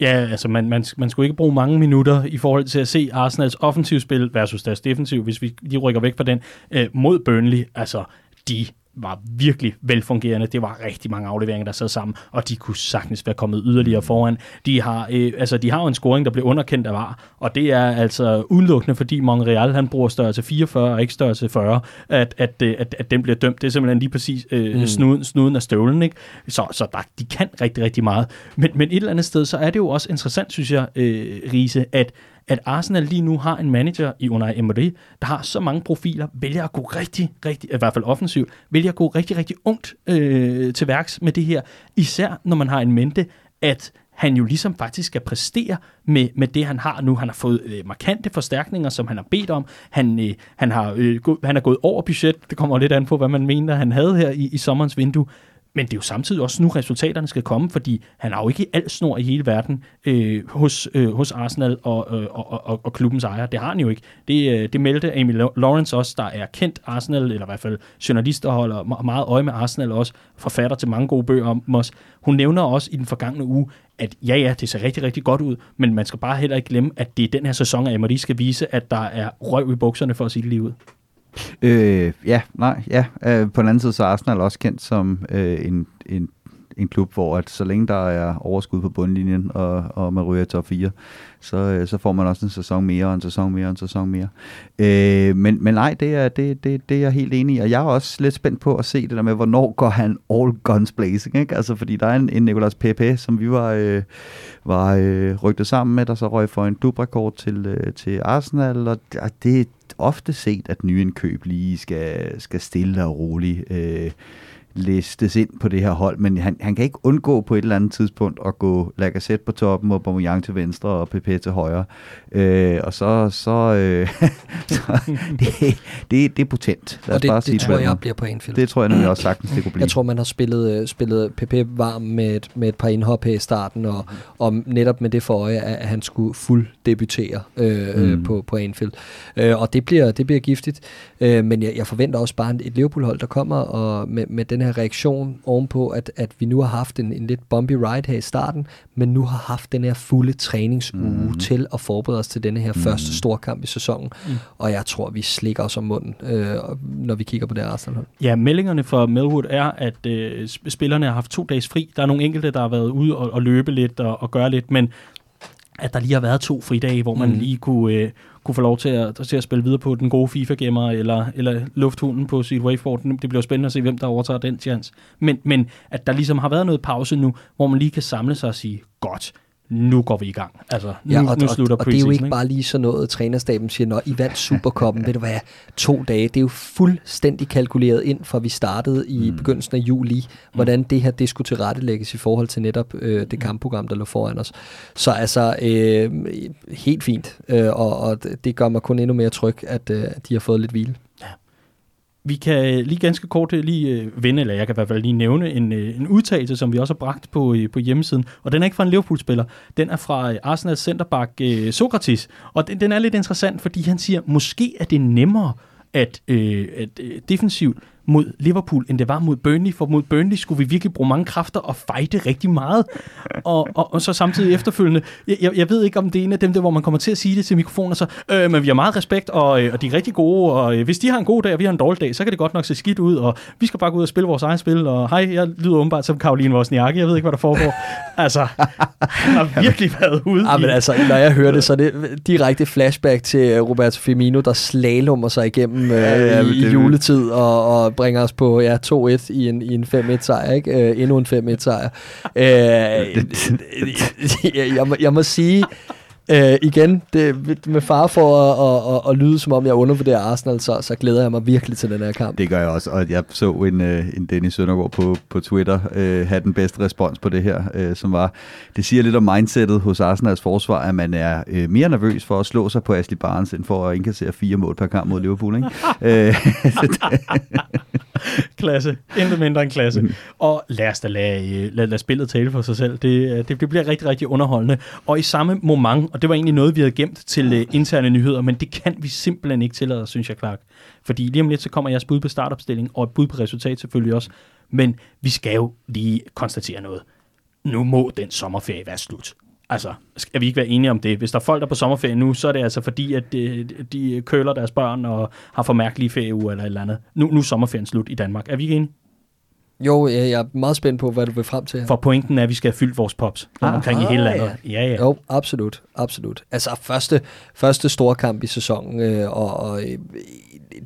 Ja, altså man, man, man skulle ikke bruge mange minutter i forhold til at se Arsenals offensivspil versus deres defensiv, hvis vi de rykker væk fra den, øh, mod Burnley. Altså, de var virkelig velfungerende. Det var rigtig mange afleveringer, der sad sammen, og de kunne sagtens være kommet yderligere foran. De har, øh, altså, de har jo en scoring, der blev underkendt af VAR, og det er altså udelukkende, fordi Monreal han bruger størrelse 44 og ikke størrelse 40, at, at, øh, at, at den bliver dømt. Det er simpelthen lige præcis øh, mm. snuden, snuden af støvlen. Ikke? Så, så der, de kan rigtig, rigtig meget. Men, men et eller andet sted, så er det jo også interessant, synes jeg, øh, Riese, at at Arsenal lige nu har en manager i Unai Emery, der har så mange profiler, vælger at gå rigtig, rigtig, i hvert fald offensivt, vælger at gå rigtig, rigtig ungt øh, til værks med det her. Især når man har en mente, at han jo ligesom faktisk skal præstere med, med det, han har nu. Han har fået øh, markante forstærkninger, som han har bedt om. Han, øh, han, har, øh, gå, han er gået over budget. Det kommer lidt an på, hvad man mener, han havde her i, i sommerens vindue. Men det er jo samtidig også nu, resultaterne skal komme, fordi han har jo ikke alt snor i hele verden øh, hos, øh, hos Arsenal og, øh, og, og, og klubbens ejer. Det har han jo ikke. Det, øh, det meldte Amy Lawrence også, der er kendt Arsenal, eller i hvert fald journalist, der holder meget øje med Arsenal også, forfatter til mange gode bøger om os. Hun nævner også i den forgangne uge, at ja, ja, det ser rigtig, rigtig godt ud, men man skal bare heller ikke glemme, at det er den her sæson, at Emery skal vise, at der er røv i bukserne for at sige det lige ud. Øh, ja, nej, ja. Øh, på den anden side så er Arsenal også kendt som øh, en, en en klub, hvor at så længe der er overskud på bundlinjen, og, og man ryger top 4, så, øh, så får man også en sæson mere, og en sæson mere, og en sæson mere. Øh, men, men nej, det er, det, det, det er jeg helt enig i, og jeg er også lidt spændt på at se det der med, hvornår går han all guns blazing, ikke? Altså, fordi der er en, en Nicolas Pepe, som vi var, øh, var øh, rygtet sammen med, der så røg for en dubrekord til, øh, til Arsenal, og det ofte set, at nyindkøb lige skal, skal stille og roligt. Øh, listes ind på det her hold, men han, han kan ikke undgå på et eller andet tidspunkt at gå Lacazette på toppen, og Aubameyang til venstre, og Pepe til højre. Øh, og så, så, øh, så det, det, det er potent. Lad og det, bare det, sige det tror jeg bliver på Anfield. Det tror jeg nemlig også sagtens, det kunne blive. Jeg tror, man har spillet, øh, spillet Pepe varm med et, med et par indhop i starten, og, og netop med det for øje, at han skulle fuld debutere øh, mm. på, på Anfield. Øh, og det bliver, det bliver giftigt. Øh, men jeg, jeg forventer også bare et Liverpool-hold, der kommer og med, med den her reaktion ovenpå, at, at vi nu har haft en, en lidt bumpy ride her i starten, men nu har haft den her fulde træningsuge mm. til at forberede os til denne her mm. første store kamp i sæsonen. Mm. Og jeg tror, vi slikker os om munden, øh, når vi kigger på det Arsenal. Ja, meldingerne for Melwood er, at øh, spillerne har haft to dages fri. Der er nogle enkelte, der har været ude og, og løbe lidt og, og gøre lidt, men at der lige har været to fridage, hvor man mm. lige kunne, øh, kunne få lov til at, til at spille videre på den gode FIFA-gemmer, eller, eller lufthunden på sit waveboard. Det bliver spændende at se, hvem der overtager den chance. Men, men at der ligesom har været noget pause nu, hvor man lige kan samle sig og sige, godt, nu går vi i gang. Altså, nu, ja, og, nu slutter og, og det er jo ikke, ikke bare lige sådan noget, trænerstaben siger, når I vandt Superkoppen, ved du hvad, to dage. Det er jo fuldstændig kalkuleret ind, fra vi startede i mm. begyndelsen af juli, hvordan det her det skulle tilrettelægges i forhold til netop øh, det mm. kampprogram, der lå foran os. Så altså, øh, helt fint, øh, og, og det gør mig kun endnu mere tryg, at øh, de har fået lidt hvile. Vi kan øh, lige ganske kort øh, lige øh, vende, eller jeg kan i hvert fald lige nævne en, en udtalelse, som vi også har bragt på, på hjemmesiden. Og den er ikke fra en Liverpool-spiller. Den er fra Arsenals centerback Sokratis. Og den, den er lidt interessant, fordi han siger, måske er det nemmere at, øh, at øh, defensivt mod Liverpool, end det var mod Burnley, for mod Burnley skulle vi virkelig bruge mange kræfter og fejte rigtig meget. Og, og, og så samtidig efterfølgende, jeg, jeg ved ikke om det er en af dem der, hvor man kommer til at sige det til mikrofonen, så, øh, men vi har meget respekt, og, øh, og de er rigtig gode, og øh, hvis de har en god dag, og vi har en dårlig dag, så kan det godt nok se skidt ud, og vi skal bare gå ud og spille vores egen spil, og hej, jeg lyder åbenbart som Karoline Wozniacki, jeg ved ikke, hvad der foregår. altså, han har virkelig været ude ja, men altså, når jeg hører det, så er det direkte flashback til øh, Roberto Firmino, der slalommer sig igennem øh, ja, ja, i, i juletid, og, og bringer os på ja, 2-1 i en, i en 5-1 sejr, ikke? Øh, endnu en 5-1 sejr. Øh, jeg, jeg, må, jeg må sige, Øh, igen, det, med far for at, at, at, at lyde som om jeg undervurderer Arsenal, så, så glæder jeg mig virkelig til den her kamp. Det gør jeg også, og jeg så en, uh, en Dennis Søndergaard på, på Twitter uh, have den bedste respons på det her, uh, som var, det siger lidt om mindsetet hos Arsenals forsvar, at man er uh, mere nervøs for at slå sig på Ashley Barnes, end for at indkassere fire mål per kamp mod Liverpool. Ikke? klasse. Intet mindre end klasse. Mm. Og lad os da lade, lad, lad spillet tale for sig selv. Det, det, det bliver rigtig, rigtig underholdende. Og i samme moment, og det var egentlig noget, vi havde gemt til uh, interne nyheder, men det kan vi simpelthen ikke tillade, synes jeg, Clark. Fordi lige om lidt, så kommer jeres bud på startopstilling, og et bud på resultat selvfølgelig også. Men vi skal jo lige konstatere noget. Nu må den sommerferie være slut. Altså, skal vi ikke være enige om det? Hvis der er folk, der er på sommerferie nu, så er det altså fordi, at de, de køler deres børn og har for mærkelige ferieuger eller et eller andet. Nu, nu er sommerferien slut i Danmark. Er vi ikke enige? Jo, jeg er meget spændt på, hvad du vil frem til. For pointen er, at vi skal have fyldt vores pops ah, omkring ah, i hele landet. Ja. Ja, ja. Jo, absolut, absolut. Altså første, første store kamp i sæsonen, øh, og, og øh,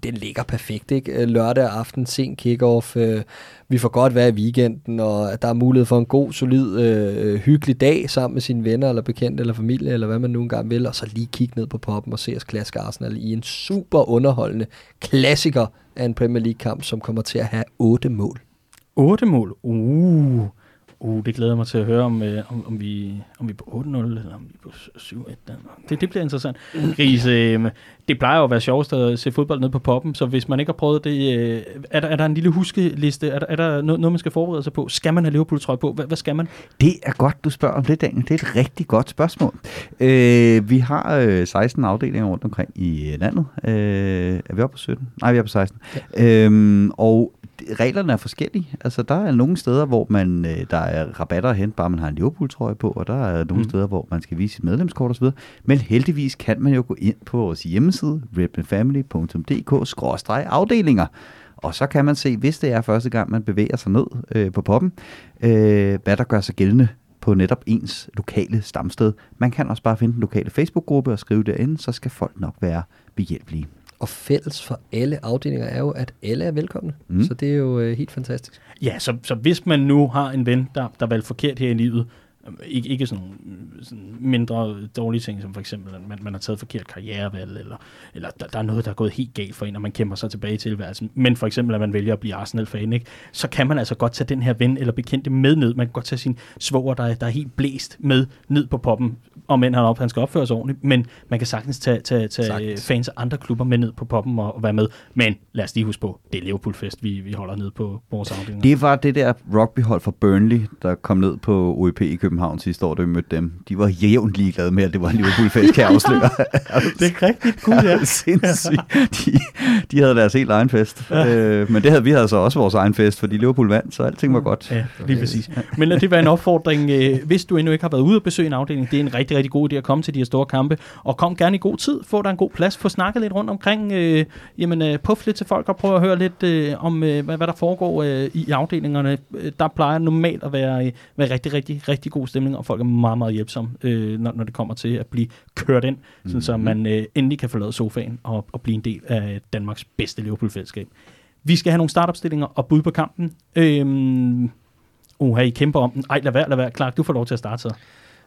den ligger perfekt, ikke? Lørdag aften, sen kickoff, øh, vi får godt være i weekenden, og der er mulighed for en god, solid, øh, hyggelig dag sammen med sine venner, eller bekendte, eller familie, eller hvad man nu engang vil, og så lige kigge ned på poppen og se os klaske Arsenal i en super underholdende klassiker af en Premier League-kamp, som kommer til at have otte mål. 8 mål? Uh, uh, det glæder mig til at høre, om, øh, om, om, vi, om vi er på 8-0, eller om vi er på 7-1. Det, det bliver interessant. Ries, øh, det plejer jo at være sjovest at se fodbold ned på poppen, så hvis man ikke har prøvet det, øh, er, der, er der en lille huskeliste? Er der, er der noget, noget, man skal forberede sig på? Skal man have Liverpool-trøje på? Hvad, hvad skal man? Det er godt, du spørger om det, Daniel. Det er et rigtig godt spørgsmål. Øh, vi har øh, 16 afdelinger rundt omkring i landet. Øh, er vi oppe på 17? Nej, vi er på 16. Ja. Øh, og reglerne er forskellige. Altså, der er nogle steder, hvor man, øh, der er rabatter at hente, bare man har en Liverpool-trøje på, og der er nogle mm. steder, hvor man skal vise sit medlemskort osv. Men heldigvis kan man jo gå ind på vores hjemmeside, redmanfamily.dk-afdelinger, Og så kan man se, hvis det er første gang, man bevæger sig ned øh, på poppen, øh, hvad der gør sig gældende på netop ens lokale stamsted. Man kan også bare finde den lokale Facebook-gruppe og skrive derinde, så skal folk nok være behjælpelige. Og fælles for alle afdelinger er jo, at alle er velkomne. Mm. Så det er jo øh, helt fantastisk. Ja, så, så hvis man nu har en ven, der, der valgte forkert her i livet, ikke, ikke sådan øh, sådan mindre dårlige ting, som for eksempel, at man, man har taget forkert karrierevalg, eller, eller der, der er noget, der er gået helt galt for en, og man kæmper sig tilbage i tilværelsen. Men for eksempel, at man vælger at blive Arsenal-fan, ikke? så kan man altså godt tage den her ven eller bekendte med ned. Man kan godt tage sin svoger, der, er- der er helt blæst med ned på poppen, og men han, op, han skal opføre sig ordentligt, men man kan sagtens tage, tage, tage Sagtens. fans af andre klubber med ned på poppen og, og være med. Men lad os lige huske på, det er Liverpool-fest, vi, vi holder ned på vores afdeling. Det var det der rugbyhold fra Burnley, der kom ned på OEP i København sidste år, da vi mødte dem. De var jævnt ligeglade med, at det var en Liverpool-fest, kan jeg afsløre. Det er rigtigt cool, ja. Sindssygt. De, de havde deres helt egen fest. Ja. Øh, men det havde vi havde så også vores egen fest, fordi Liverpool vandt, så alting var godt. Ja, lige præcis. Men lad det være en opfordring, øh, hvis du endnu ikke har været ude og besøge en afdeling, det er en rigtig, rigtig god idé at komme til de her store kampe, og kom gerne i god tid, få dig en god plads, få snakket lidt rundt omkring, øh, jamen øh, puff lidt til folk og prøv at høre lidt øh, om, øh, hvad, hvad der foregår øh, i afdelingerne. Øh, Der plejer normalt at være, øh, være rigtig, rigtig, rigtig god stemning, og folk er meget, meget hjælpsomme, øh, når, når det kommer til at blive kørt ind, mm-hmm. sådan så man øh, endelig kan forlade sofaen og, og blive en del af Danmarks bedste Liverpool-fællesskab. Vi skal have nogle startopstillinger og bud på kampen. Øhm, Uha, I kæmper om den. Ej, lad være, lad være. Clark, du får lov til at starte så.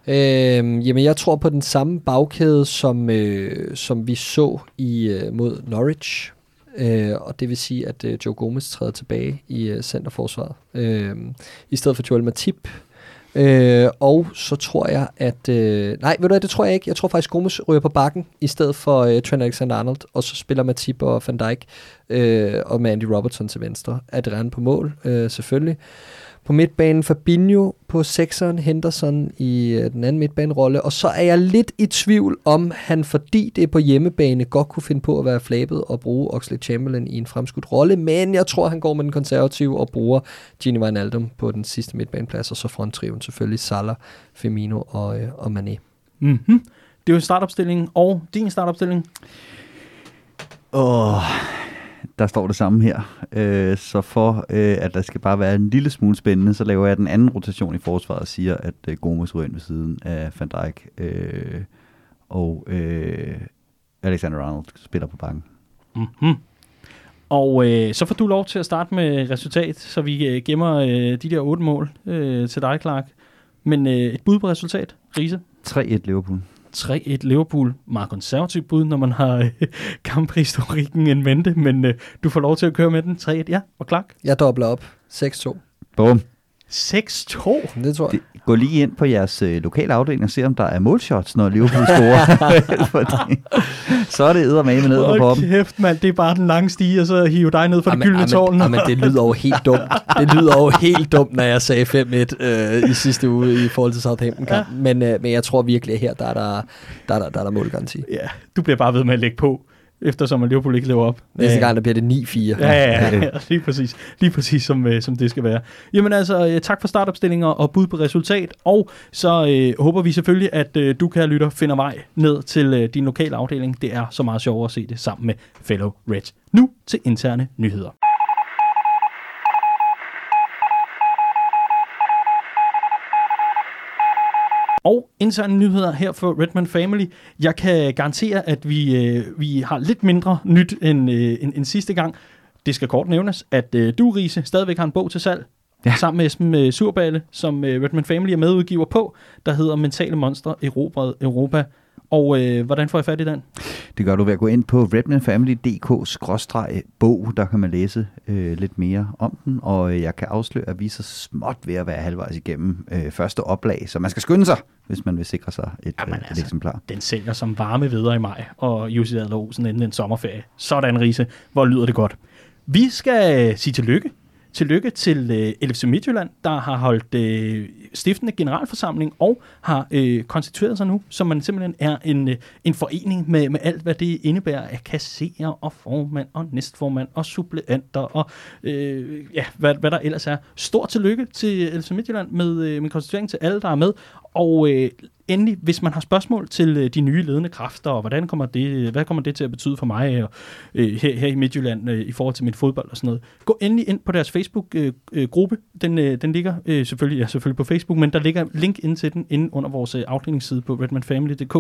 Øhm, jamen, jeg tror på den samme bagkæde, som, øh, som vi så i øh, mod Norwich. Øh, og det vil sige, at øh, Joe Gomez træder tilbage i øh, centerforsvaret. Øh, I stedet for Joel Matip. Øh, og så tror jeg, at... Øh, nej, ved du hvad, det tror jeg ikke. Jeg tror faktisk, Gomes ryger på bakken, i stedet for øh, Trent Alexander-Arnold. Og så spiller Matip og Van Dijk, øh, og med Andy Robertson til venstre. Adrian på mål, øh, selvfølgelig. På midtbanen Fabinho på sekseren, Henderson i øh, den anden midtbanerolle. Og så er jeg lidt i tvivl om, han fordi det er på hjemmebane, godt kunne finde på at være flabet og bruge Oxley Chamberlain i en fremskudt rolle. Men jeg tror, han går med den konservative og bruger Gini Wijnaldum på den sidste midtbaneplads. Og så fronttriven selvfølgelig Salah, Firmino og, øh, og Mané. Mm-hmm. Det er jo startopstillingen og din startopstilling. Åh, der står det samme her. Øh, så for øh, at der skal bare være en lille smule spændende, så laver jeg den anden rotation i forsvaret og siger, at øh, Gomes ryger ind ved siden af Van Dijk. Øh, og øh, Alexander Arnold spiller på bakken. Mm-hmm. Og øh, så får du lov til at starte med resultat, så vi øh, gemmer øh, de der otte mål øh, til dig, Clark. Men øh, et bud på resultat, Riese? 3-1 Liverpool. 3-1 Liverpool. Meget konservativt bud, når man har øh, kamphistorikken en mente, men øh, du får lov til at køre med den. 3-1, ja. Og Clark? Jeg dobler op. 6-2. Bum. 6-2. Det tror jeg. Det, gå lige ind på jeres øh, lokale afdeling og se, om der er målshots, når Liverpool scorer. Fordi, så er det eddermame ned på poppen. kæft, mand. Det er bare den lange stige, og så hive dig ned fra det gyldne tårn. Jamen, det lyder jo helt dumt. Det lyder jo helt dumt, når jeg sagde 5-1 øh, i sidste uge i forhold til Southampton-kampen. Ja. Men, øh, men jeg tror virkelig, at her der er der, der, er der, der, er der målgaranti. Ja, du bliver bare ved med at lægge på, eftersom at Liverpool ikke lever op. Næste gang, der bliver det 9-4. Ja, ja, ja, lige præcis. Lige præcis, som, øh, som det skal være. Jamen altså, tak for startopstillinger og bud på resultat. Og så øh, håber vi selvfølgelig, at øh, du, kære lytter, finder vej ned til øh, din lokale afdeling. Det er så meget sjovere at se det sammen med fellow Reds. Nu til interne nyheder. Og interne nyheder her for Redman Family. Jeg kan garantere, at vi, øh, vi har lidt mindre nyt end, øh, end, end sidste gang. Det skal kort nævnes, at øh, du, Riese, stadigvæk har en bog til salg. Ja. Sammen med Esben øh, Surballe, som øh, Redman Family er medudgiver på, der hedder Mentale Monstre Erobret Europa. Og øh, hvordan får jeg fat i den? Det gør du ved at gå ind på redmanfamily.dk-bog. Der kan man læse øh, lidt mere om den, og øh, jeg kan afsløre, at vi er så småt ved at være halvvejs igennem øh, første oplag, så man skal skynde sig, hvis man vil sikre sig et, Jamen øh, et altså. eksemplar. Den sælger som varme videre i maj, og Jussi Adler Olsen inden en sommerferie. Sådan, Riese. Hvor lyder det godt. Vi skal sige tillykke. Tillykke til øh, LFC Midtjylland, der har holdt øh, stiftende generalforsamling og har øh, konstitueret sig nu, som man simpelthen er en, øh, en forening med, med alt, hvad det indebærer af kasserer og formand og næstformand og suppleanter og øh, ja, hvad, hvad der ellers er. Stort tillykke til øh, LFC Midtjylland med, øh, med konstitueringen til alle, der er med. Og øh, endelig, hvis man har spørgsmål til øh, de nye ledende kræfter, og hvordan kommer det, hvad kommer det til at betyde for mig og, øh, her, her i Midtjylland øh, i forhold til mit fodbold og sådan noget, gå endelig ind på deres Facebook-gruppe. Øh, den, øh, den ligger øh, selvfølgelig, ja, selvfølgelig på Facebook, men der ligger link ind til den inde under vores øh, afdelingsside på redmanfamily.dk,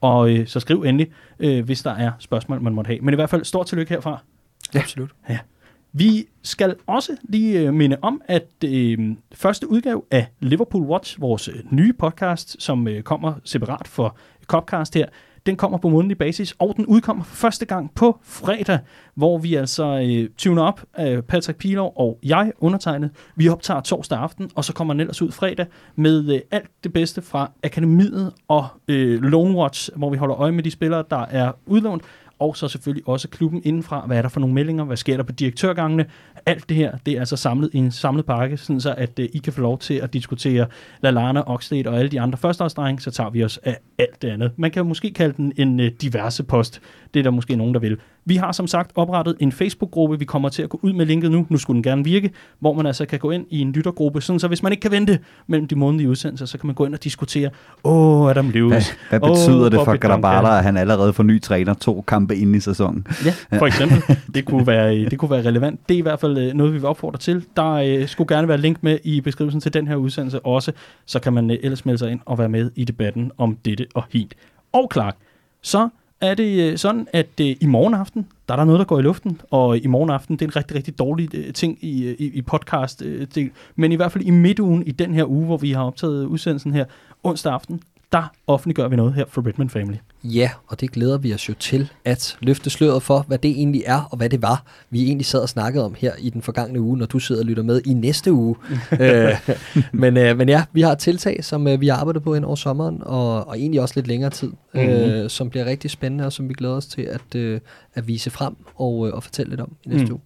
og øh, så skriv endelig, øh, hvis der er spørgsmål, man måtte have. Men i hvert fald, stort tillykke herfra. Ja, absolut. Ja. Vi skal også lige øh, minde om, at øh, første udgave af Liverpool Watch, vores øh, nye podcast, som øh, kommer separat for Copcast her, den kommer på månedlig basis, og den udkommer for første gang på fredag, hvor vi altså øh, tuner op øh, Patrick Pilov og jeg undertegnet. Vi optager torsdag aften, og så kommer den ellers ud fredag med øh, alt det bedste fra Akademiet og øh, Lone Watch, hvor vi holder øje med de spillere, der er udlånt, og så selvfølgelig også klubben indenfra. Hvad er der for nogle meldinger? Hvad sker der på direktørgangene? Alt det her, det er altså samlet i en samlet pakke, sådan så at uh, I kan få lov til at diskutere Lalana, Oxlade og alle de andre førsteårsdrenge, så tager vi os af alt det andet. Man kan måske kalde den en uh, diverse post. Det er der måske nogen, der vil. Vi har som sagt oprettet en Facebook-gruppe. Vi kommer til at gå ud med linket nu. Nu skulle den gerne virke, hvor man altså kan gå ind i en lyttergruppe, sådan så hvis man ikke kan vente mellem de månedlige udsendelser, så kan man gå ind og diskutere, åh, oh, Adam Lewis. Hvad, hvad betyder Åh, det for Duncan." at han allerede får ny træner to kampe inde i sæsonen? Ja, for eksempel. Det kunne være, det kunne være relevant. Det er i hvert fald øh, noget, vi vil opfordre til. Der øh, skulle gerne være link med i beskrivelsen til den her udsendelse også, så kan man øh, ellers melde sig ind og være med i debatten om dette og helt. Og Clark, så er det øh, sådan, at øh, i morgen aften, der er der noget, der går i luften, og i morgen aften, det er en rigtig, rigtig dårlig øh, ting i, øh, i, i podcast, øh, det, men i hvert fald i midtugen i den her uge, hvor vi har optaget udsendelsen her, onsdag aften, der offentliggør vi noget her for Redman Family. Ja, og det glæder vi os jo til at løfte sløret for, hvad det egentlig er, og hvad det var, vi egentlig sad og snakkede om her i den forgangne uge, når du sidder og lytter med i næste uge. øh, men, øh, men ja, vi har et tiltag, som øh, vi har arbejdet på ind over sommeren, og, og egentlig også lidt længere tid, mm-hmm. øh, som bliver rigtig spændende, og som vi glæder os til at, øh, at vise frem og, øh, og fortælle lidt om i næste mm. uge.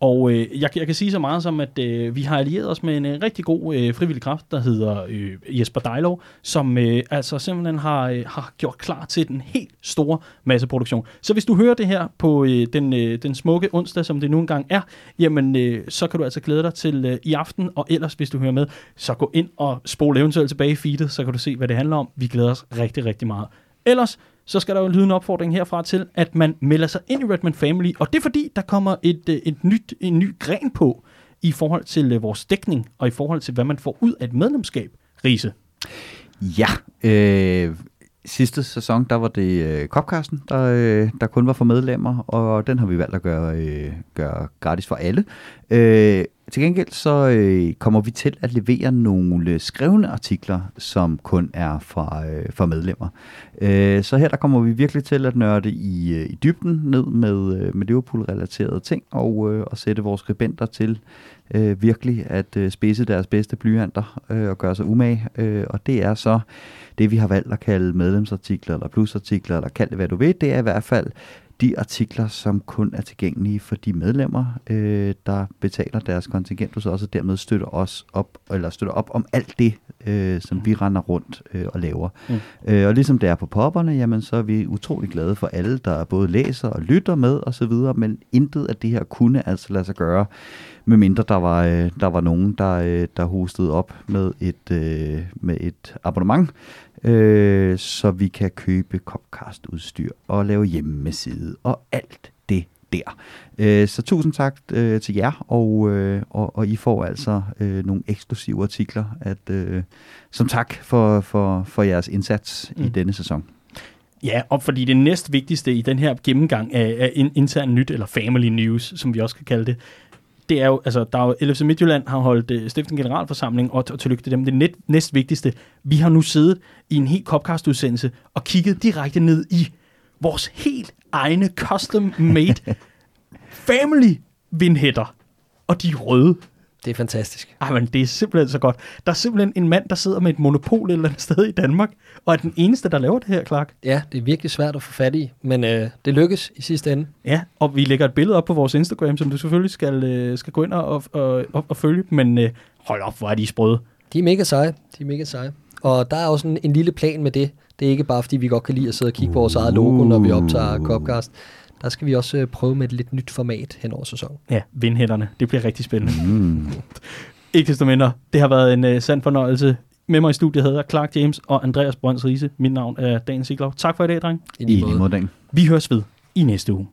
Og øh, jeg, jeg kan sige så meget som, at øh, vi har allieret os med en øh, rigtig god øh, frivillig kraft, der hedder øh, Jesper Dejlov, som øh, altså simpelthen har, øh, har gjort klar til den helt store masseproduktion. Så hvis du hører det her på øh, den, øh, den smukke onsdag, som det nu engang er, jamen øh, så kan du altså glæde dig til øh, i aften, og ellers hvis du hører med, så gå ind og spole eventuelt tilbage i feedet, så kan du se, hvad det handler om. Vi glæder os rigtig, rigtig meget. Ellers, så skal der jo lyde en opfordring herfra til, at man melder sig ind i Redman Family, og det er fordi, der kommer et, øh, et nyt, en ny gren på i forhold til øh, vores dækning, og i forhold til, hvad man får ud af et medlemskab, Riese. Ja, øh, sidste sæson, der var det øh, Copcasten, der, øh, der kun var for medlemmer, og den har vi valgt at gøre, øh, gøre gratis for alle. Øh, til gengæld så øh, kommer vi til at levere nogle skrevne artikler, som kun er fra, øh, fra medlemmer. Øh, så her der kommer vi virkelig til at nørde i, øh, i dybden ned med, øh, med Liverpool-relaterede ting, og, øh, og sætte vores skribenter til øh, virkelig at øh, spidse deres bedste blyanter øh, og gøre sig umage. Øh, og det er så det, vi har valgt at kalde medlemsartikler eller plusartikler, eller kald det hvad du vil. Det er i hvert fald de artikler, som kun er tilgængelige for de medlemmer, øh, der betaler deres kontingent hos os, og dermed støtter os op, eller støtter op om alt det, øh, som vi render rundt øh, og laver. Mm. Mm. Øh, og ligesom det er på popperne, jamen så er vi utrolig glade for alle, der både læser og lytter med osv., men intet af det her kunne altså lade sig gøre, medmindre der var, øh, der var nogen, der, øh, der hostede op med et, øh, med et abonnement, øh, så vi kan købe Copcast-udstyr og lave hjemmeside og alt det der. Øh, så tusind tak øh, til jer, og, øh, og, og I får altså øh, nogle eksklusive artikler at, øh, som tak for, for, for jeres indsats mm. i denne sæson. Ja, og fordi det næst vigtigste i den her gennemgang af, af in- intern nyt, eller family news, som vi også kan kalde det, det er jo, altså, der er jo, LFC Midtjylland har holdt uh, stiftet en generalforsamling, og, og tillykke til dem. Det net, næst vigtigste, vi har nu siddet i en helt Copcast-udsendelse og kigget direkte ned i vores helt egne custom-made family vindhætter. Og de er røde. Det er fantastisk. Ej, men det er simpelthen så godt. Der er simpelthen en mand, der sidder med et monopol et eller andet sted i Danmark, og er den eneste, der laver det her, Clark. Ja, det er virkelig svært at få fat i, men øh, det lykkes i sidste ende. Ja, og vi lægger et billede op på vores Instagram, som du selvfølgelig skal, øh, skal gå ind og, og, og, og følge. Men øh, hold op, hvor er de sprøde. De er mega seje. De er mega seje. Og der er også en, en lille plan med det. Det er ikke bare, fordi vi godt kan lide at sidde og kigge på vores eget logo, når vi optager Copcast. Der skal vi også øh, prøve med et lidt nyt format hen over sæsonen. Ja, vindhætterne. Det bliver rigtig spændende. Mm. Ikke desto mindre, det har været en øh, sand fornøjelse Med mig i studiet hedder Clark James og Andreas Brønds Riese. Mit navn er Dan Siglov. Tak for i dag, dreng. I I lige måde. måde, Dan. Vi høres ved i næste uge.